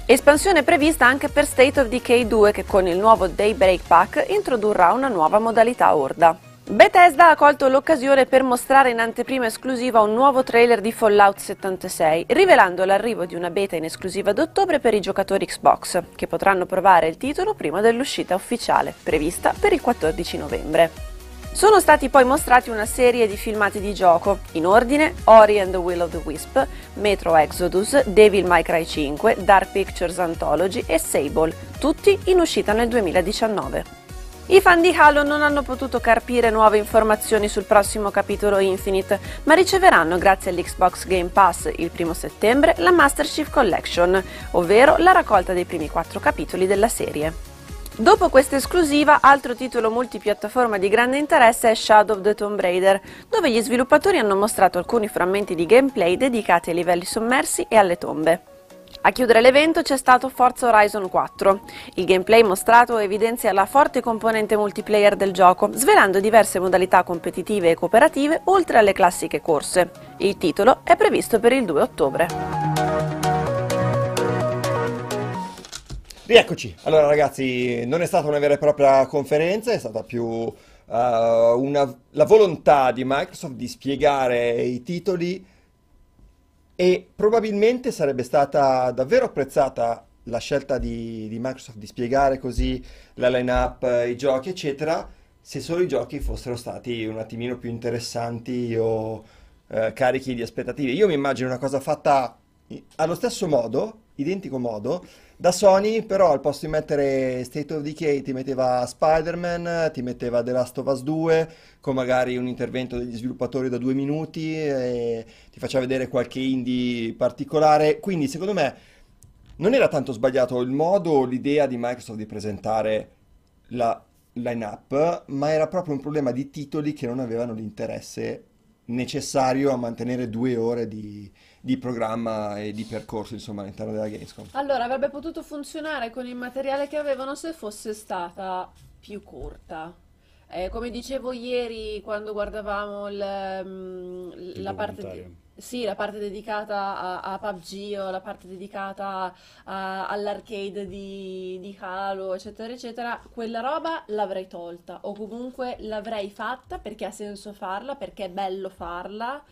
Espansione prevista anche per State of Decay 2 che con il nuovo Daybreak Pack introdurrà una nuova modalità Horda. Bethesda ha colto l'occasione per mostrare in anteprima esclusiva un nuovo trailer di Fallout 76, rivelando l'arrivo di una beta in esclusiva d'ottobre per i giocatori Xbox, che potranno provare il titolo prima dell'uscita ufficiale, prevista per il 14 novembre. Sono stati poi mostrati una serie di filmati di gioco, in ordine Ori and the Will of the Wisp, Metro Exodus, Devil May Cry 5, Dark Pictures Anthology e Sable, tutti in uscita nel 2019. I fan di Halo non hanno potuto carpire nuove informazioni sul prossimo capitolo Infinite, ma riceveranno grazie all'Xbox Game Pass il primo settembre la Master Chief Collection, ovvero la raccolta dei primi quattro capitoli della serie. Dopo questa esclusiva, altro titolo multipiattaforma di grande interesse è Shadow of the Tomb Raider, dove gli sviluppatori hanno mostrato alcuni frammenti di gameplay dedicati ai livelli sommersi e alle tombe. A chiudere l'evento c'è stato Forza Horizon 4. Il gameplay mostrato evidenzia la forte componente multiplayer del gioco, svelando diverse modalità competitive e cooperative oltre alle classiche corse. Il titolo è previsto per il 2 ottobre. Rieccoci. Allora ragazzi, non è stata una vera e propria conferenza, è stata più uh, una, la volontà di Microsoft di spiegare i titoli e probabilmente sarebbe stata davvero apprezzata la scelta di, di Microsoft di spiegare così la line-up, i giochi, eccetera, se solo i giochi fossero stati un attimino più interessanti o eh, carichi di aspettative. Io mi immagino una cosa fatta allo stesso modo, identico modo, da Sony, però al posto di mettere State of Decay ti metteva Spider-Man, ti metteva The Last of Us 2, con magari un intervento degli sviluppatori da due minuti, ti faceva vedere qualche indie particolare. Quindi secondo me non era tanto sbagliato il modo o l'idea di Microsoft di presentare la line-up, ma era proprio un problema di titoli che non avevano l'interesse necessario a mantenere due ore di, di programma e di percorso insomma all'interno della Gamescom. Allora, avrebbe potuto funzionare con il materiale che avevano se fosse stata più corta. Eh, come dicevo ieri quando guardavamo il, mm, la parte di, sì, la parte dedicata a, a PUBG o la parte dedicata a- all'arcade di, di Halo, eccetera, eccetera, quella roba l'avrei tolta o comunque l'avrei fatta perché ha senso farla, perché è bello farla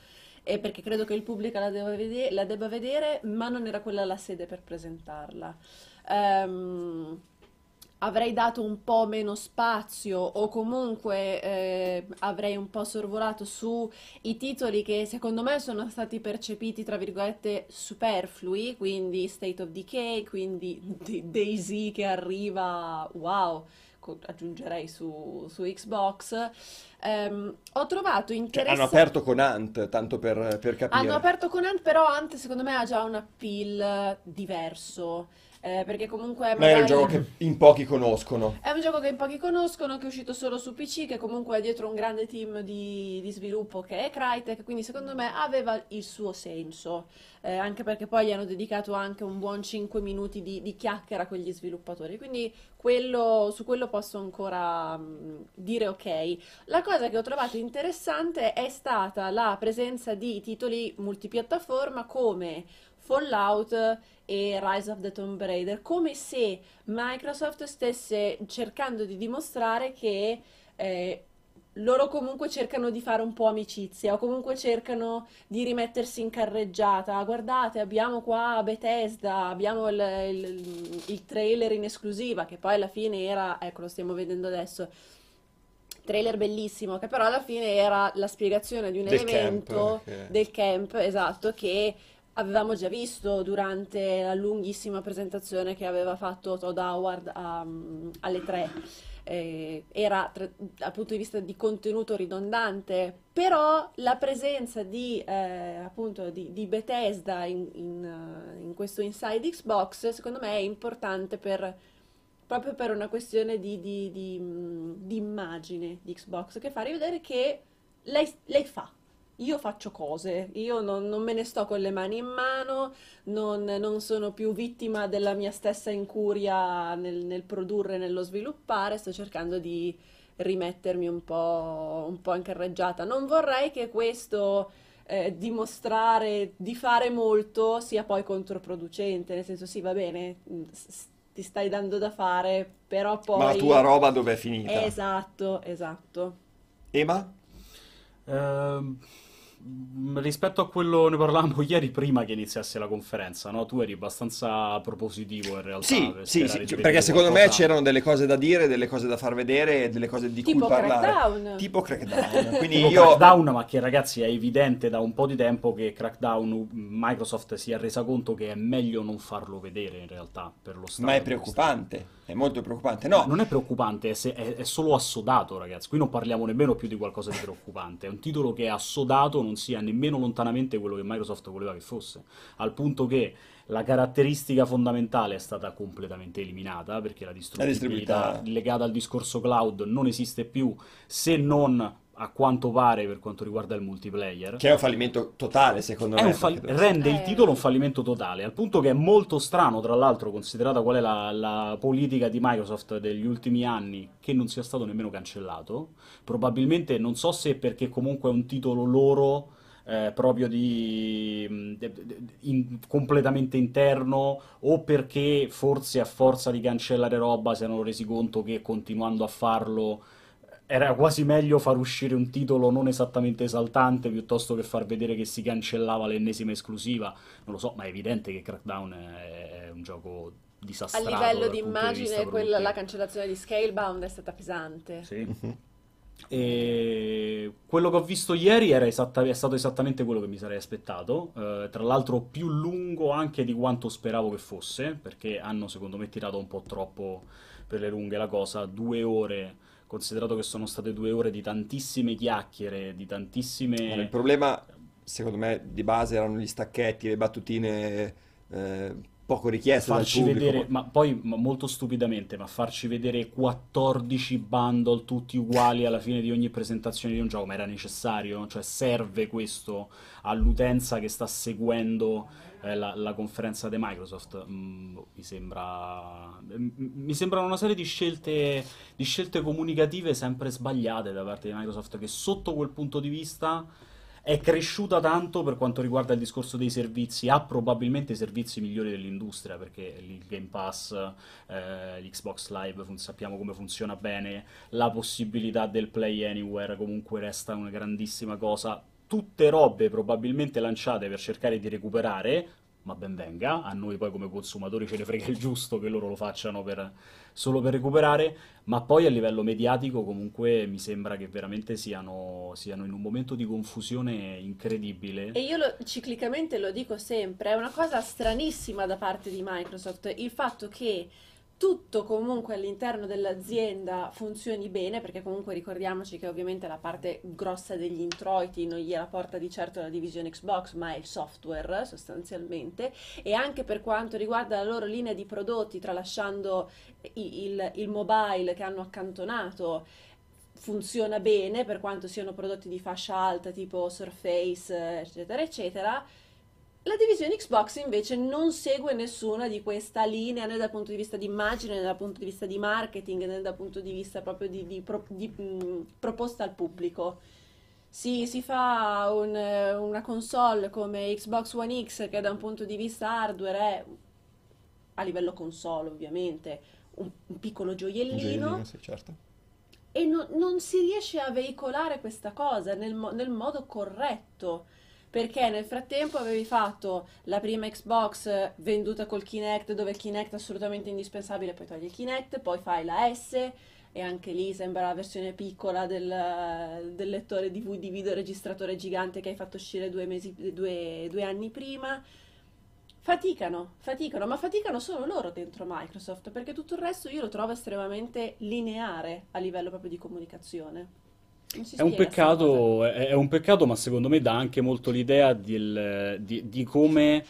e perché credo che il pubblico la debba vedere, la debba vedere, ma non era quella la sede per presentarla. Ehm, avrei dato un po' meno spazio o comunque eh, avrei un po' sorvolato sui titoli che secondo me sono stati percepiti tra virgolette superflui, quindi State of Decay, quindi Daisy che arriva, wow, aggiungerei su, su Xbox. Um, ho trovato interessante. Cioè, hanno aperto con Ant, tanto per, per capire. Hanno aperto con Ant, però Ant secondo me ha già un appeal diverso. Eh, perché comunque. Ma è un gioco che in pochi conoscono. È un gioco che in pochi conoscono, che è uscito solo su PC, che comunque è dietro un grande team di, di sviluppo che è Crytek, quindi secondo me aveva il suo senso, eh, anche perché poi gli hanno dedicato anche un buon 5 minuti di, di chiacchiera con gli sviluppatori, quindi quello, su quello posso ancora mh, dire ok. La cosa che ho trovato interessante è stata la presenza di titoli multipiattaforma come Fallout e Rise of the Tomb Raider, come se Microsoft stesse cercando di dimostrare che eh, loro comunque cercano di fare un po' amicizia o comunque cercano di rimettersi in carreggiata. Guardate, abbiamo qua Bethesda, abbiamo il, il, il trailer in esclusiva che poi alla fine era, ecco lo stiamo vedendo adesso, trailer bellissimo che però alla fine era la spiegazione di un del elemento camp, okay. del camp, esatto, che avevamo già visto durante la lunghissima presentazione che aveva fatto Todd Howard um, alle tre. Eh, era tra, dal punto di vista di contenuto ridondante, però la presenza di, eh, appunto, di, di Bethesda in, in, uh, in, questo Inside Xbox secondo me è importante per, proprio per una questione di, di, di immagine di Xbox che fa rivedere che lei, lei fa io faccio cose, io non, non, me ne sto con le mani in mano, non, non sono più vittima della mia stessa incuria nel, nel, produrre e nello sviluppare, sto cercando di rimettermi un po', un po' in carreggiata. Non vorrei che questo eh, dimostrare di fare molto sia poi controproducente, nel senso sì, va bene, mm, ti stai dando da fare, però poi... Ma la tua roba dove è finita? Esatto, esatto. Ema? Uh, Mm, Rispetto a quello ne parlavamo ieri prima che iniziasse la conferenza, no? Tu eri abbastanza propositivo in realtà Sì, per sì, sì, di perché secondo me qualcosa. c'erano delle cose da dire, delle cose da far vedere e delle cose di cui Tipo parlare. Crackdown. Tipo Crackdown. Quindi Tipo io... Crackdown, ma che ragazzi è evidente da un po' di tempo che Crackdown Microsoft si è resa conto che è meglio non farlo vedere in realtà per lo stato Ma è cui preoccupante, è molto preoccupante. No, non è preoccupante, è- è solo assodato, ragazzi. Qui non parliamo nemmeno più di qualcosa di preoccupante. È un titolo che è assodato, non sia nemmeno lontanamente quello che Microsoft voleva che fosse. Al punto che la caratteristica fondamentale è stata completamente eliminata perché la distruttibilità distribuibilità. legata al discorso cloud non esiste più se non a quanto pare per quanto riguarda il multiplayer. che è un fallimento totale, secondo È me. fall- rende il Eh. titolo un fallimento totale, al punto che è molto strano, tra l'altro, considerata qual è la, la politica di Microsoft degli ultimi anni, che non sia stato nemmeno cancellato. Probabilmente non so se perché comunque è un titolo loro. Eh, proprio di de- de- in- completamente interno o perché forse a forza di cancellare roba si erano resi conto che continuando a farlo era quasi meglio far uscire un titolo non esattamente esaltante piuttosto che far vedere che si cancellava l'ennesima esclusiva. Non lo so, ma è evidente che Crackdown è, è un gioco A disastrato livello dal di immagine, quella, la cancellazione di Scalebound è stata pesante. Sì. E quello che ho visto ieri esatta- è stato esattamente quello che mi sarei aspettato, eh, tra l'altro più lungo anche di quanto speravo che fosse, perché hanno secondo me tirato un po' troppo per le lunghe la cosa, due ore, considerato che sono state due ore di tantissime chiacchiere, di Allora, il tantissime... problema, secondo me, di base erano gli stacchetti, le battutine eh, poco richieste dal farci pubblico. vedere, ma poi ma molto stupidamente, ma farci vedere 14 bundle tutti uguali alla fine di ogni presentazione di un gioco, ma era necessario? Cioè serve questo all'utenza che sta seguendo eh, la, la conferenza di Microsoft? Mm, mi sembra, m- mi sembrano una serie di scelte, di scelte comunicative sempre sbagliate da parte di Microsoft che sotto quel punto di vista è cresciuta tanto per quanto riguarda il discorso dei servizi, ha probabilmente i servizi migliori dell'industria perché il Game Pass, eh, l'Xbox Live fun- sappiamo come funziona bene, la possibilità del Play Anywhere comunque resta una grandissima cosa. Tutte robe probabilmente lanciate per cercare di recuperare, ma ben venga, a noi poi come consumatori ce ne frega il giusto che loro lo facciano per- solo per recuperare, ma poi a livello mediatico comunque mi sembra che veramente siano, siano in un momento di confusione incredibile. E io lo- ciclicamente lo dico sempre, è una cosa stranissima da parte di Microsoft il fatto che tutto comunque all'interno dell'azienda funzioni bene, perché comunque ricordiamoci che ovviamente la parte grossa degli introiti non gliela porta di certo la divisione Xbox, ma è il software sostanzialmente, e anche per quanto riguarda la loro linea di prodotti, tralasciando il, il mobile che hanno accantonato, funziona bene per quanto siano prodotti di fascia alta tipo Surface, eccetera, eccetera. La divisione Xbox invece non segue nessuna di questa linea né dal punto di vista di immagine, né dal punto di vista di marketing, né dal punto di vista proprio di, di pro- di, mh, proposta al pubblico. Si, si fa un, una console come Xbox One X che da un punto di vista hardware è, a livello console ovviamente, un, un piccolo Un gioiellino gioiellino, sì, certo. e no- non si riesce a veicolare questa cosa nel, nel modo corretto. Perché nel frattempo avevi fatto la prima Xbox eh, venduta col Kinect, dove il Kinect è assolutamente indispensabile, poi togli il Kinect, poi fai la S, e anche lì sembra la versione piccola del, del lettore DVD videoregistratore gigante che hai fatto uscire due, mesi, due, due anni prima. Faticano, faticano, ma faticano solo loro dentro Microsoft, perché tutto il resto io lo trovo estremamente lineare a livello proprio di comunicazione. È un peccato, è, è un peccato, ma secondo me dà anche molto l'idea del- di, di come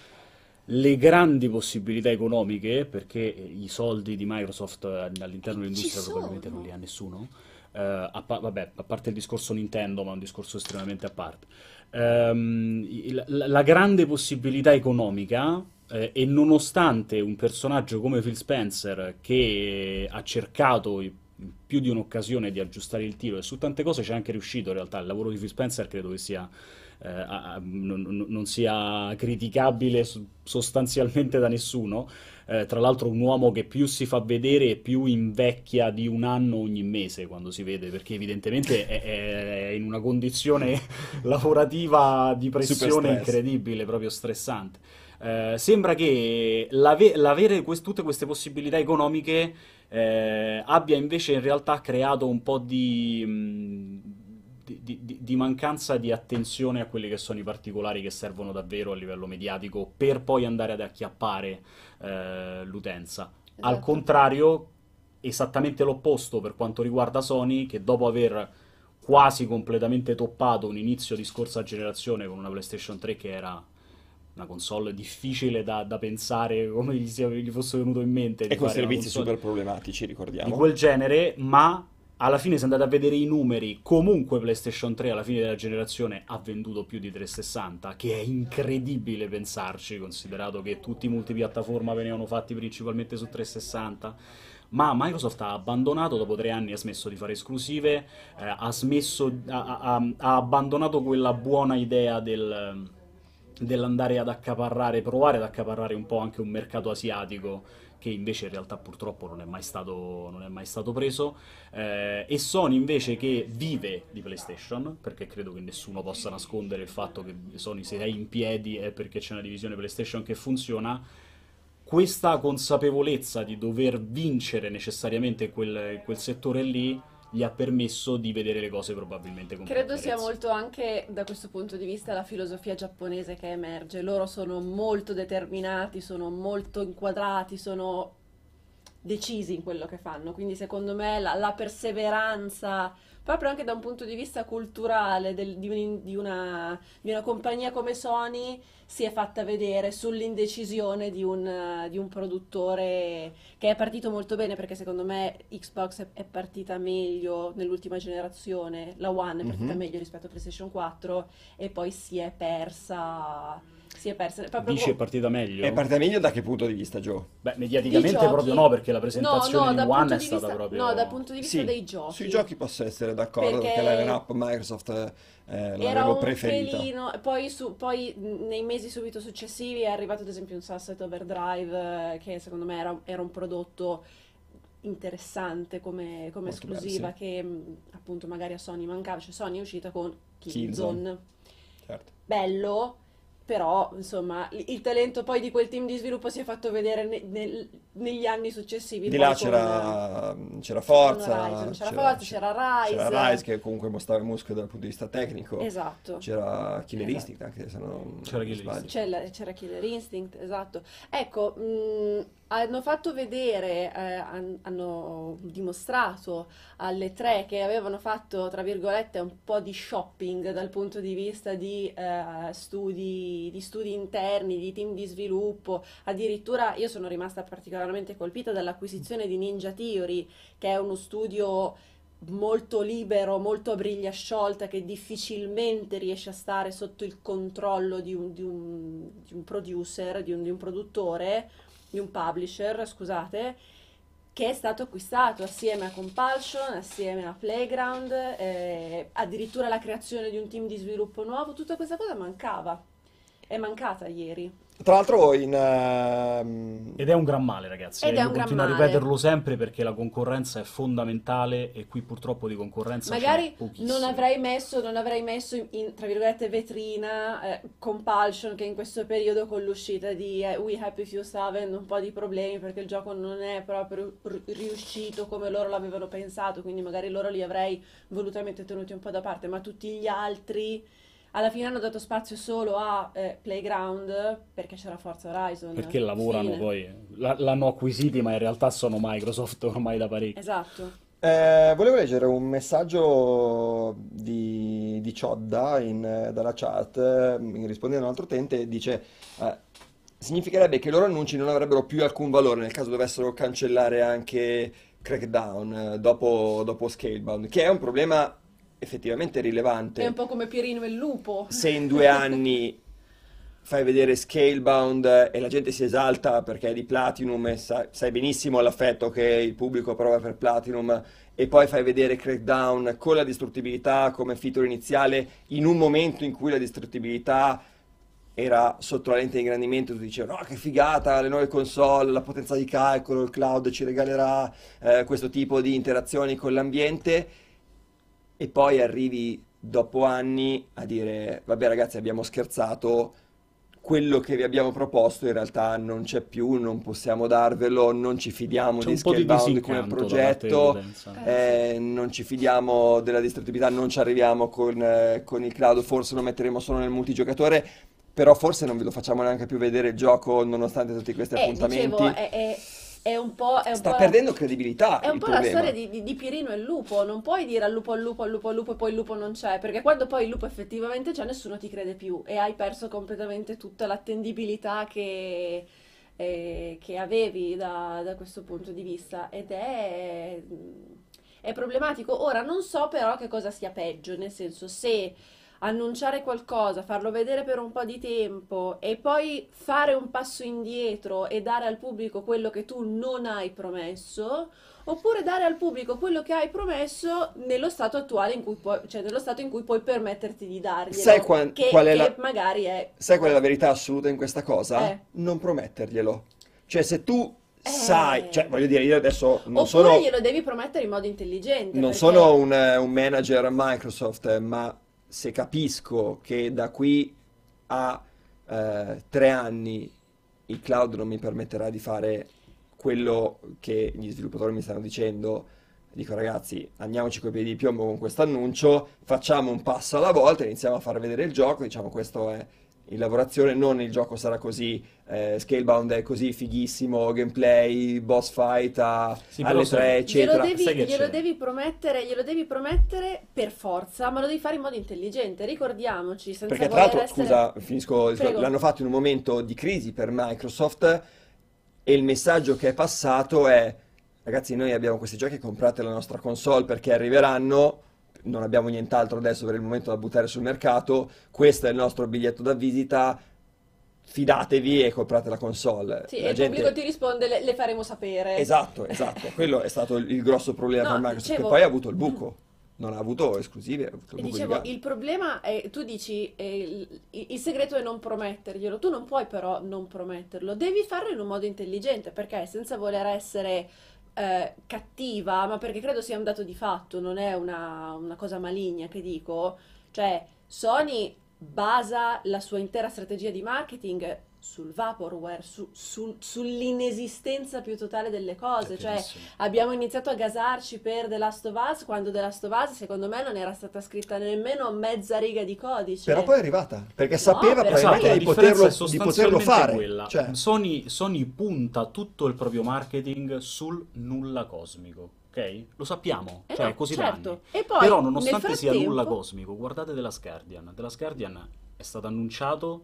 le grandi possibilità economiche, perché i soldi di Microsoft all'interno dell'industria probabilmente non li ha nessuno, eh, a, pa- vabbè, a parte il discorso Nintendo, ma è un discorso estremamente a parte. Ehm, la, la grande possibilità economica, eh, e nonostante un personaggio come Phil Spencer che ha cercato più di un'occasione di aggiustare il tiro e su tante cose c'è anche riuscito in realtà, il lavoro di Phil Spencer credo che sia eh, a- non, non- non sia criticabile sostanzialmente da nessuno. Eh, tra l'altro un uomo che più si fa vedere e più invecchia di un anno ogni mese quando si vede, perché evidentemente è, è in una condizione lavorativa di pressione incredibile, proprio stressante. Eh, sembra che l'ave- l'avere quest- tutte queste possibilità economiche eh, abbia invece in realtà creato un po' di, mh, di, di- di- di mancanza di attenzione a quelli che sono i particolari che servono davvero a livello mediatico per poi andare ad acchiappare eh, l'utenza. Al Esatto. contrario, esattamente l'opposto per quanto riguarda Sony, che dopo aver quasi completamente toppato un inizio di scorsa generazione con una PlayStation 3 che era una console difficile da, da pensare come gli, sia- gli fosse venuto in mente di E con servizi super problematici, di ricordiamo. quel genere, ma alla fine se andate a vedere i numeri, comunque PlayStation 3 alla fine della generazione ha venduto più di 360, che è incredibile pensarci, considerato che tutti i multipiattaforma venivano fatti principalmente su 360. Ma Microsoft ha abbandonato, dopo tre anni ha smesso di fare esclusive, eh, ha smesso, ha, ha- ha abbandonato quella buona idea del, dell'andare ad accaparrare, provare ad accaparrare un po' anche un mercato asiatico che invece in realtà purtroppo non è mai stato, è mai stato preso, eh, e Sony invece che vive di PlayStation, perché credo che nessuno possa nascondere il fatto che Sony se è in piedi è perché c'è una divisione PlayStation che funziona, questa consapevolezza di dover vincere necessariamente quel, quel settore lì gli ha permesso di vedere le cose probabilmente con Credo sia molto anche da questo punto di vista la filosofia giapponese che emerge. Loro sono molto determinati, sono molto inquadrati, sono decisi in quello che fanno. Quindi secondo me la, la perseveranza, proprio anche da un punto di vista culturale del- di, un- di una, di una compagnia come Sony, si è fatta vedere sull'indecisione di un, di un produttore che è partito molto bene perché secondo me Xbox è, partita meglio nell'ultima generazione, la One è partita Mhm. meglio rispetto a PlayStation 4 e poi si è persa, si è persa. proprio Dici è partita meglio? È partita meglio da che punto di vista, Joe? Beh, mediaticamente proprio no, perché la No, presentazione no, di dal One è di stata vista, proprio... no, dal punto di vista Sì, dei giochi. sui giochi posso essere d'accordo perché, Perché l'line-up Microsoft eh, Era l'avevo un preferita. pelino, poi, su- poi nei mesi subito successivi è arrivato ad esempio un Sunset Overdrive eh, che secondo me era, era un prodotto interessante come, come Molto bello, esclusiva sì. che mh, appunto magari a Sony mancava, cioè Sony è uscita con Killzone. Killzone, Certo. bello, però insomma il, talento poi di quel team di sviluppo si è fatto vedere ne- nel- negli anni successivi. Di là con- c'era, c'era con Forza, Horizon. C'era Forza, c'era Rise. c'era Rise che comunque mostrava il muscolo dal punto di vista tecnico. Esatto. C'era Killer Esatto. Instinct anche se non, C'era non Killer. Instinct. C'era Killer Instinct, esatto. Ecco, mh, hanno fatto vedere, eh, han- hanno dimostrato alle tre che avevano fatto, tra virgolette, un po' di shopping dal punto di vista di eh, studi, di studi interni, di team di sviluppo. Addirittura io sono rimasta particolarmente colpita dall'acquisizione di Ninja Theory, che è uno studio molto libero, molto a briglia sciolta, che difficilmente riesce a stare sotto il controllo di un, di un- di un producer, di un, di un produttore, di un publisher, scusate, che è stato acquistato assieme a Compulsion, assieme a Playground, eh, addirittura la creazione di un team di sviluppo nuovo, tutta questa cosa mancava. È mancata ieri. Tra l'altro in... ehm, Ed è un gran male, ragazzi. Ed eh, è un gran continuo a ripeterlo sempre perché la concorrenza è fondamentale e qui purtroppo di concorrenza Magari non avrei messo, non avrei messo in, in, tra virgolette, vetrina eh, Compulsion, che in questo periodo con l'uscita di eh, We Happy Few sta avendo un po' di problemi perché il gioco non è proprio ri- riuscito come loro l'avevano pensato, quindi magari loro li avrei volutamente tenuti un po' da parte, ma tutti gli altri alla fine hanno dato spazio solo a eh, Playground perché c'era Forza Horizon. Perché lavorano Fine. poi, la- l'hanno acquisiti ma in realtà sono Microsoft ormai da parecchio. Esatto. Eh, volevo leggere un messaggio di, di Ciodda in- eh, dalla chat, eh, rispondendo a un altro utente, dice eh, significherebbe che i loro annunci non avrebbero più alcun valore nel caso dovessero cancellare anche Crackdown eh, dopo, dopo Scalebound, che è un problema effettivamente È rilevante. un po' come Pierino e il lupo. Se in due anni fai vedere Scalebound e la gente si esalta perché è di Platinum e sai, sai benissimo l'affetto che il pubblico prova per Platinum e poi fai vedere Crackdown con la distruttibilità come feature iniziale in un momento in cui la distruttibilità era sotto la lente di ingrandimento, tu dicevi no che figata, le nuove console, la potenza di calcolo, il cloud ci regalerà eh, questo tipo di interazioni con l'ambiente e poi arrivi dopo anni a dire vabbè ragazzi abbiamo scherzato, quello che vi abbiamo proposto in realtà non c'è più, non possiamo darvelo, non ci fidiamo C'è di un po' di Scalebound come progetto, utenza. eh, non ci fidiamo della distruttibilità, non ci arriviamo con, eh, con il cloud, forse lo metteremo solo nel multigiocatore, però forse non ve lo facciamo neanche più vedere il gioco nonostante tutti questi Eh, appuntamenti. dicevo, è, è- è un po'... È un Sta po'... perdendo credibilità È un po' la problema. storia di, di- di Pierino e il lupo, non puoi dire al lupo al lupo al lupo al lupo e poi il lupo non c'è, perché quando poi il lupo effettivamente c'è nessuno ti crede più e hai perso completamente tutta l'attendibilità che, eh, che avevi da, da questo punto di vista ed è, è problematico. Ora non so però che cosa sia peggio, nel senso se annunciare qualcosa, farlo vedere per un po' di tempo e poi fare un passo indietro e dare al pubblico quello che tu non hai promesso, oppure dare al pubblico quello che hai promesso nello stato attuale in cui puoi, cioè nello stato in cui puoi permetterti di darglielo, Sai qua- che, qual è la- magari è Sai qual è la verità assoluta in questa cosa? Eh. Non prometterglielo. Cioè, se tu Eh. sai, cioè, voglio dire, io adesso non Oppure sono, glielo devi promettere in modo intelligente, non perché- sono un, un manager a Microsoft, ma se capisco che da qui a eh, tre anni il cloud non mi permetterà di fare quello che gli sviluppatori mi stanno dicendo, dico ragazzi, andiamoci coi piedi di piombo con questo annuncio, facciamo un passo alla volta, iniziamo a far vedere il gioco, diciamo questo è in lavorazione, non il gioco sarà così, eh, Scalebound è così fighissimo, gameplay, boss fight a- Sì, alle sai- 3, Glielo eccetera. devi, Sai che glielo devi promettere, glielo devi promettere per forza, ma lo devi fare in modo intelligente. Ricordiamoci, senza Perché tra l'altro, essere... scusa, finisco, Prego. l'hanno fatto in un momento di crisi per Microsoft e il messaggio che è passato è, ragazzi, noi abbiamo questi giochi, comprate la nostra console perché arriveranno, non abbiamo nient'altro adesso per il momento da buttare sul mercato, questo è il nostro biglietto da visita, fidatevi e comprate la console. Sì, La e il gente- pubblico ti risponde, le, le faremo sapere. Esatto, esatto, quello è stato il il grosso problema No, per Microsoft, dicevo- che poi ha avuto il buco, non ha avuto esclusive, ha avuto il dicevo, il problema è, tu dici, eh, il, il segreto è non prometterglielo, tu non puoi però non prometterlo, devi farlo in un modo intelligente, perché senza voler essere eh, cattiva, ma perché credo sia un dato di fatto, non è una, una cosa maligna che dico, cioè Sony basa la sua intera strategia di marketing sul vaporware, su- sul- sull'inesistenza più totale delle cose, cioè. Abbiamo iniziato a gasarci per The Last of Us quando The Last of Us secondo me non era stata scritta nemmeno mezza riga di codice. Però poi è arrivata, perché sapeva però probabilmente poi- di poterlo, è di poterlo fare. quella. Cioè, Sony, Sony punta tutto il proprio marketing sul nulla cosmico, ok? Lo sappiamo, Eh cioè no, è così certo. E poi, Però nonostante sia frattempo- nulla cosmico, guardate The Last Guardian. The Last Guardian è stato annunciato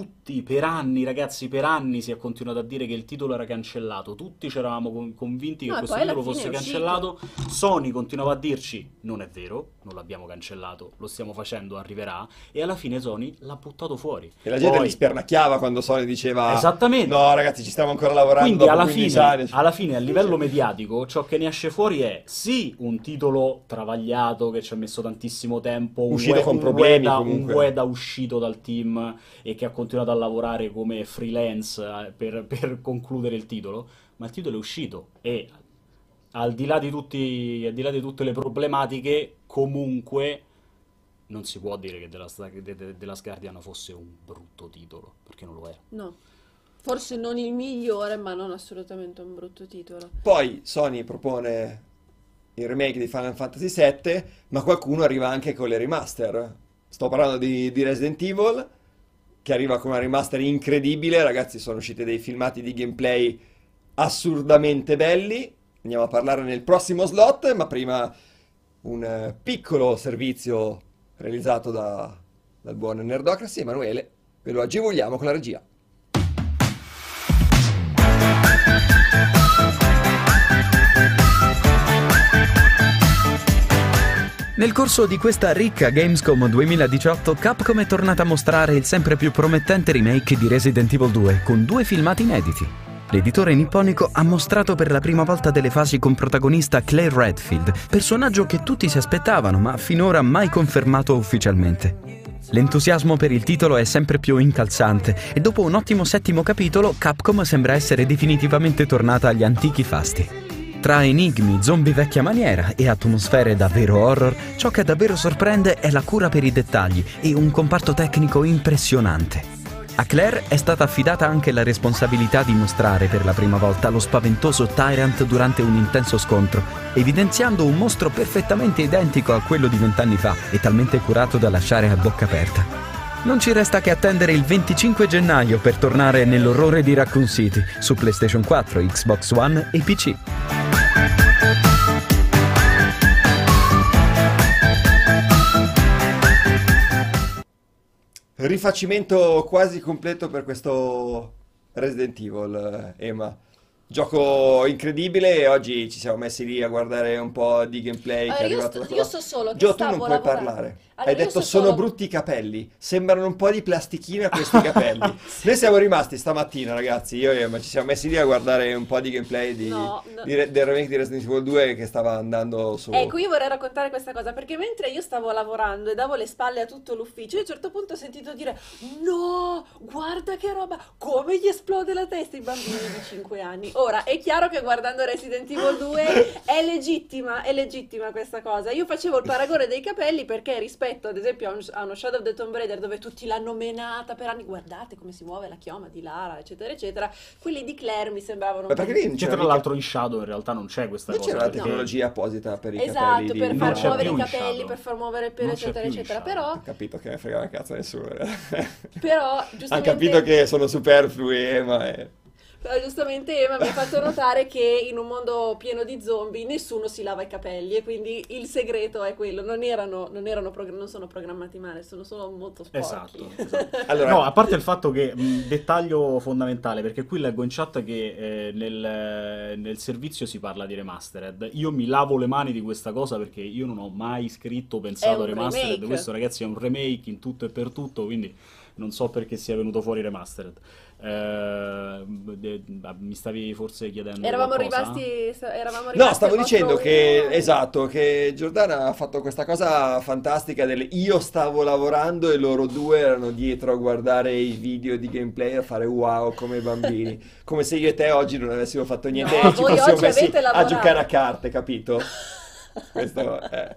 tutti per anni, ragazzi, per anni si è continuato a dire che il titolo era cancellato. Tutti ci eravamo con- convinti No, che questo titolo fosse cancellato. Sony continuava a dirci: non è vero, non l'abbiamo cancellato, lo stiamo facendo, arriverà. E alla fine Sony l'ha buttato fuori. e la gente Poi- li spernacchiava quando Sony diceva Esattamente. no ragazzi ci stiamo ancora lavorando Quindi dopo alla 15 fine, anni. alla fine, a livello mediatico, ciò che ne esce fuori è sì un titolo travagliato che ci ha messo tantissimo tempo, un Uscito Ue- con un problemi, Ueda, comunque. un Ueda uscito dal team e che ha continuato a lavorare come freelance eh, per, per concludere il titolo, ma il titolo è uscito e al di là di tutti, al di là di tutte le problematiche, comunque non si può dire che The Last Guardian fosse un brutto titolo, perché non lo era. No. Forse non il migliore, ma non assolutamente un brutto titolo. Poi Sony propone il remake di Final Fantasy VII, ma qualcuno arriva anche con le remaster. Sto parlando di, di Resident Evil, che arriva con una remaster incredibile. Ragazzi, sono usciti dei filmati di gameplay assurdamente belli. Andiamo a parlare nel prossimo slot, ma prima un eh, piccolo servizio realizzato da- dal buon Nerdocracy. Emanuele, ve lo agevoliamo con la regia. Nel corso di questa ricca Gamescom 2018, Capcom è tornata a mostrare il sempre più promettente remake di Resident Evil 2 con due filmati inediti. L'editore nipponico ha mostrato per la prima volta delle fasi con protagonista Claire Redfield, personaggio che tutti si aspettavano ma finora mai confermato ufficialmente. L'entusiasmo per il titolo è sempre più incalzante e dopo un ottimo settimo capitolo Capcom sembra essere definitivamente tornata agli antichi fasti. Tra enigmi, zombie vecchia maniera e atmosfere davvero horror, ciò che davvero sorprende è la cura per i dettagli e un comparto tecnico impressionante. A Claire è stata affidata anche la responsabilità di mostrare per la prima volta lo spaventoso Tyrant durante un intenso scontro, evidenziando un mostro perfettamente identico a quello di vent'anni fa e talmente curato da lasciare a bocca aperta. Non ci resta che attendere il 25 gennaio per tornare nell'orrore di Raccoon City su PlayStation 4, Xbox One e PC. Rifacimento quasi completo per questo Resident Evil, eh, Emma. Gioco incredibile e oggi ci siamo messi lì a guardare un po' di gameplay che Allora, è io, arrivato sto- da io so solo che Gio, tu non puoi lavorando. parlare. Allora, Hai detto so sono solo- brutti i capelli, sembrano un po' di plastichina questi capelli. Noi siamo rimasti stamattina, ragazzi, io e Emma, ci siamo messi lì a guardare un po' di gameplay di, No, no. di Re- del remake di Resident Evil 2 che stava andando su... Ecco, io vorrei raccontare questa cosa perché mentre io stavo lavorando e davo le spalle a tutto l'ufficio, io a un certo punto ho sentito dire: No, guarda che roba, come gli esplode la testa ai bambini di 5 anni. Ora è chiaro che guardando Resident Evil 2 è legittima, è legittima questa cosa. Io facevo il paragone dei capelli perché rispetto ad esempio a, un- a uno Shadow of the Tomb Raider dove tutti l'hanno menata per anni, guardate come si muove la chioma di Lara, eccetera, eccetera, quelli di Claire mi sembravano Ma perché lì c'era tra l'altro in Shadow in realtà non c'è questa non cosa. c'era la tecnologia apposita per i Esatto, capelli di... per Non far c'è muovere i capelli, per far muovere il pelo, c'è eccetera, eccetera. Però, Ho capito che ne frega una cazzo a nessuno. però, Ha giustamente, capito che sono superflui, ma è... però giustamente Emma mi ha fatto notare che in un mondo pieno di zombie nessuno si lava i capelli e quindi il segreto è quello. Non erano, non erano prog- non sono programmati male, sono solo molto sporchi. Esatto, esatto. Allora, No, a parte il fatto che, mh, dettaglio fondamentale, perché qui leggo in chat che eh, nel, nel servizio si parla di remastered. Io mi lavo le mani di questa cosa perché io non ho mai scritto o pensato a remastered. remake. Questo, ragazzi, è un remake in tutto e per tutto, quindi non so perché sia venuto fuori remastered. Eh, mi stavi forse chiedendo Eravamo qualcosa? rimasti, eravamo No, rimasti stavo al vostro dicendo che, uno. esatto, che Giordana ha fatto questa cosa fantastica del io stavo lavorando e loro due erano dietro a guardare i video di gameplay e a fare wow come bambini. Come se io e te oggi non avessimo fatto niente No, e ci fossimo messi a giocare a carte, capito? Questo è...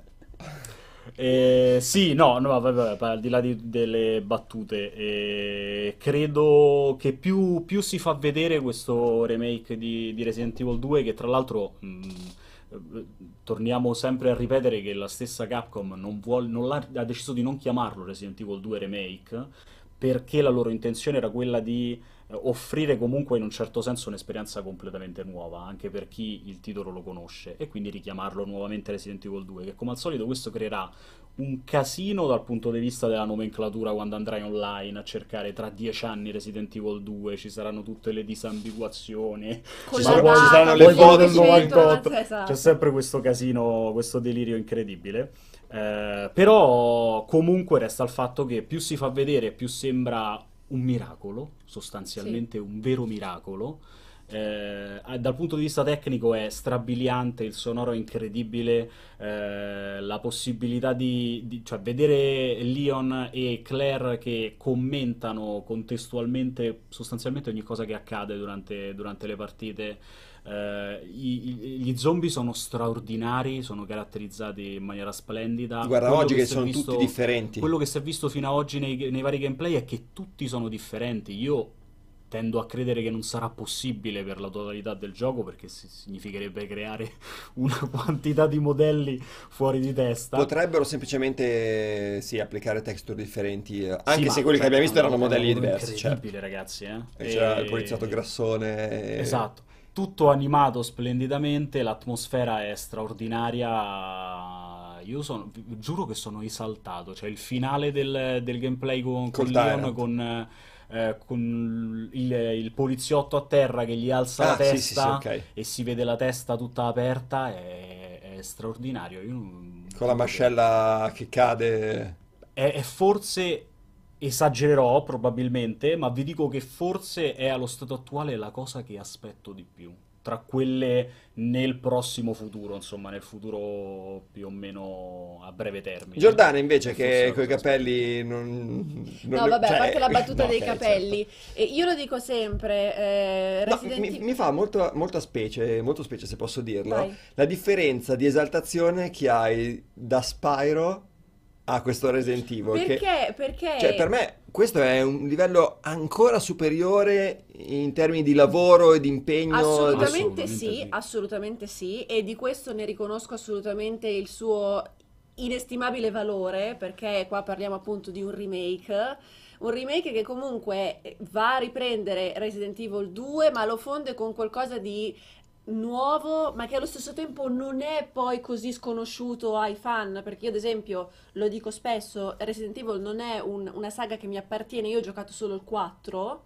Eh, sì, no, no, vabbè, vabbè, al di là di- delle battute, eh, credo che più, più si fa vedere questo remake di, di Resident Evil 2, che tra l'altro mh, eh, torniamo sempre a ripetere che la stessa Capcom non vuol- non ha deciso di non chiamarlo Resident Evil 2 Remake, perché la loro intenzione era quella di offrire comunque in un certo senso un'esperienza completamente nuova, anche per chi il titolo lo conosce, e quindi richiamarlo nuovamente Resident Evil 2, che come al solito questo creerà un casino dal punto di vista della nomenclatura quando andrai online a cercare tra dieci anni Resident Evil 2, ci saranno tutte le disambiguazioni, ci saranno- data, ci saranno le foto del centro, 98, esatto. c'è sempre questo casino, questo delirio incredibile. Eh, però comunque resta il fatto che più si fa vedere, più sembra un miracolo, sostanzialmente un vero miracolo. Eh, dal punto di vista tecnico è strabiliante, il sonoro è incredibile, eh, la possibilità di, di- cioè, vedere Leon e Claire che commentano contestualmente sostanzialmente ogni cosa che accade durante, durante le partite. Eh, i- i- gli zombie sono straordinari, sono caratterizzati in maniera splendida. Guarda, Quello oggi che è sono visto- tutti differenti. quello che si è visto fino ad oggi nei, nei vari gameplay è che tutti sono differenti. Io tendo a credere che non sarà possibile per la totalità del gioco perché si- significherebbe creare una quantità di modelli fuori di testa. Potrebbero semplicemente, sì, applicare texture differenti, eh, Sì, anche ma se quelli che abbiamo visto erano modelli diversi, certo. Incredibile, ragazzi, eh. E C'era il poliziotto grassone. e- Esatto, tutto animato splendidamente, l'atmosfera è straordinaria. Io sono, giuro che sono esaltato. Cioè, il finale del, del gameplay con, con Leon, con, eh, con il, il poliziotto a terra che gli alza Ah, la sì, sì, sì, testa ok. e si vede la testa tutta aperta è, è straordinario. Io non- Con la mascella che cade. È, è forse, esagererò probabilmente, ma vi dico che forse è allo stato attuale la cosa che aspetto di più. Tra quelle nel prossimo futuro, insomma, nel futuro più o meno a breve termine. Giordana invece che coi capelli non... non No, le- vabbè, cioè, a parte la battuta no, dei ok, capelli, e io lo dico sempre, eh, certo. No, Resident mi, Evil- mi fa molto, molta specie, molto specie se posso dirlo, Vai. la differenza di esaltazione che hai da Spyro a questo Resident Evil. che- Perché? Perché? Cioè, per me questo è un livello ancora superiore in termini di lavoro e di impegno. Assolutamente Assolutamente sì, sì. assolutamente sì, e di questo ne riconosco assolutamente il suo inestimabile valore, perché qua parliamo appunto di un remake. Un remake che comunque va a riprendere Resident Evil 2, ma lo fonde con qualcosa di nuovo, ma che allo stesso tempo non è poi così sconosciuto ai fan, perché io ad esempio lo dico spesso, Resident Evil non è un- una saga che mi appartiene, io ho giocato solo il 4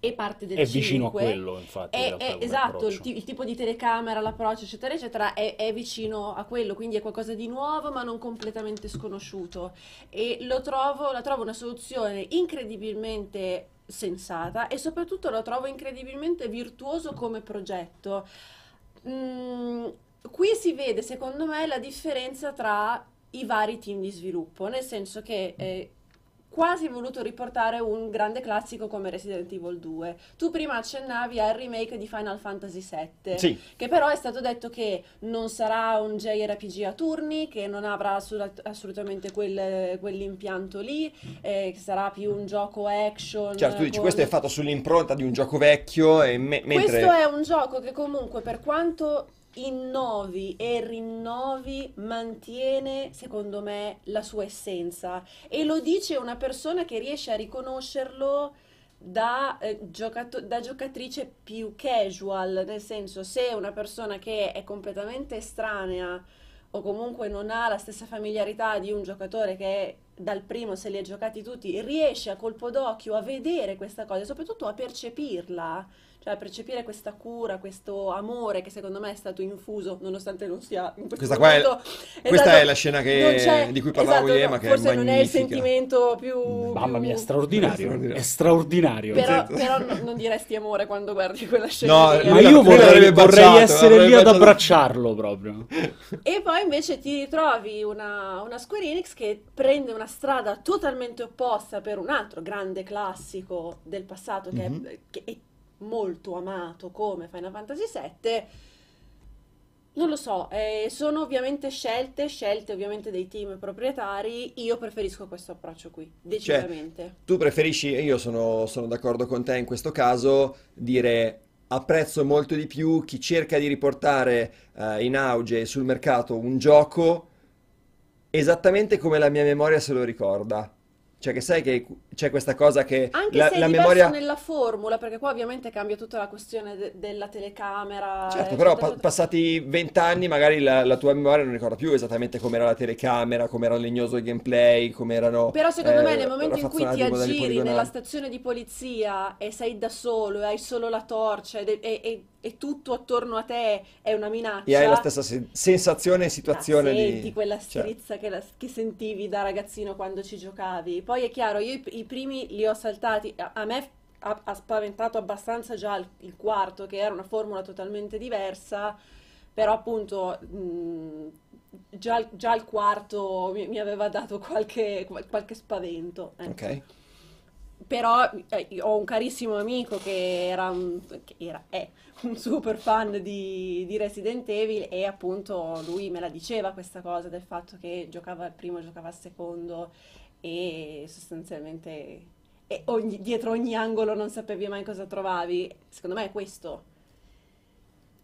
e parte del È vicino a 5. quello, infatti, in È, realtà, è- esatto, il, ti- il tipo di telecamera, l'approccio, eccetera, eccetera, è, è vicino a quello, quindi è qualcosa di nuovo, ma non completamente sconosciuto. E lo trovo, la trovo una soluzione incredibilmente sensata e soprattutto lo trovo incredibilmente virtuoso come progetto. Mm, qui si vede, secondo me, la differenza tra i vari team di sviluppo, nel senso che eh, quasi voluto riportare un grande classico come Resident Evil 2. Tu prima accennavi al remake di Final Fantasy VII, Sì, che però è stato detto che non sarà un JRPG a turni, che non avrà assolut- assolutamente quel- quell'impianto lì, eh, che sarà più un gioco action. certo, tu dici con- questo è fatto sull'impronta di un gioco vecchio e me- mentre... questo è un gioco che comunque per quanto innovi e rinnovi mantiene secondo me la sua essenza. E lo dice una persona che riesce a riconoscerlo da, eh, giocato- da giocatrice più casual, nel senso se una persona che è completamente estranea o comunque non ha la stessa familiarità di un giocatore che dal primo se li ha giocati tutti, riesce a colpo d'occhio a vedere questa cosa e soprattutto a percepirla, cioè a percepire questa cura, questo amore che secondo me è stato infuso, nonostante non sia in questo Questa qua è- momento. questa esatto, è la scena che- di cui parlavo esatto, io, no, ma che è forse non è il sentimento più... Mamma mia, più- straordinario. È straordinario. Però, Sì. però no- non diresti amore quando guardi quella scena. No. Ma io vorrei, vorrei baciato, essere lì ad abbracciarlo proprio. E poi invece ti ritrovi una, una Square Enix che prende una strada totalmente opposta per un altro grande classico del passato che, Mhm. è, che è molto amato come Final Fantasy VII. Non lo so, eh, sono ovviamente scelte, scelte ovviamente dei team proprietari. Io preferisco questo approccio qui, decisamente. Tu preferisci, e io sono, sono d'accordo con te in questo caso, dire apprezzo molto di più chi cerca di riportare eh, in auge sul mercato un gioco esattamente come la mia memoria se lo ricorda. Cioè che sai che c'è questa cosa che Anche la, se è la diverso memoria... nella formula, perché qua ovviamente cambia tutta la questione de- della telecamera. Certo, però pa- passati vent'anni magari la, la tua memoria non ricorda più esattamente com'era la telecamera, com'era legnoso il gameplay, com'erano Però secondo me eh, nel momento in cui ti aggiri nella stazione di polizia e sei da solo e hai solo la torcia ed- e, e- e tutto attorno a te è una minaccia, E hai la stessa se- sensazione e la situazione senti di... quella cioè, strizza che, la- che sentivi da ragazzino quando ci giocavi. Poi è chiaro, io i, i primi li ho saltati, a, a me ha, ha spaventato abbastanza già il, il quarto, che era una formula totalmente diversa, però appunto mh, già, il- già il quarto mi, mi aveva dato qualche, qual- qualche spavento. ecco. ok. Però eh, ho un carissimo amico che era, un, che era, è un super fan di, di Resident Evil e appunto lui me la diceva questa cosa del fatto che giocava al primo, giocava al secondo e sostanzialmente e ogni- dietro ogni angolo non sapevi mai cosa trovavi. Secondo me è questo.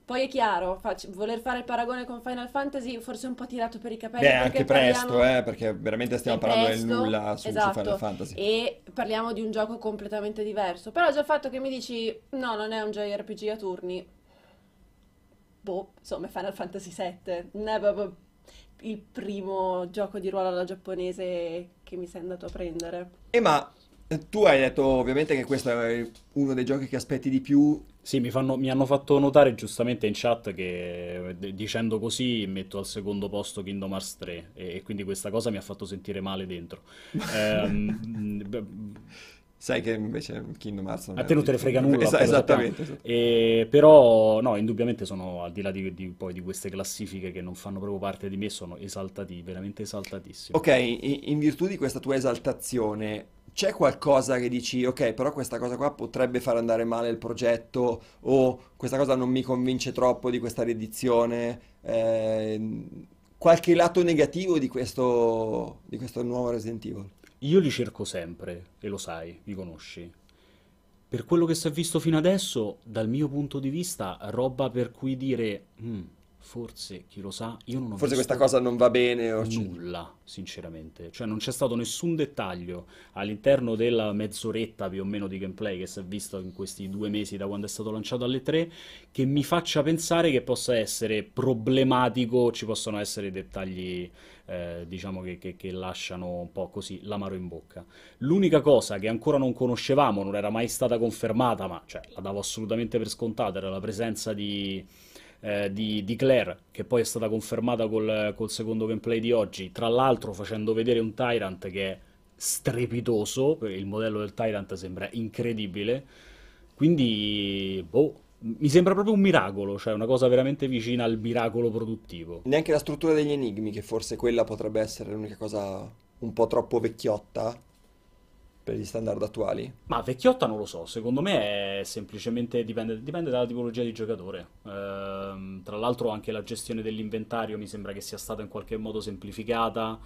Poi è chiaro, fac- voler fare il paragone con Final Fantasy forse è un po' tirato per i capelli Beh, anche presto, parliamo- eh, perché veramente stiamo parlando del presto, nulla su, su esatto, Final Fantasy. E parliamo di un gioco completamente diverso. Però già il fatto che mi dici no, non è un JRPG a turni. Boh, insomma, è Final Fantasy VII. Non è proprio il primo gioco di ruolo alla giapponese che mi sei andato a prendere. E ma Tu hai detto ovviamente che questo è uno dei giochi che aspetti di più. Sì, mi fanno- mi hanno fatto notare giustamente in chat che eh, d- dicendo così metto al secondo posto Kingdom Hearts 3 e, e quindi questa cosa mi ha fatto sentire male dentro. Ehm, Sai che invece Kingdom Hearts non a te non te ne frega nulla, Esa- sappiamo. esattamente. esatto. E, però, no, indubbiamente sono, al di là di, di- poi di queste classifiche che non fanno proprio parte di me, sono esaltati, veramente esaltatissimi. Ok, in, in virtù di questa tua esaltazione, c'è qualcosa che dici, ok, però questa cosa qua potrebbe far andare male il progetto o questa cosa non mi convince troppo di questa riedizione? Eh, qualche lato negativo di questo, di questo nuovo Resident Evil? Io li cerco sempre, e lo sai, mi conosci. Per quello che si è visto fino adesso, dal mio punto di vista, roba per cui dire, "Mm, forse, chi lo sa, io non ho Forse questa cosa non va bene o... nulla, sinceramente. Cioè non c'è stato nessun dettaglio all'interno della mezz'oretta più o meno di gameplay che si è visto in questi due mesi da quando è stato lanciato alle 3 che mi faccia pensare che possa essere problematico, ci possono essere dettagli, eh, diciamo, che, che- che lasciano un po' così l'amaro in bocca. L'unica cosa che ancora non conoscevamo, non era mai stata confermata, ma cioè, la davo assolutamente per scontata, era la presenza di, eh, di, di Claire, che poi è stata confermata col, col secondo gameplay di oggi, tra l'altro facendo vedere un Tyrant che è strepitoso, il modello del Tyrant sembra incredibile, quindi, boh, mi sembra proprio un miracolo, cioè una cosa veramente vicina al miracolo produttivo. Neanche la struttura degli enigmi, che forse quella potrebbe essere l'unica cosa un po' troppo vecchiotta per gli standard attuali. Ma vecchiotta non lo so, secondo me è semplicemente dipende, dipende dalla tipologia di giocatore. Ehm, tra l'altro anche la gestione dell'inventario mi sembra che sia stata in qualche modo semplificata.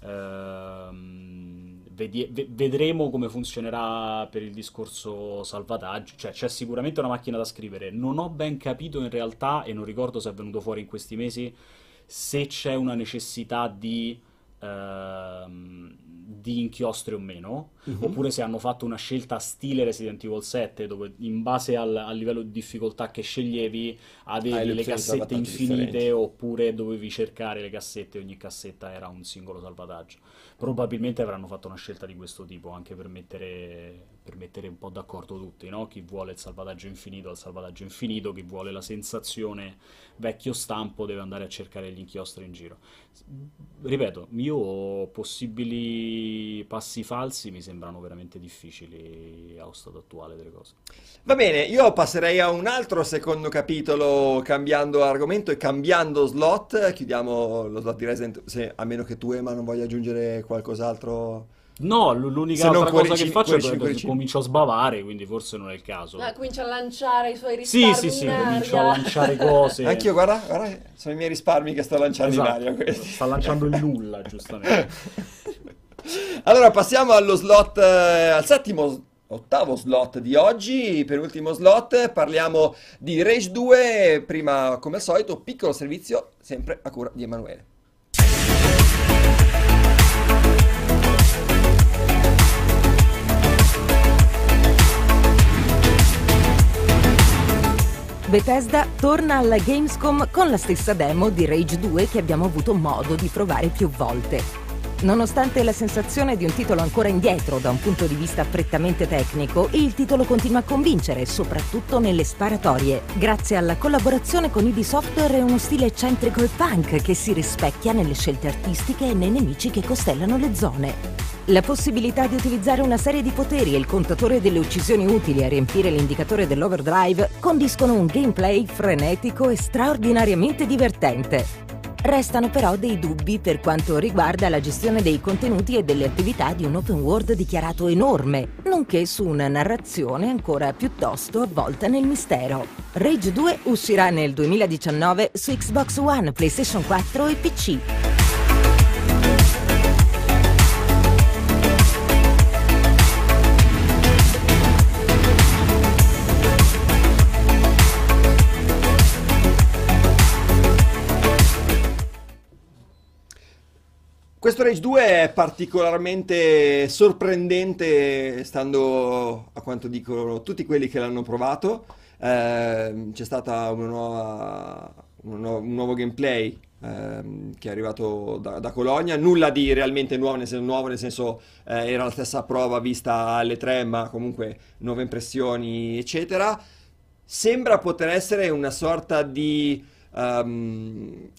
Ehm, vedi- ve- vedremo come funzionerà per il discorso salvataggio. Cioè, c'è sicuramente una macchina da scrivere. Non ho ben capito in realtà, e non ricordo se è venuto fuori in questi mesi, se c'è una necessità di, di inchiostri o meno, oppure se hanno fatto una scelta stile Resident Evil 7, dove in base al, al livello di difficoltà che sceglievi avevi le cassette infinite, differenti. oppure dovevi cercare le cassette, ogni cassetta era un singolo salvataggio. Probabilmente avranno fatto una scelta di questo tipo, anche per mettere, per mettere un po' d'accordo tutti, no? Chi vuole il salvataggio infinito ha il salvataggio infinito, chi vuole la sensazione vecchio stampo deve andare a cercare gli inchiostri in giro. Ripeto, io possibili passi falsi mi sembrano veramente difficili allo stato attuale delle cose. Va bene, io passerei a un altro secondo capitolo cambiando argomento e cambiando slot. Chiudiamo lo slot di Resident se, a meno che tu, Ema, non voglia aggiungere qualcos'altro. No, l- l'unica cosa cuoricini- che faccio è cuoricini, che comincio a sbavare, quindi forse non è il caso. Ah, comincia a lanciare i suoi Sì, risparmi sì, sì, in comincio a lanciare cose. Anch'io, guarda, guarda, sono i miei risparmi che sto lanciando in Esatto, aria. questi. sta lanciando il nulla, giustamente. Allora, passiamo allo slot, eh, al settimo, ottavo slot di oggi, penultimo slot, parliamo di Rage 2, prima come al solito, piccolo servizio, sempre a cura di Emanuele. Bethesda torna alla Gamescom con la stessa demo di Rage 2 che abbiamo avuto modo di provare più volte. Nonostante la sensazione di un titolo ancora indietro da un punto di vista prettamente tecnico, il titolo continua a convincere, soprattutto nelle sparatorie, grazie alla collaborazione con Software e uno stile eccentrico e punk che si rispecchia nelle scelte artistiche e nei nemici che costellano le zone. La possibilità di utilizzare una serie di poteri e il contatore delle uccisioni utili a riempire l'indicatore dell'overdrive condiscono un gameplay frenetico e straordinariamente divertente. Restano però dei dubbi per quanto riguarda la gestione dei contenuti e delle attività di un open world dichiarato enorme, nonché su una narrazione ancora piuttosto avvolta nel mistero. Rage 2 uscirà nel 2019 su Xbox One, PlayStation 4 e PC. Questo Rage 2 è particolarmente sorprendente, stando a quanto dicono tutti quelli che l'hanno provato. Ehm, c'è nuova- un nuovo gameplay ehm, che è arrivato da, da Colonia, nulla di realmente nuovo, nel senso, nuovo, nel senso eh, era la stessa prova vista alle tre, ma comunque nuove impressioni, eccetera. Sembra poter essere una sorta di ehm,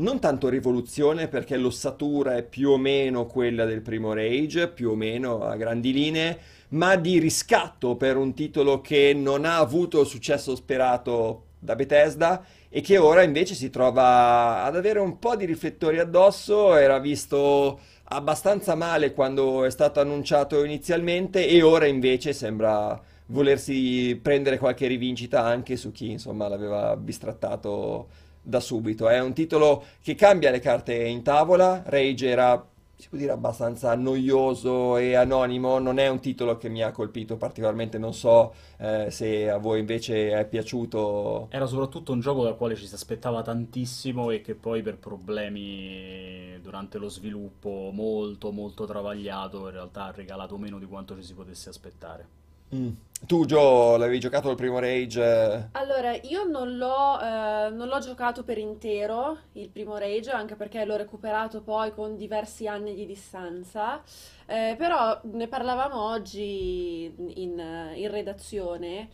non tanto rivoluzione perché l'ossatura è più o meno quella del primo Rage, più o meno a grandi linee, ma di riscatto per un titolo che non ha avuto il successo sperato da Bethesda e che ora invece si trova ad avere un po' di riflettori addosso, era visto abbastanza male quando è stato annunciato inizialmente e ora invece sembra volersi prendere qualche rivincita anche su chi insomma l'aveva bistrattato da subito. È un titolo che cambia le carte in tavola. Rage era, si può dire, abbastanza noioso e anonimo. Non è un titolo che mi ha colpito particolarmente. Non so eh, se a voi invece è piaciuto. Era soprattutto un gioco dal quale ci si aspettava tantissimo e che poi per problemi durante lo sviluppo molto molto travagliato in realtà ha regalato meno di quanto ci si potesse aspettare. Mm. Tu, Gio, l'avevi giocato il primo Rage? Allora, io non l'ho eh, non l'ho giocato per intero, il primo Rage, anche perché l'ho recuperato poi con diversi anni di distanza. Eh, però ne parlavamo oggi in, in redazione.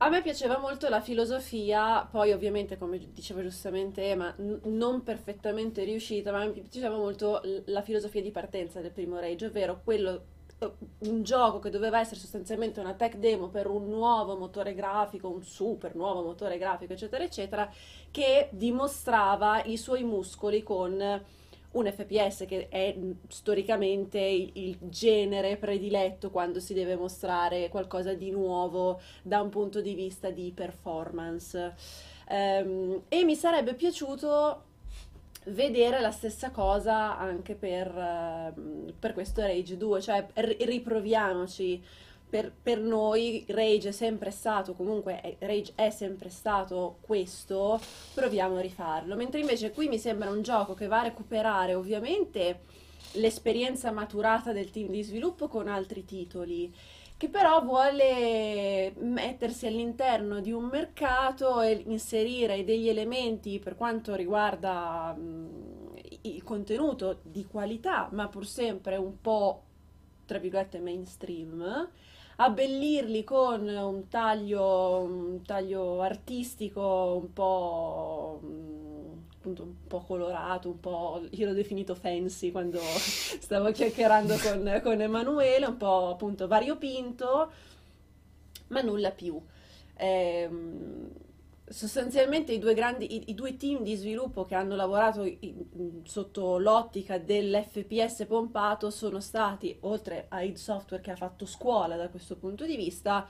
A me piaceva molto la filosofia, poi ovviamente, come diceva giustamente Emma, non perfettamente riuscita, ma mi piaceva molto la filosofia di partenza del primo Rage, ovvero quello un gioco che doveva essere sostanzialmente una tech demo per un nuovo motore grafico, un super nuovo motore grafico, eccetera, eccetera, che dimostrava i suoi muscoli con un FPS che è storicamente il, il, genere prediletto quando si deve mostrare qualcosa di nuovo da un punto di vista di performance. Um, e mi sarebbe piaciuto vedere la stessa cosa anche per, uh, per questo Rage 2, cioè riproviamoci. Per, per, noi Rage è sempre stato, comunque Rage è sempre stato questo, proviamo a rifarlo. Mentre invece qui mi sembra un gioco che va a recuperare ovviamente l'esperienza maturata del team di sviluppo con altri titoli che però vuole mettersi all'interno di un mercato e inserire degli elementi per quanto riguarda mh, il contenuto di qualità, ma pur sempre un po' tra virgolette mainstream, abbellirli con un taglio, un taglio artistico un po' appunto un po' colorato, un po', io l'ho definito fancy quando stavo chiacchierando con, con Emanuele, un po' appunto variopinto, ma nulla più. Ehm, sostanzialmente i due, grandi, i, i, due team di sviluppo che hanno lavorato in, sotto l'ottica dell'FPS pompato sono stati, oltre a id Software che ha fatto scuola da questo punto di vista,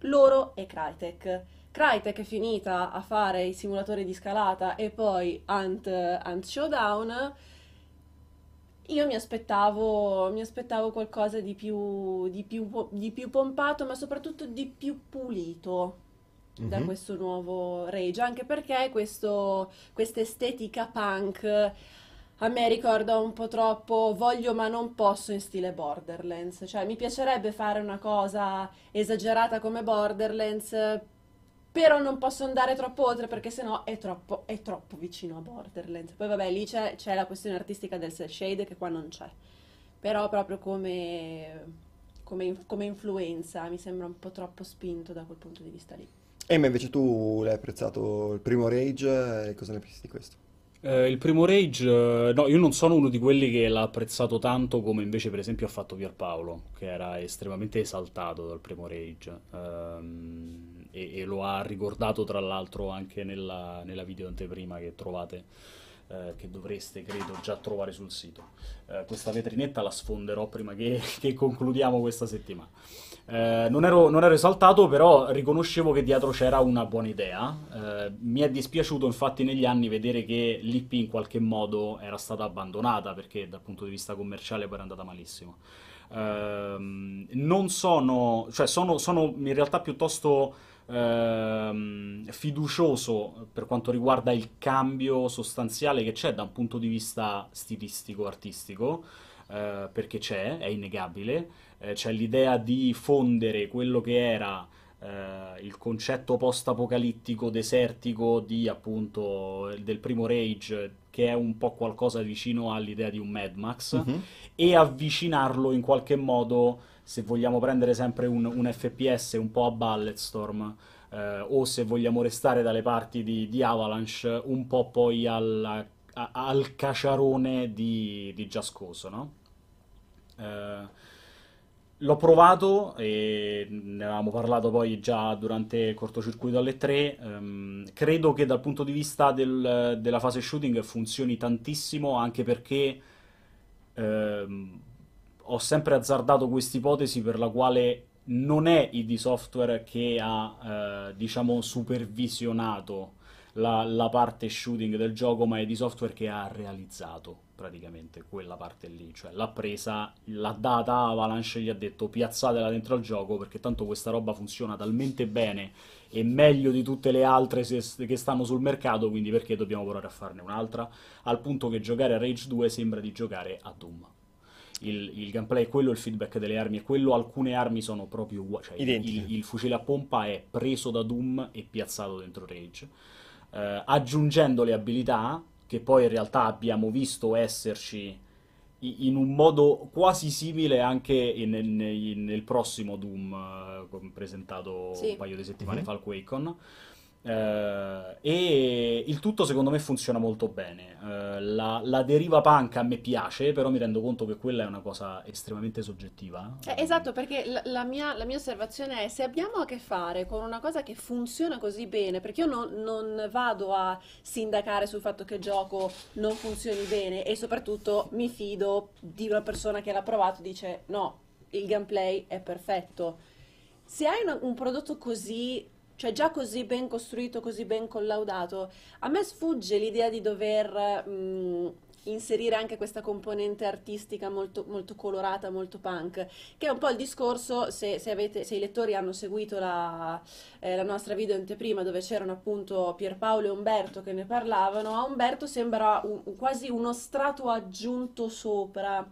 loro e Crytek. Crytek è finita a fare i simulatori di scalata e poi Ant, Ant Showdown. Io mi aspettavo, mi aspettavo qualcosa di più, di, più, di più pompato, ma soprattutto di più pulito mm-hmm. da mhm. questo nuovo Rage, anche perché questa estetica punk a me ricorda un po' troppo voglio ma non posso in stile Borderlands, cioè mi piacerebbe fare una cosa esagerata come Borderlands, però non posso andare troppo oltre perché sennò è troppo, è troppo vicino a Borderlands. Poi vabbè, lì c'è, c'è la questione artistica del cel shade che qua non c'è. Però proprio come, come, come, influenza mi sembra un po' troppo spinto da quel punto di vista lì. E ma invece tu l'hai apprezzato il primo Rage e cosa ne pensi di questo? Eh, il primo Rage, eh, no, io non sono uno di quelli che l'ha apprezzato tanto come invece per esempio ha fatto Pierpaolo, che era estremamente esaltato dal primo Rage. Um, e, e, lo ha ricordato tra l'altro anche nella, nella video anteprima che trovate, eh, che dovreste credo già trovare sul sito. Eh, questa vetrinetta la sfonderò prima che, che concludiamo questa settimana. Eh, non, ero, non, ero, esaltato, però riconoscevo che dietro c'era una buona idea. Eh, mi è dispiaciuto infatti negli anni vedere che l'IP in qualche modo era stata abbandonata perché dal punto di vista commerciale poi era andata malissimo. Eh, non sono, cioè sono, sono in realtà piuttosto ehm, fiducioso per quanto riguarda il cambio sostanziale che c'è da un punto di vista stilistico, artistico, eh, perché c'è, è innegabile, eh, c'è l'idea di fondere quello che era eh, il concetto post-apocalittico desertico di appunto del primo Rage che è un po' qualcosa vicino all'idea di un Mad Max Mhm. e avvicinarlo in qualche modo se vogliamo prendere sempre un, un FPS un po' a Bulletstorm eh, o se vogliamo restare dalle parti di, di Avalanche un po' poi alla- a- al caciarone di, di Cause, no? Eh, L'ho provato e ne avevamo parlato poi già durante il cortocircuito alle 3. ehm, credo che dal punto di vista del- della fase shooting funzioni tantissimo, anche perché ehm, ho sempre azzardato questa ipotesi per la quale non è ID Software che ha, eh, diciamo, supervisionato la, la parte shooting del gioco, ma è ID Software che ha realizzato praticamente quella parte lì, cioè l'ha presa, l'ha data Avalanche gli ha detto piazzatela dentro al gioco perché tanto questa roba funziona talmente bene e meglio di tutte le altre se- che stanno sul mercato, quindi perché dobbiamo provare a farne un'altra? Al punto che giocare a Rage 2 sembra di giocare a Doom. Il, il gameplay è quello, il feedback delle armi è quello, alcune armi sono proprio uguali, cioè il, il- il fucile a pompa è preso da Doom e piazzato dentro Rage, Eh, aggiungendo le abilità che poi in realtà abbiamo visto esserci in un modo quasi simile anche in- nel, nel prossimo Doom eh, presentato Sì. un paio di settimane Mhm. fa al QuakeCon. Eh, e il tutto secondo me funziona molto bene. Eh, la, la deriva punk a me piace, però mi rendo conto che quella è una cosa estremamente soggettiva. Eh, esatto, perché la, la mia, la mia osservazione è se abbiamo a che fare con una cosa che funziona così bene, perché io non, non vado a sindacare sul fatto che il gioco non funzioni bene e soprattutto mi fido di una persona che l'ha provato e dice no, il gameplay è perfetto. Se hai una- un prodotto così, cioè già così ben costruito, così ben collaudato, a me sfugge l'idea di dover mh, inserire anche questa componente artistica molto, molto colorata, molto punk, che è un po' il discorso, se, se avete, se i lettori hanno seguito la, eh, la nostra video anteprima dove c'erano appunto Pierpaolo e Umberto che ne parlavano, a Umberto sembra un- quasi uno strato aggiunto sopra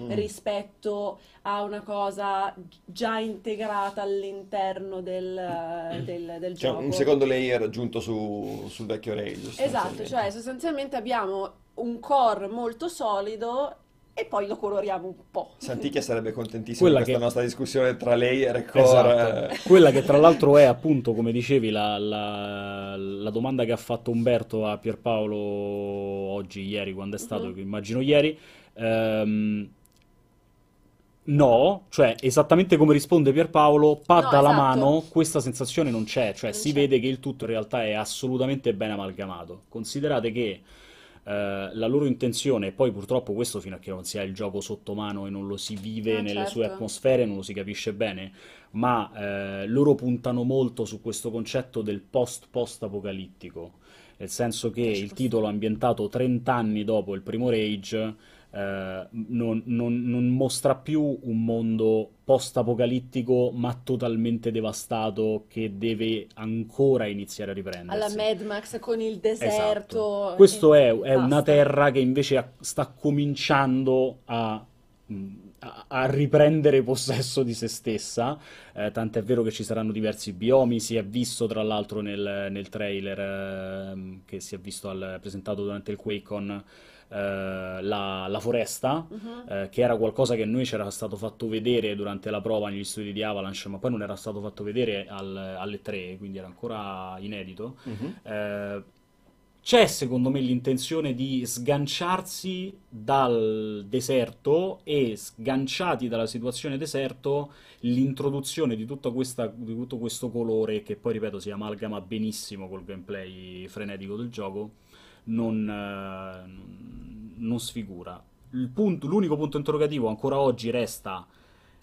Mm. rispetto a una cosa già integrata all'interno del, del, del Cioè, gioco. un secondo layer aggiunto su- sul vecchio Rage. Esatto, cioè sostanzialmente abbiamo un core molto solido e poi lo coloriamo un po'. Santichia sarebbe contentissimo Quella di questa che- nostra discussione tra layer e core. Esatto. Quella che tra l'altro è appunto, come dicevi, la, la- la domanda che ha fatto Umberto a Pierpaolo oggi, ieri, quando è stato, Mhm. che immagino ieri. Ehm, no, cioè esattamente come risponde Pierpaolo, pa No, dalla esatto. mano, questa sensazione non c'è, cioè Non si c'è. vede che il tutto in realtà è assolutamente ben amalgamato. Considerate che eh, la loro intenzione, e poi purtroppo questo fino a che non si ha il gioco sotto mano e non lo si vive Ah, nelle sue certo. atmosfere, non lo si capisce bene, ma eh, loro puntano molto su questo concetto del post-post apocalittico, nel senso che il titolo ambientato 30 anni dopo il primo Rage eh, non, non- non mostra più un mondo post-apocalittico ma totalmente devastato che deve ancora iniziare a Alla riprendersi. Mad Max con il Esatto. deserto. Questo e- è, è una terra che invece sta cominciando a, a- riprendere possesso di se stessa, eh, tant'è vero che ci saranno diversi biomi, si è visto tra l'altro nel, nel trailer ehm, che si è visto al- presentato durante il QuakeCon eh, la, la foresta, Mhm. eh, che era qualcosa che noi ci era stato fatto vedere durante la prova negli studi di Avalanche, ma poi non era stato fatto vedere al- alle 3, quindi era ancora inedito. Mhm. Eh, c'è secondo me l'intenzione di sganciarsi dal deserto e sganciati dalla situazione deserto l'introduzione di, tutta questa- di tutto questo colore che poi ripeto si amalgama benissimo col gameplay frenetico del gioco non, eh, non sfigura. Il punto- l'unico punto interrogativo ancora oggi resta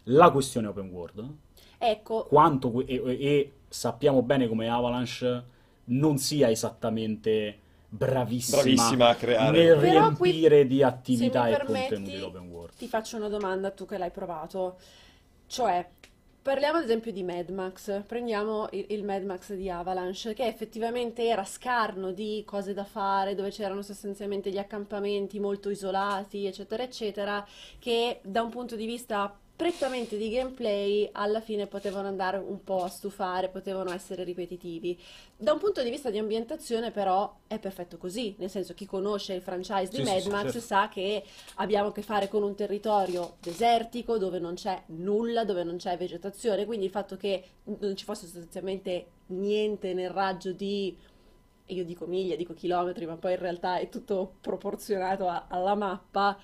la questione open world Ecco, quanto e, e sappiamo bene come Avalanche non sia esattamente bravissima, Bravissima a creare. nel Però qui, riempire di se mi attività e permetti, contenuti l'open world. ti faccio una domanda, tu che l'hai provato. Cioè, parliamo ad esempio di Mad Max. Prendiamo il, il Mad Max di Avalanche, che effettivamente era scarno di cose da fare, dove c'erano sostanzialmente gli accampamenti molto isolati, eccetera, eccetera, che da un punto di vista prettamente di gameplay alla fine potevano andare un po' a stufare, potevano essere ripetitivi. Da un punto di vista di ambientazione però è perfetto così, nel senso chi conosce il franchise di Sì, Mad sì, Max certo. sa che abbiamo a che fare con un territorio desertico dove non c'è nulla, dove non c'è vegetazione, quindi il fatto che non ci fosse sostanzialmente niente nel raggio di io dico miglia, dico chilometri, ma poi in realtà è tutto proporzionato a- alla mappa,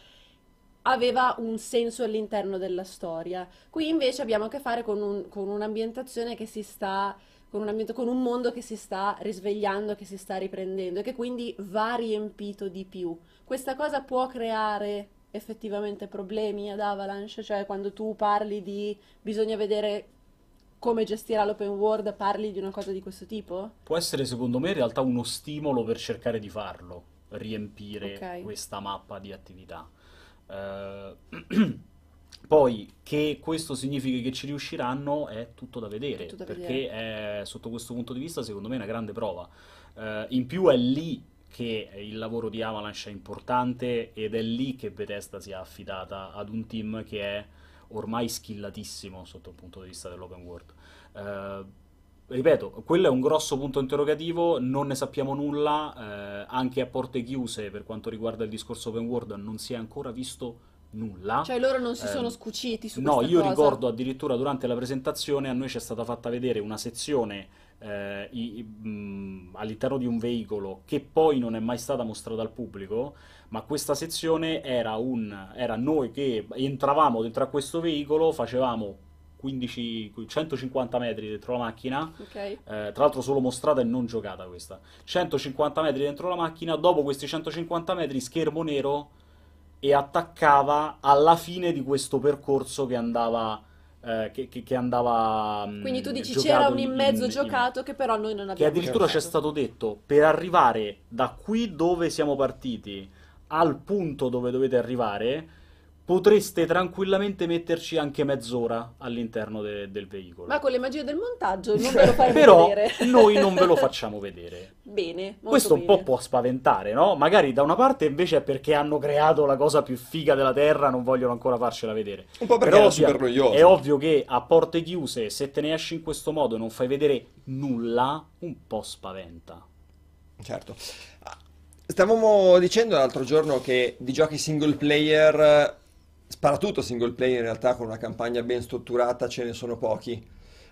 aveva un senso all'interno della storia. Qui invece abbiamo a che fare con un- con un'ambientazione che si sta, con un, ambiente- con un mondo che si sta risvegliando, che si sta riprendendo e che quindi va riempito di più. Questa cosa può creare effettivamente problemi ad Avalanche, cioè quando tu parli di bisogna vedere come gestirà l'open world, parli di una cosa di questo tipo? Può essere secondo me in realtà uno stimolo per cercare di farlo, riempire Ok. questa mappa di attività. Eh, Poi che questo significhi che ci riusciranno è tutto da vedere, Tutto da perché è, sotto questo punto di vista secondo me è una grande prova. Eh, in più è lì che il lavoro di Avalanche è importante ed è lì che Bethesda si è affidata ad un team che è ormai skillatissimo sotto il punto di vista dell'open world. Eh, ripeto, quello è un grosso punto interrogativo, non ne sappiamo nulla, eh, anche a porte chiuse per quanto riguarda il discorso open world non si è ancora visto nulla. Cioè loro non si Ehm, sono scuciti su No, io cosa? ricordo addirittura durante la presentazione a noi ci è stata fatta vedere una sezione eh, i- mh, all'interno di un veicolo che poi non è mai stata mostrata al pubblico, ma questa sezione era, un, era noi che entravamo dentro a questo veicolo, facevamo 15, 150 metri dentro la macchina, Ok. eh, tra l'altro solo mostrata e non giocata questa. 150 metri dentro la macchina, dopo questi 150 metri schermo nero e attaccava alla fine di questo percorso che andava eh, che, che- che andava mh, Quindi tu dici c'era un in mezzo in- giocato che però noi non che abbiamo addirittura c'è giocato. stato detto per arrivare da qui dove siamo partiti al punto dove dovete arrivare potreste tranquillamente metterci anche mezz'ora all'interno de- del veicolo. Ma con le magie del montaggio non ve lo faremo Però vedere. noi non ve lo facciamo vedere. Bene, molto Questo un po' bene. può spaventare, no? Magari da una parte invece è perché hanno creato la cosa più figa della Terra, non vogliono ancora farcela vedere. Un po' perché Però era super noioso. È ovvio che a porte chiuse, se te ne esci in questo modo e non fai vedere nulla, un po' spaventa. Certo. Ah, Stavamo dicendo l'altro giorno che di giochi single player, sparatutto single player in realtà con una campagna ben strutturata ce ne sono pochi.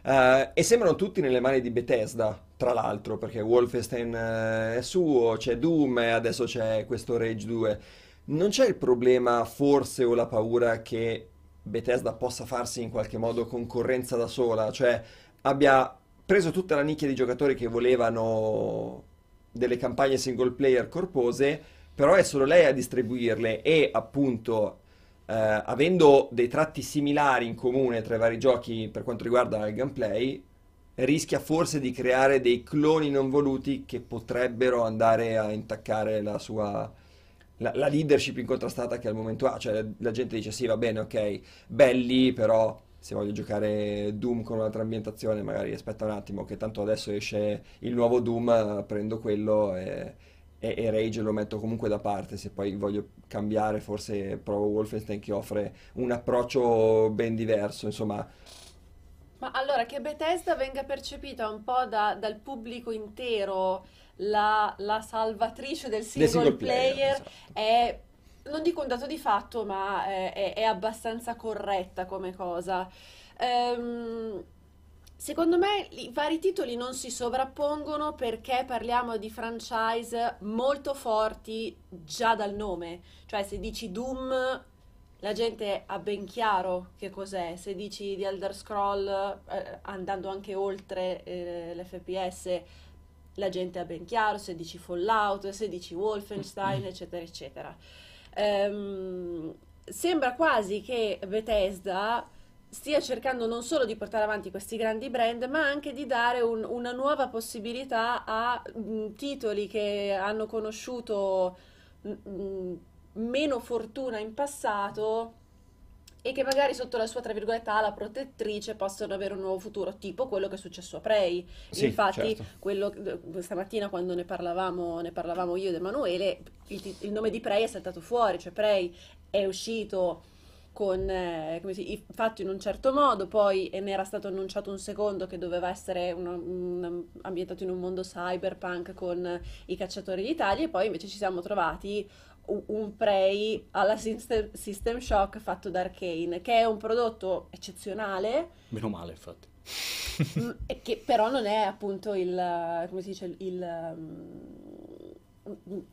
Eh, e sembrano tutti nelle mani di Bethesda, tra l'altro, perché Wolfenstein eh, è suo, c'è Doom e adesso c'è questo Rage 2. Non c'è il problema, forse, o la paura che Bethesda possa farsi in qualche modo concorrenza da sola, cioè abbia preso tutta la nicchia di giocatori che volevano delle campagne single player corpose, però è solo lei a distribuirle e appunto eh, avendo dei tratti similari in comune tra i vari giochi per quanto riguarda il gameplay, rischia forse di creare dei cloni non voluti che potrebbero andare a intaccare la sua la, la leadership incontrastata che al momento ha. Cioè la, la gente dice sì, va bene, ok, belli, però se voglio giocare Doom con un'altra ambientazione, magari aspetta un attimo che tanto adesso esce il nuovo Doom, prendo quello e, e- e Rage lo metto comunque da parte. Se poi voglio cambiare, forse provo Wolfenstein che offre un approccio ben diverso, insomma. Ma allora che Bethesda venga percepita un po' da- dal pubblico intero la, la salvatrice del single, single player, player esatto. è, non dico un dato di fatto, ma è, è- è abbastanza corretta come cosa. Ehm, secondo me i vari titoli non si sovrappongono perché parliamo di franchise molto forti già dal nome. Cioè se dici Doom la gente ha ben chiaro che cos'è. Se dici di Elder Scroll, eh, andando anche oltre eh, l'FPS, la gente ha ben chiaro. Se dici Fallout, se dici Wolfenstein, eccetera, eccetera. Ehm, sembra quasi che Bethesda stia cercando non solo di portare avanti questi grandi brand, ma anche di dare un- una nuova possibilità a mm, titoli che hanno conosciuto mm, mm, meno fortuna in passato e che magari sotto la sua, tra virgolette, ala protettrice possono avere un nuovo futuro, tipo quello che è successo a Prey. Sì, Infatti, certo. quello, stamattina quando ne parlavamo, ne parlavamo io ed Emanuele, il, il nome di Prey è saltato fuori, cioè Prey è uscito con, eh, come si, fatto in un certo modo, poi ne era stato annunciato un secondo che doveva essere un, un, ambientato in un mondo cyberpunk con i cacciatori d'Italia e poi invece ci siamo trovati un, Prey alla System, System Shock fatto da Arkane, che è un prodotto eccezionale. Meno male, infatti. che però non è appunto il, come si dice, il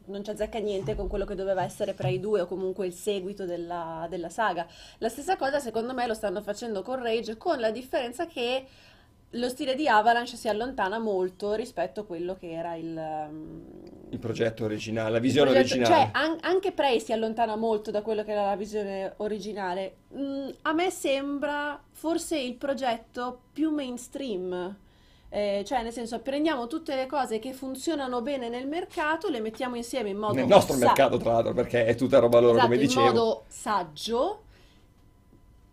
non ci azzecca niente con quello che doveva essere Prey 2 o comunque il seguito della, della, saga. La stessa cosa secondo me lo stanno facendo con Rage, con la differenza che lo stile di Avalanche si allontana molto rispetto a quello che era il, um, il progetto originale, la visione progetto, originale. Cioè, an- anche Prey si allontana molto da quello che era la visione originale. Mm, a me sembra forse il progetto più mainstream eh, cioè, nel senso, prendiamo tutte le cose che funzionano bene nel mercato, le mettiamo insieme in modo Nel nostro sa- mercato, tra l'altro, perché è tutta roba loro, esatto, come in dicevo. modo saggio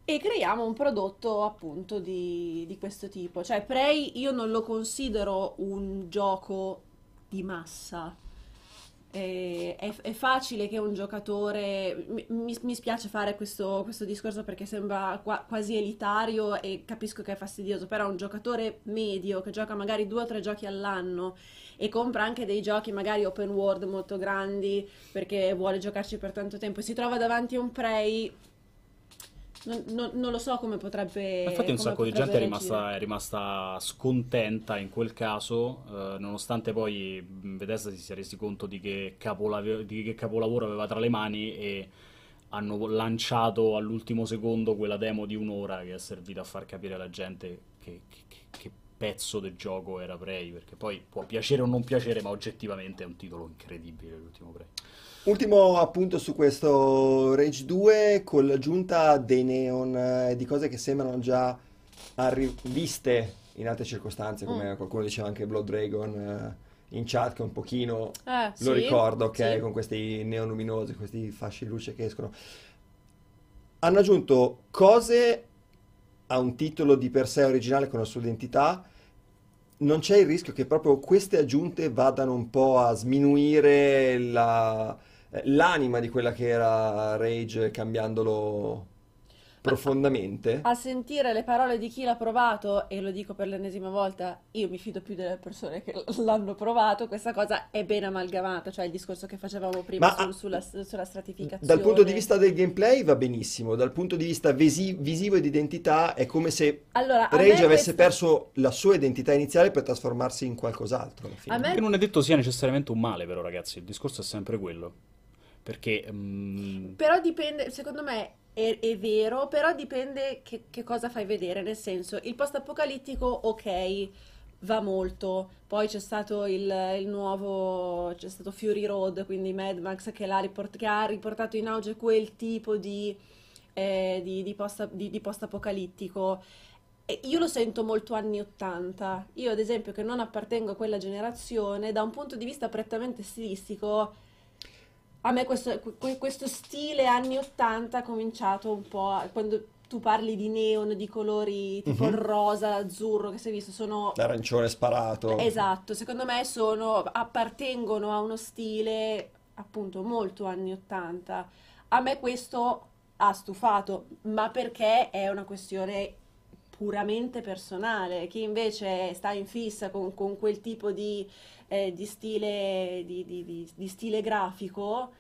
e creiamo un prodotto appunto di, di questo tipo. Cioè, Prey io non lo considero un gioco di massa. È, è facile che un giocatore. Mi, mi, mi spiace fare questo, questo discorso perché sembra qua- quasi elitario e capisco che è fastidioso, però un giocatore medio che gioca magari due o tre giochi all'anno e compra anche dei giochi magari open world molto grandi perché vuole giocarci per tanto tempo e si trova davanti a un Prey non, non, non, lo so come potrebbe. Infatti, un sacco di gente è rimasta, è rimasta scontenta in quel caso, eh, nonostante poi Bethesda si sia resi conto di che, di che capolavoro aveva tra le mani e hanno lanciato all'ultimo secondo quella demo di un'ora che è servita a far capire alla gente che, che- che pezzo del gioco era Prey, perché poi può piacere o non piacere, ma oggettivamente è un titolo incredibile l'ultimo Prey. Ultimo appunto su questo Rage 2 con l'aggiunta dei neon e di cose che sembrano già arri- viste in altre circostanze, come Mm. qualcuno diceva anche Blood Dragon eh, in chat che un pochino Eh, lo sì, ricordo, ok, sì. con questi neon luminosi, questi fasci di luce che escono. Hanno aggiunto cose a un titolo di per sé originale con la sua identità. Non c'è il rischio che proprio queste aggiunte vadano un po' a sminuire la- eh, l'anima di quella che era Rage, cambiandolo profondamente. A sentire le parole di chi l'ha provato, e lo dico per l'ennesima volta, io mi fido più delle persone che l'hanno provato, questa cosa è ben amalgamata, cioè il discorso che facevamo prima Ma, sul- sulla, sulla stratificazione. Dal punto di vista del gameplay va benissimo, dal punto di vista visi- visivo e di identità è come se Allora, Rage avesse questa- perso la sua identità iniziale per trasformarsi in qualcos'altro alla fine. A me Che non è detto sia necessariamente un male, però, ragazzi, il discorso è sempre quello. Perché mm, Però dipende, secondo me è, è vero, però dipende che, che cosa fai vedere, nel senso, il post-apocalittico, ok, va molto, poi c'è stato il, il nuovo, c'è stato Fury Road, quindi Mad Max che, riport- che ha riportato in auge quel tipo di, eh, di, di post, di- di post-apocalittico. E io lo sento molto anni 80. Io, ad esempio, che non appartengo a quella generazione, da un punto di vista prettamente stilistico, a me questo, que- questo stile anni 80 ha cominciato un po' a- quando tu parli di neon, di colori tipo il Mhm. rosa, l'azzurro che si è visto, sono L'arancione sparato. Esatto, secondo me sono, appartengono a uno stile appunto molto anni 80. A me questo ha stufato, ma perché è una questione puramente personale. Chi invece sta in fissa con, con quel tipo di, eh, di stile, di, di- stile grafico,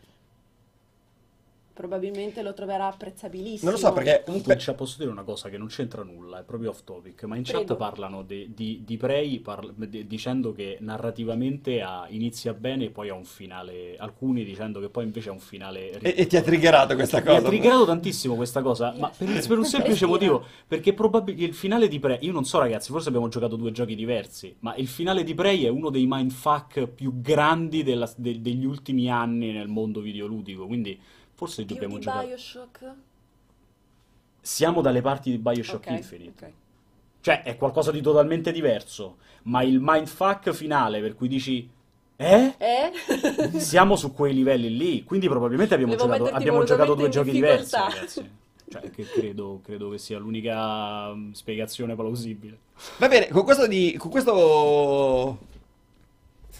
probabilmente lo troverà apprezzabilissimo. Non lo so perché Comunque, cioè, posso dire una cosa che non c'entra nulla, è proprio off topic, ma in chat Prego. parlano de- di, di Prey parl- de- dicendo che narrativamente ha- inizia bene e poi ha un finale, alcuni dicendo che poi invece ha un finale e, e ti ha triggerato questa Mi ha cosa. triggrato tantissimo questa cosa, ma per, per un semplice motivo, perché probabilmente il finale di Prey, io non so ragazzi, forse abbiamo giocato due giochi diversi, ma il finale di Prey è uno dei mindfuck più grandi della- de- degli ultimi anni nel mondo videoludico, quindi forse Più abbiamo di giocato... Bioshock? Siamo dalle parti di Bioshock Ok, Infinite. ok. Cioè, è qualcosa di totalmente diverso, ma il mindfuck finale per cui dici... Eh? Eh? Siamo su quei livelli lì, quindi probabilmente abbiamo Volevo giocato, abbiamo giocato due giochi diversi, ragazzi. Cioè, che credo, credo che sia l'unica mm, spiegazione plausibile. Va bene, con questo, di, con questo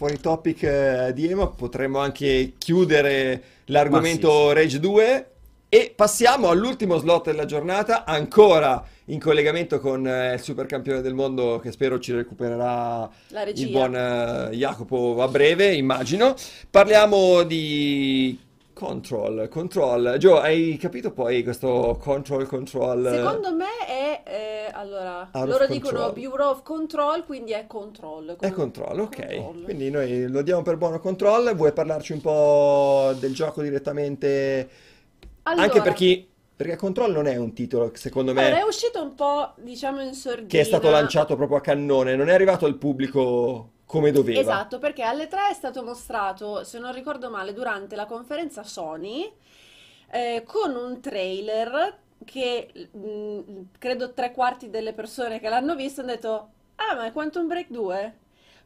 fuori topic eh, di Ema potremmo anche chiudere l'argomento sì, sì. Rage 2. E passiamo all'ultimo slot della giornata, ancora in collegamento con eh, il supercampione del mondo che spero ci recupererà il buon eh, Jacopo a breve, immagino. Parliamo di Control, Control. Gio, hai capito poi questo Control, Control? Secondo me è, eh, allora, Out loro dicono. Bureau of Control, quindi è control. È Control, ok. Control. Quindi noi lo diamo per buono Control. Vuoi parlarci un po' del gioco direttamente? Allora, Anche per chi... Perché Control non è un titolo, secondo me, allora, è uscito un po', diciamo, in sordina. che è stato lanciato proprio a cannone, non è arrivato al pubblico come doveva. Esatto, perché alle 3 è stato mostrato, se non ricordo male, durante la conferenza Sony, eh, con un trailer che mh, credo tre quarti delle persone che l'hanno visto hanno detto, ah, ma è Quantum Break 2?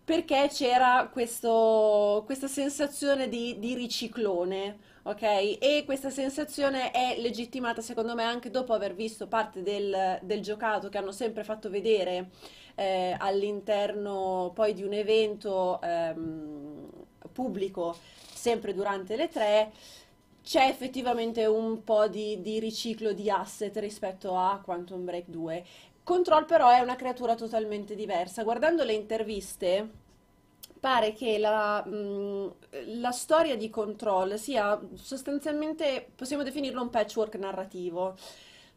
Perché c'era questo- questa sensazione di, di riciclone, ok? E questa sensazione è legittimata secondo me anche dopo aver visto parte del, del giocato che hanno sempre fatto vedere eh, all'interno poi di un evento ehm, pubblico, sempre durante le tre, c'è effettivamente un po' di, di riciclo di asset rispetto a Quantum Break 2. Control però è una creatura totalmente diversa. Guardando le interviste, pare che la, mh, la storia di Control sia sostanzialmente, possiamo definirlo un patchwork narrativo.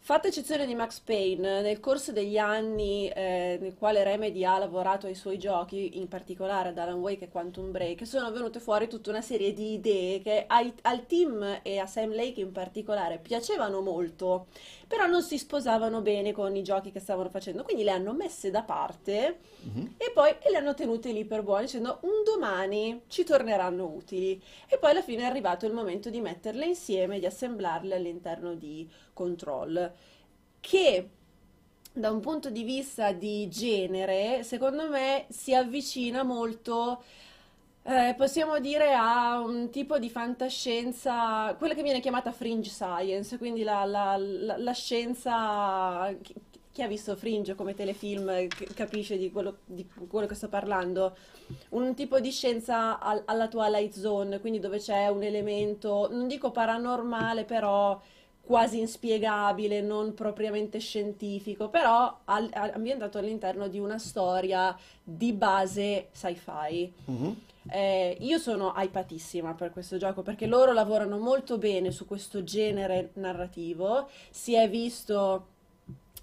Fatta eccezione di Max Payne, nel corso degli anni eh, nel quale Remedy ha lavorato ai suoi giochi, in particolare ad Alan Wake e Quantum Break, sono venute fuori tutta una serie di idee che ai- al team e a Sam Lake in particolare piacevano molto, però non si sposavano bene con i giochi che stavano facendo, quindi le hanno messe da parte Mhm. e poi le hanno tenute lì per buone, dicendo un domani ci torneranno utili. E poi alla fine è arrivato il momento di metterle insieme, di assemblarle all'interno di Control, che da un punto di vista di genere, secondo me si avvicina molto, eh, possiamo dire, a un tipo di fantascienza, quella che viene chiamata fringe science, quindi la, la- la- la scienza... Chi chi ha visto Fringe come telefilm capisce di quello, di quello che sto parlando. Un tipo di scienza al- alla Twilight Zone, quindi dove c'è un elemento, non dico paranormale, però quasi inspiegabile, non propriamente scientifico, però al- ambientato all'interno di una storia di base sci-fi. Mhm. Eh, io sono hypatissima per questo gioco perché loro lavorano molto bene su questo genere narrativo. Si è visto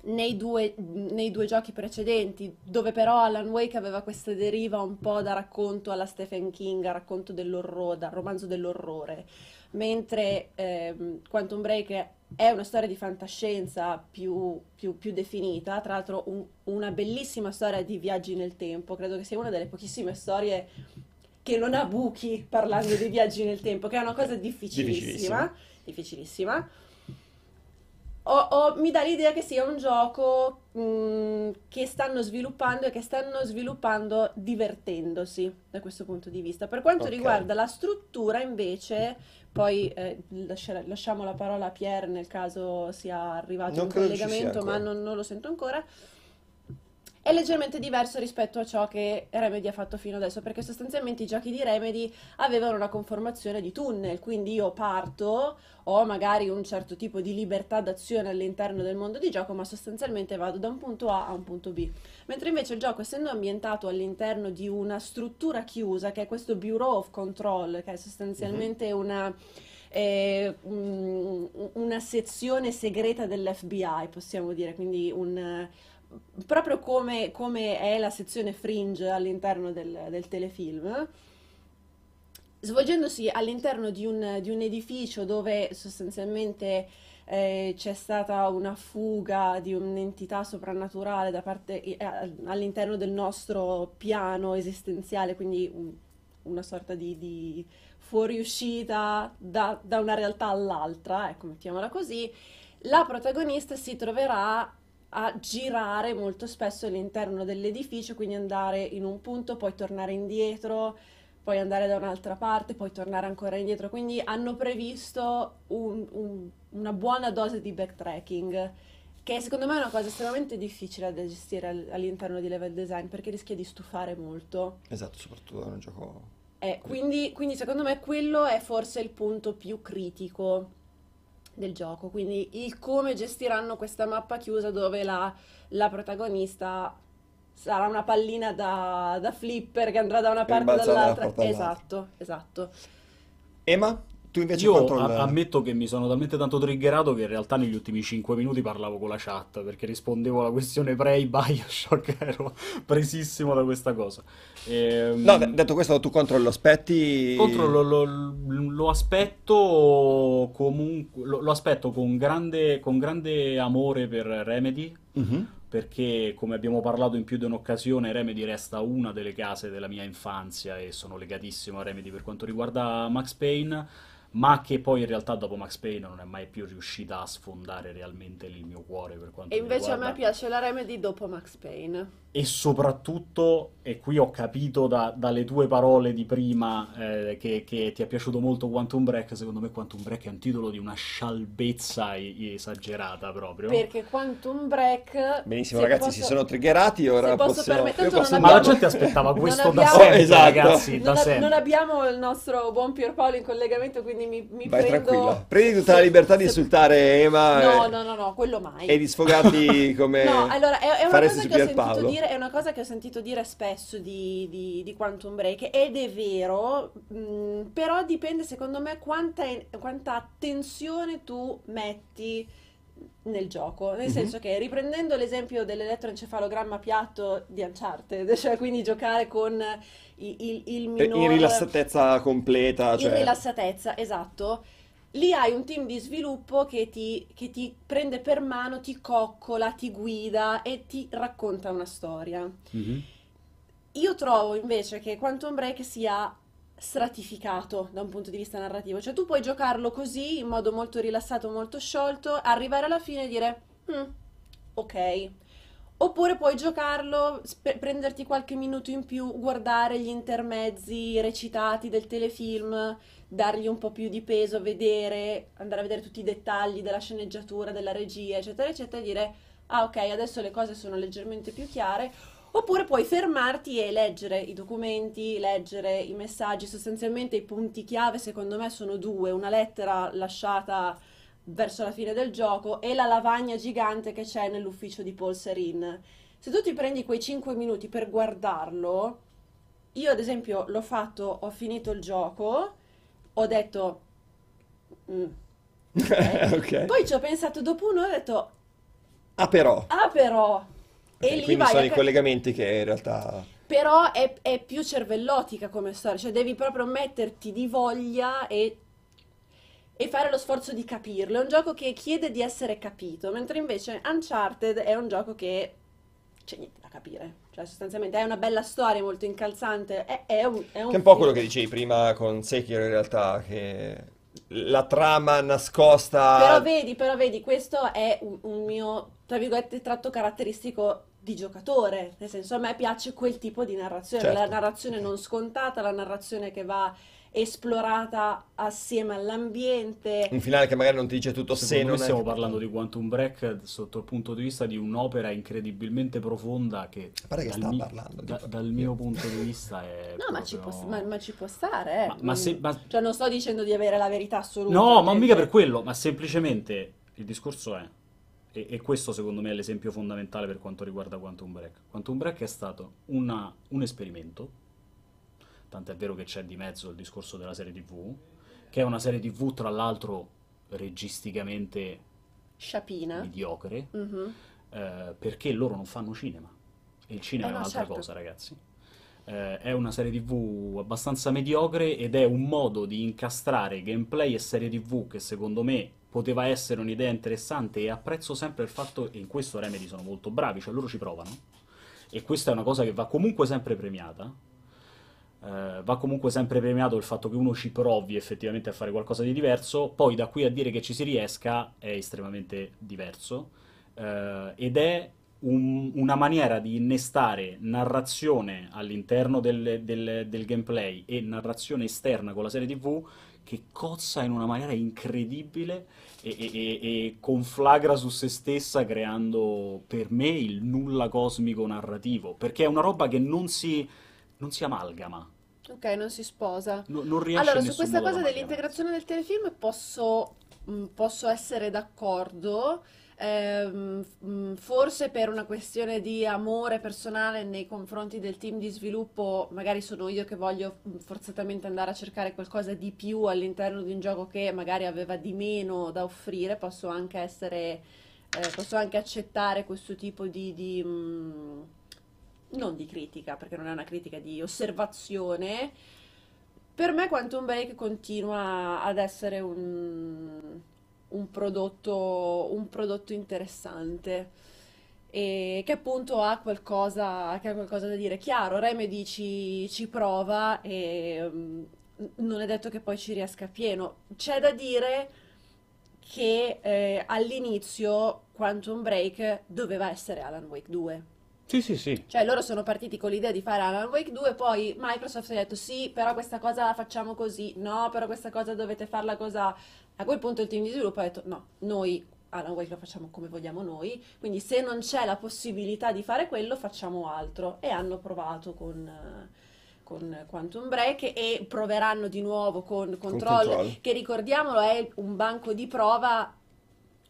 nei due, nei due giochi precedenti, dove però Alan Wake aveva questa deriva un po' da racconto alla Stephen King, a racconto dell'orrore, dal romanzo dell'orrore, mentre ehm, Quantum Break è una storia di fantascienza più, più- più definita, tra l'altro un- una bellissima storia di viaggi nel tempo, credo che sia una delle pochissime storie che non ha buchi parlando di viaggi nel tempo, che è una cosa difficilissima, difficilissima. Ho- ho- mi dà l'idea che sia un gioco mh, che stanno sviluppando e che stanno sviluppando divertendosi da questo punto di vista. Per quanto Ok. riguarda la struttura, invece, poi eh, lascia- lasciamo la parola a Pierre nel caso sia arrivato Non sia collegamento, ma non, non lo sento ancora. È leggermente diverso rispetto a ciò che Remedy ha fatto fino adesso, perché sostanzialmente i giochi di Remedy avevano una conformazione di tunnel, quindi io parto, ho magari un certo tipo di libertà d'azione all'interno del mondo di gioco, ma sostanzialmente vado da un punto A a un punto B. Mentre invece il gioco, essendo ambientato all'interno di una struttura chiusa, che è questo Bureau of Control, che è sostanzialmente una, eh, un- una sezione segreta dell'FBI, possiamo dire, quindi un, proprio come, come è la sezione Fringe all'interno del, del telefilm, svolgendosi all'interno di un, di un edificio dove sostanzialmente eh, c'è stata una fuga di un'entità soprannaturale da parte, eh, all'interno del nostro piano esistenziale, quindi un- una sorta di, di fuoriuscita da, da una realtà all'altra, ecco, mettiamola così, la protagonista si troverà a girare molto spesso all'interno dell'edificio, quindi andare in un punto, poi tornare indietro, poi andare da un'altra parte, poi tornare ancora indietro. Quindi hanno previsto un- un- una buona dose di backtracking, che secondo me è una cosa estremamente difficile da gestire all- all'interno di level design, perché rischia di stufare molto. Esatto, soprattutto è un gioco... Eh, quindi, quindi secondo me quello è forse il punto più critico del gioco, quindi il come gestiranno questa mappa chiusa dove la, la protagonista sarà una pallina da, da flipper che andrà da una parte o dall'altra. Esatto, esatto. Emma, tu invece Io contro il... a- ammetto che mi sono talmente tanto triggerato che in realtà negli ultimi 5 minuti parlavo con la chat perché rispondevo alla questione Prey Bioshock, ero presissimo da questa cosa. Ehm, No, d- detto questo, tu contro lo aspetti... Contro lo, lo- aspetto comunque lo, lo aspetto con grande, con grande amore per Remedy Mhm. perché come abbiamo parlato in più di un'occasione Remedy resta una delle case della mia infanzia e sono legatissimo a Remedy per quanto riguarda Max Payne ma che poi in realtà dopo Max Payne non è mai più riuscita a sfondare realmente il mio cuore per quanto E invece a riguarda. me piace la Remedy dopo Max Payne. E soprattutto, e qui ho capito da- dalle tue parole di prima eh, che, che ti è piaciuto molto Quantum Break, secondo me Quantum Break è un titolo di una scialbezza e- esagerata proprio. Perché Quantum Break... Benissimo, se ragazzi, posso- si sono triggerati, ora se posso possiamo... tanto posso non Ma la gente aspettava questo da abbiamo- sempre, Esatto. ragazzi, da Non, a- sempre. non abbiamo il nostro buon Pierpaolo in collegamento, quindi mi, mi Vai prendo... tranquilla. Prendi tutta la libertà di se- insultare Emma No, e, no, no, no, quello mai. e di sfogarti come No, allora è, è una faresti cosa su che ho sentito Pierpaolo. dire, è una cosa che ho sentito dire spesso di, di- di Quantum Break ed è vero, mh, però dipende secondo me quanta, quanta attenzione tu metti nel gioco, nel Mhm. senso che riprendendo l'esempio dell'elettroencefalogramma piatto di Uncharted, cioè quindi giocare con il, il, il In minor... rilassatezza completa, In cioè... rilassatezza, esatto. Lì hai un team di sviluppo che ti, che ti prende per mano, ti coccola, ti guida e ti racconta una storia. Mhm. Io trovo invece che Quantum Break sia stratificato da un punto di vista narrativo, cioè tu puoi giocarlo così, in modo molto rilassato, molto sciolto, arrivare alla fine e dire, "Mm, ok. Oppure puoi giocarlo, spe- prenderti qualche minuto in più, guardare gli intermezzi recitati del telefilm, dargli un po' più di peso, vedere, andare a vedere tutti i dettagli della sceneggiatura, della regia, eccetera, eccetera, e dire, ah ok, adesso le cose sono leggermente più chiare. Oppure puoi fermarti e leggere i documenti, leggere i messaggi, sostanzialmente i punti chiave secondo me sono due, una lettera lasciata verso la fine del gioco e la lavagna gigante che c'è nell'ufficio di Paul Serin. Se tu ti prendi quei 5 minuti per guardarlo, io ad esempio l'ho fatto, ho finito il gioco, ho detto... "Mm, ok". ok. Poi ci ho pensato dopo un'ora e ho detto, Ah, però... ah però... E Ok, lì quindi vai sono a i collegamenti che in realtà... però è, è più cervellotica come storia, cioè devi proprio metterti di voglia e, e fare lo sforzo di capirlo. È un gioco che chiede di essere capito, mentre invece Uncharted è un gioco che c'è niente da capire. Cioè, sostanzialmente è una bella storia molto incalzante. È, è un, è un Che è un po' quello che dicevi prima con Sekiro in realtà, che la trama nascosta... Però vedi, però vedi, questo è un, un mio, tra virgolette, tratto caratteristico di giocatore, nel senso a me piace quel tipo di narrazione, Certo. la narrazione non scontata, la narrazione che va esplorata assieme all'ambiente. Un finale che magari non ti dice tutto se Secondo non me è... stiamo parlando di Quantum Break sotto il punto di vista di un'opera incredibilmente profonda che Pare che dal, sta mi- parlando da- dal mio punto di vista è No, ma ci può, proprio- ma, ma ci può stare, eh. Ma- ma se- ma- Cioè, non sto dicendo di avere la verità assoluta. No, ma gente. mica per quello, ma semplicemente il discorso è, e, e questo secondo me è l'esempio fondamentale per quanto riguarda Quantum Break. Quantum Break è stato una- un esperimento, tant'è vero che c'è di mezzo il discorso della serie TV, che è una serie TV tra l'altro registicamente Sciapina. mediocre, Mhm. eh, perché loro non fanno cinema. E il cinema Eh è no, un'altra certo. cosa, ragazzi. Eh, è una serie TV abbastanza mediocre ed è un modo di incastrare gameplay e serie TV che secondo me poteva essere un'idea interessante e apprezzo sempre il fatto, e in questo Remedy sono molto bravi, cioè loro ci provano. E questa è una cosa che va comunque sempre premiata. Eh, va comunque sempre premiato il fatto che uno ci provi effettivamente a fare qualcosa di diverso, poi da qui a dire che ci si riesca è estremamente diverso eh, ed è un- una maniera di innestare narrazione all'interno del, del- del gameplay e narrazione esterna con la serie TV che cozza in una maniera incredibile e, e- e- e conflagra su se stessa creando per me il nulla cosmico narrativo, perché è una roba che non si, non si amalgama, Ok, non si sposa. no- non riesce Allora, in su nessun questa modo cosa dell'integrazione del telefilm posso mh, posso essere d'accordo. Ehm, mh, forse per una questione di amore personale nei confronti del team di sviluppo, magari sono io che voglio mh, forzatamente andare a cercare qualcosa di più all'interno di un gioco che magari aveva di meno da offrire. Posso anche essere, eh, posso anche accettare questo tipo di, di, mh, non di critica, perché non è una critica, di osservazione. Per me Quantum Break continua ad essere un, un prodotto, un prodotto interessante e che appunto ha qualcosa, che ha qualcosa da dire. Chiaro, Remedy ci, ci prova e mm, non è detto che poi ci riesca pieno. C'è da dire che eh, all'inizio Quantum Break doveva essere Alan Wake 2. Sì, sì, sì. Cioè, loro sono partiti con l'idea di fare Alan Wake 2, poi Microsoft ha detto sì, però questa cosa la facciamo così, no, però questa cosa dovete farla così. A quel punto il team di sviluppo ha detto no, noi Alan Wake lo facciamo come vogliamo noi, quindi se non c'è la possibilità di fare quello, facciamo altro. E hanno provato con, con Quantum Break e proveranno di nuovo con Control, Control. che ricordiamolo è un banco di prova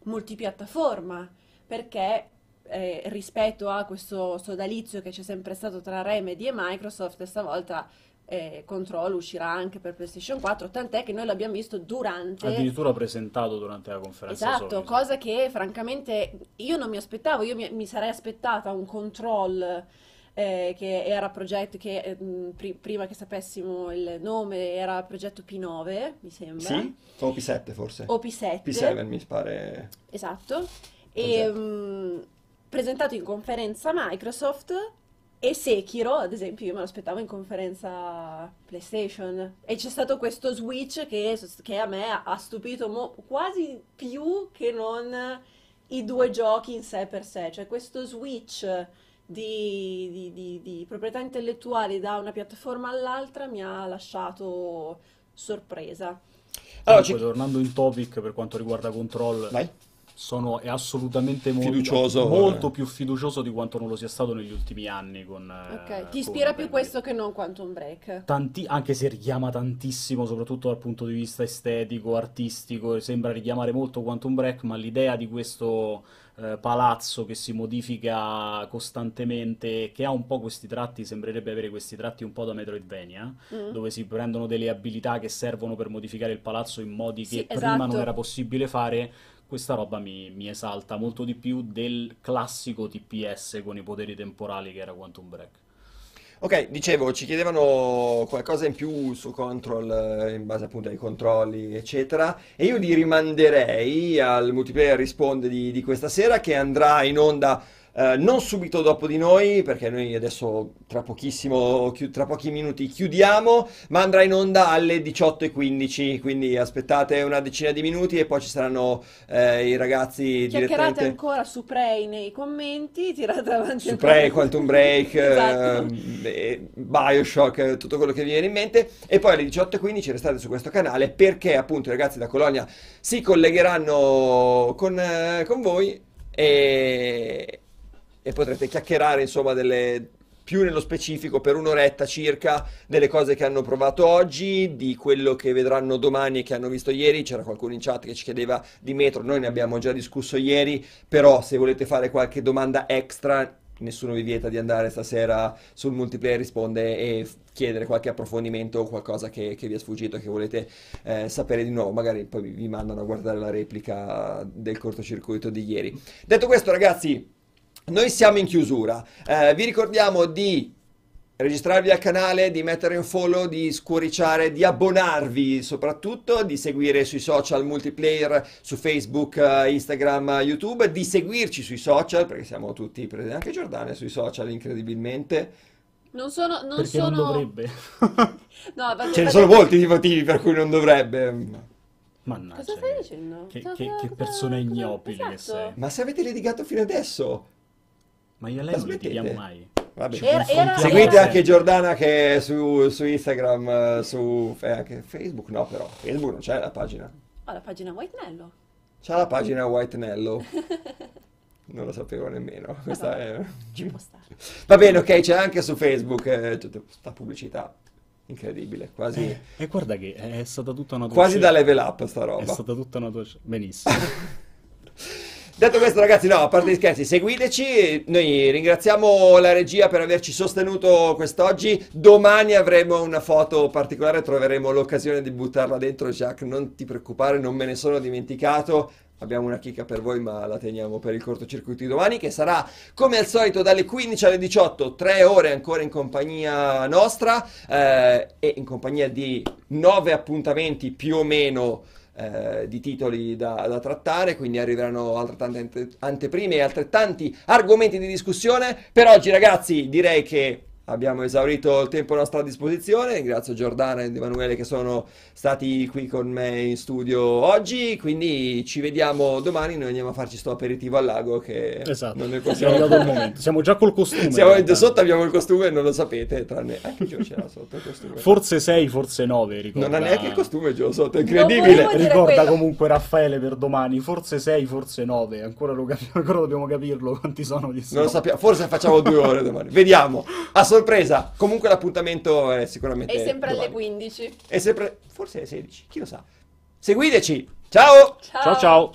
multipiattaforma, perché eh, rispetto a questo sodalizio che c'è sempre stato tra Remedy e Microsoft, stavolta eh, Control uscirà anche per PlayStation 4, tant'è che noi l'abbiamo visto durante... Addirittura presentato durante la conferenza Esatto, Sony. cosa che francamente io non mi aspettavo, io mi, mi sarei aspettata un Control eh, che era progetto, che eh, pri- prima che sapessimo il nome era progetto P9, mi sembra, Sì? O P7 forse. o P7. P7 mi pare. Esatto. E Concerto. mh, presentato in conferenza Microsoft e Sekiro, ad esempio, io me lo aspettavo in conferenza PlayStation. E c'è stato questo switch che, che a me ha stupito mo- quasi più che non i due giochi in sé per sé. Cioè questo switch di, di- di- di proprietà intellettuali da una piattaforma all'altra mi ha lasciato sorpresa. Allora, Comunque, ci- tornando in topic per quanto riguarda Control, Vai. Sono è assolutamente molto, Fiducioso, molto eh. più fiducioso di quanto non lo sia stato negli ultimi anni con, eh, Ok, con ti ispira più questo che non Quantum Break. Tanti- anche se richiama tantissimo, soprattutto dal punto di vista estetico, artistico, sembra richiamare molto Quantum Break, ma l'idea di questo eh, palazzo che si modifica costantemente, che ha un po' questi tratti, sembrerebbe avere questi tratti un po' da Metroidvania, Mm. dove si prendono delle abilità che servono per modificare il palazzo in modi che Sì, prima non esatto. era possibile fare. Questa roba mi, mi esalta molto di più del classico TPS con i poteri temporali che era Quantum Break. Ok, dicevo, ci chiedevano qualcosa in più su Control in base appunto ai controlli, eccetera, e io li rimanderei al multiplayer risponde di, di questa sera che andrà in onda eh, non subito dopo di noi, perché noi adesso tra pochissimo, chi- tra pochi minuti chiudiamo, ma andrà in onda alle 18.15, quindi aspettate una decina di minuti e poi ci saranno eh, i ragazzi Chiacchierate direttamente... ancora su Prey nei commenti, tirate avanti su. Prey, Quantum Break, Esatto. ehm, eh, Bioshock, eh, tutto quello che vi viene in mente. E poi alle 18.15 restate su questo canale perché appunto i ragazzi da Colonia si collegheranno con, eh, con voi e, e potrete chiacchierare insomma delle più nello specifico per un'oretta circa delle cose che hanno provato oggi, di quello che vedranno domani e che hanno visto ieri. C'era qualcuno in chat che ci chiedeva di Metro, noi ne abbiamo già discusso ieri, però se volete fare qualche domanda extra, nessuno vi vieta di andare stasera sul multiplayer risponde e chiedere qualche approfondimento o qualcosa che, che vi è sfuggito, che volete eh, sapere di nuovo. Magari poi vi mandano a guardare la replica del cortocircuito di ieri. Detto questo, ragazzi, noi siamo in chiusura. Eh, vi ricordiamo di registrarvi al canale, di mettere un follow, di scuoriciare, di abbonarvi soprattutto, di seguire sui social multiplayer su Facebook, eh, Instagram, YouTube, di seguirci sui social perché siamo tutti presenti, anche Giordana è sui social incredibilmente. Non sono, non Perché non sono... dovrebbe. No, va- Ce ne sono molti di motivi per cui non dovrebbe. Mannaggia. Cosa stai dicendo? Che, che- che persona ignobile che esatto. sei. Ma se avete litigato fino adesso, Ma io e lei non litighiamo smettete? mai. Era- era- Seguite era- anche Giordana che è su, su Instagram, eh, su eh, anche Facebook, no però, Facebook non c'è la pagina. Oh, la pagina White Nello. C'ha la pagina White Nello. Non lo sapevo nemmeno. Questa è... Ci può stare. Va bene, ok, c'è anche su Facebook eh, tutta questa pubblicità. Incredibile, quasi, E Eh, guarda che è stata tutta una tua quasi da level up sta È roba. stata tutta una tua. Benissimo. Detto questo, ragazzi, no, a parte gli scherzi, seguiteci. Noi ringraziamo la regia per averci sostenuto quest'oggi. Domani avremo una foto particolare, troveremo l'occasione di buttarla dentro. Jacques, non ti preoccupare, non me ne sono dimenticato. Abbiamo una chicca per voi, ma la teniamo per il cortocircuito di domani, che sarà come al solito dalle 15 alle 18, tre ore ancora in compagnia nostra eh, e in compagnia di nove appuntamenti più o meno eh, di titoli da, da trattare, quindi arriveranno altrettante ante- anteprime e altrettanti argomenti di discussione. Per oggi, ragazzi, direi che abbiamo esaurito il tempo a nostra disposizione. Ringrazio Giordana ed Emanuele che sono stati qui con me in studio oggi. Quindi ci vediamo domani. Noi andiamo a farci sto aperitivo al lago che Esatto. non ne È possiamo il momento. Siamo già col costume. Siamo sotto abbiamo il costume, non lo sapete, tranne anche Gio ce l'ha sotto il costume. Forse 6, forse 9, ricorda. non ha neanche il costume Gio sotto, è incredibile. Ricorda quello. comunque Raffaele per domani, forse 6, forse 9, ancora, lo capi- ancora dobbiamo capirlo quanti sono gli Non lo sappiamo, forse facciamo due ore domani. Vediamo. A sorpresa. Comunque l'appuntamento è sicuramente È sempre alle domani. 15. È sempre forse alle 16, chi lo sa. Seguiteci. Ciao! Ciao ciao!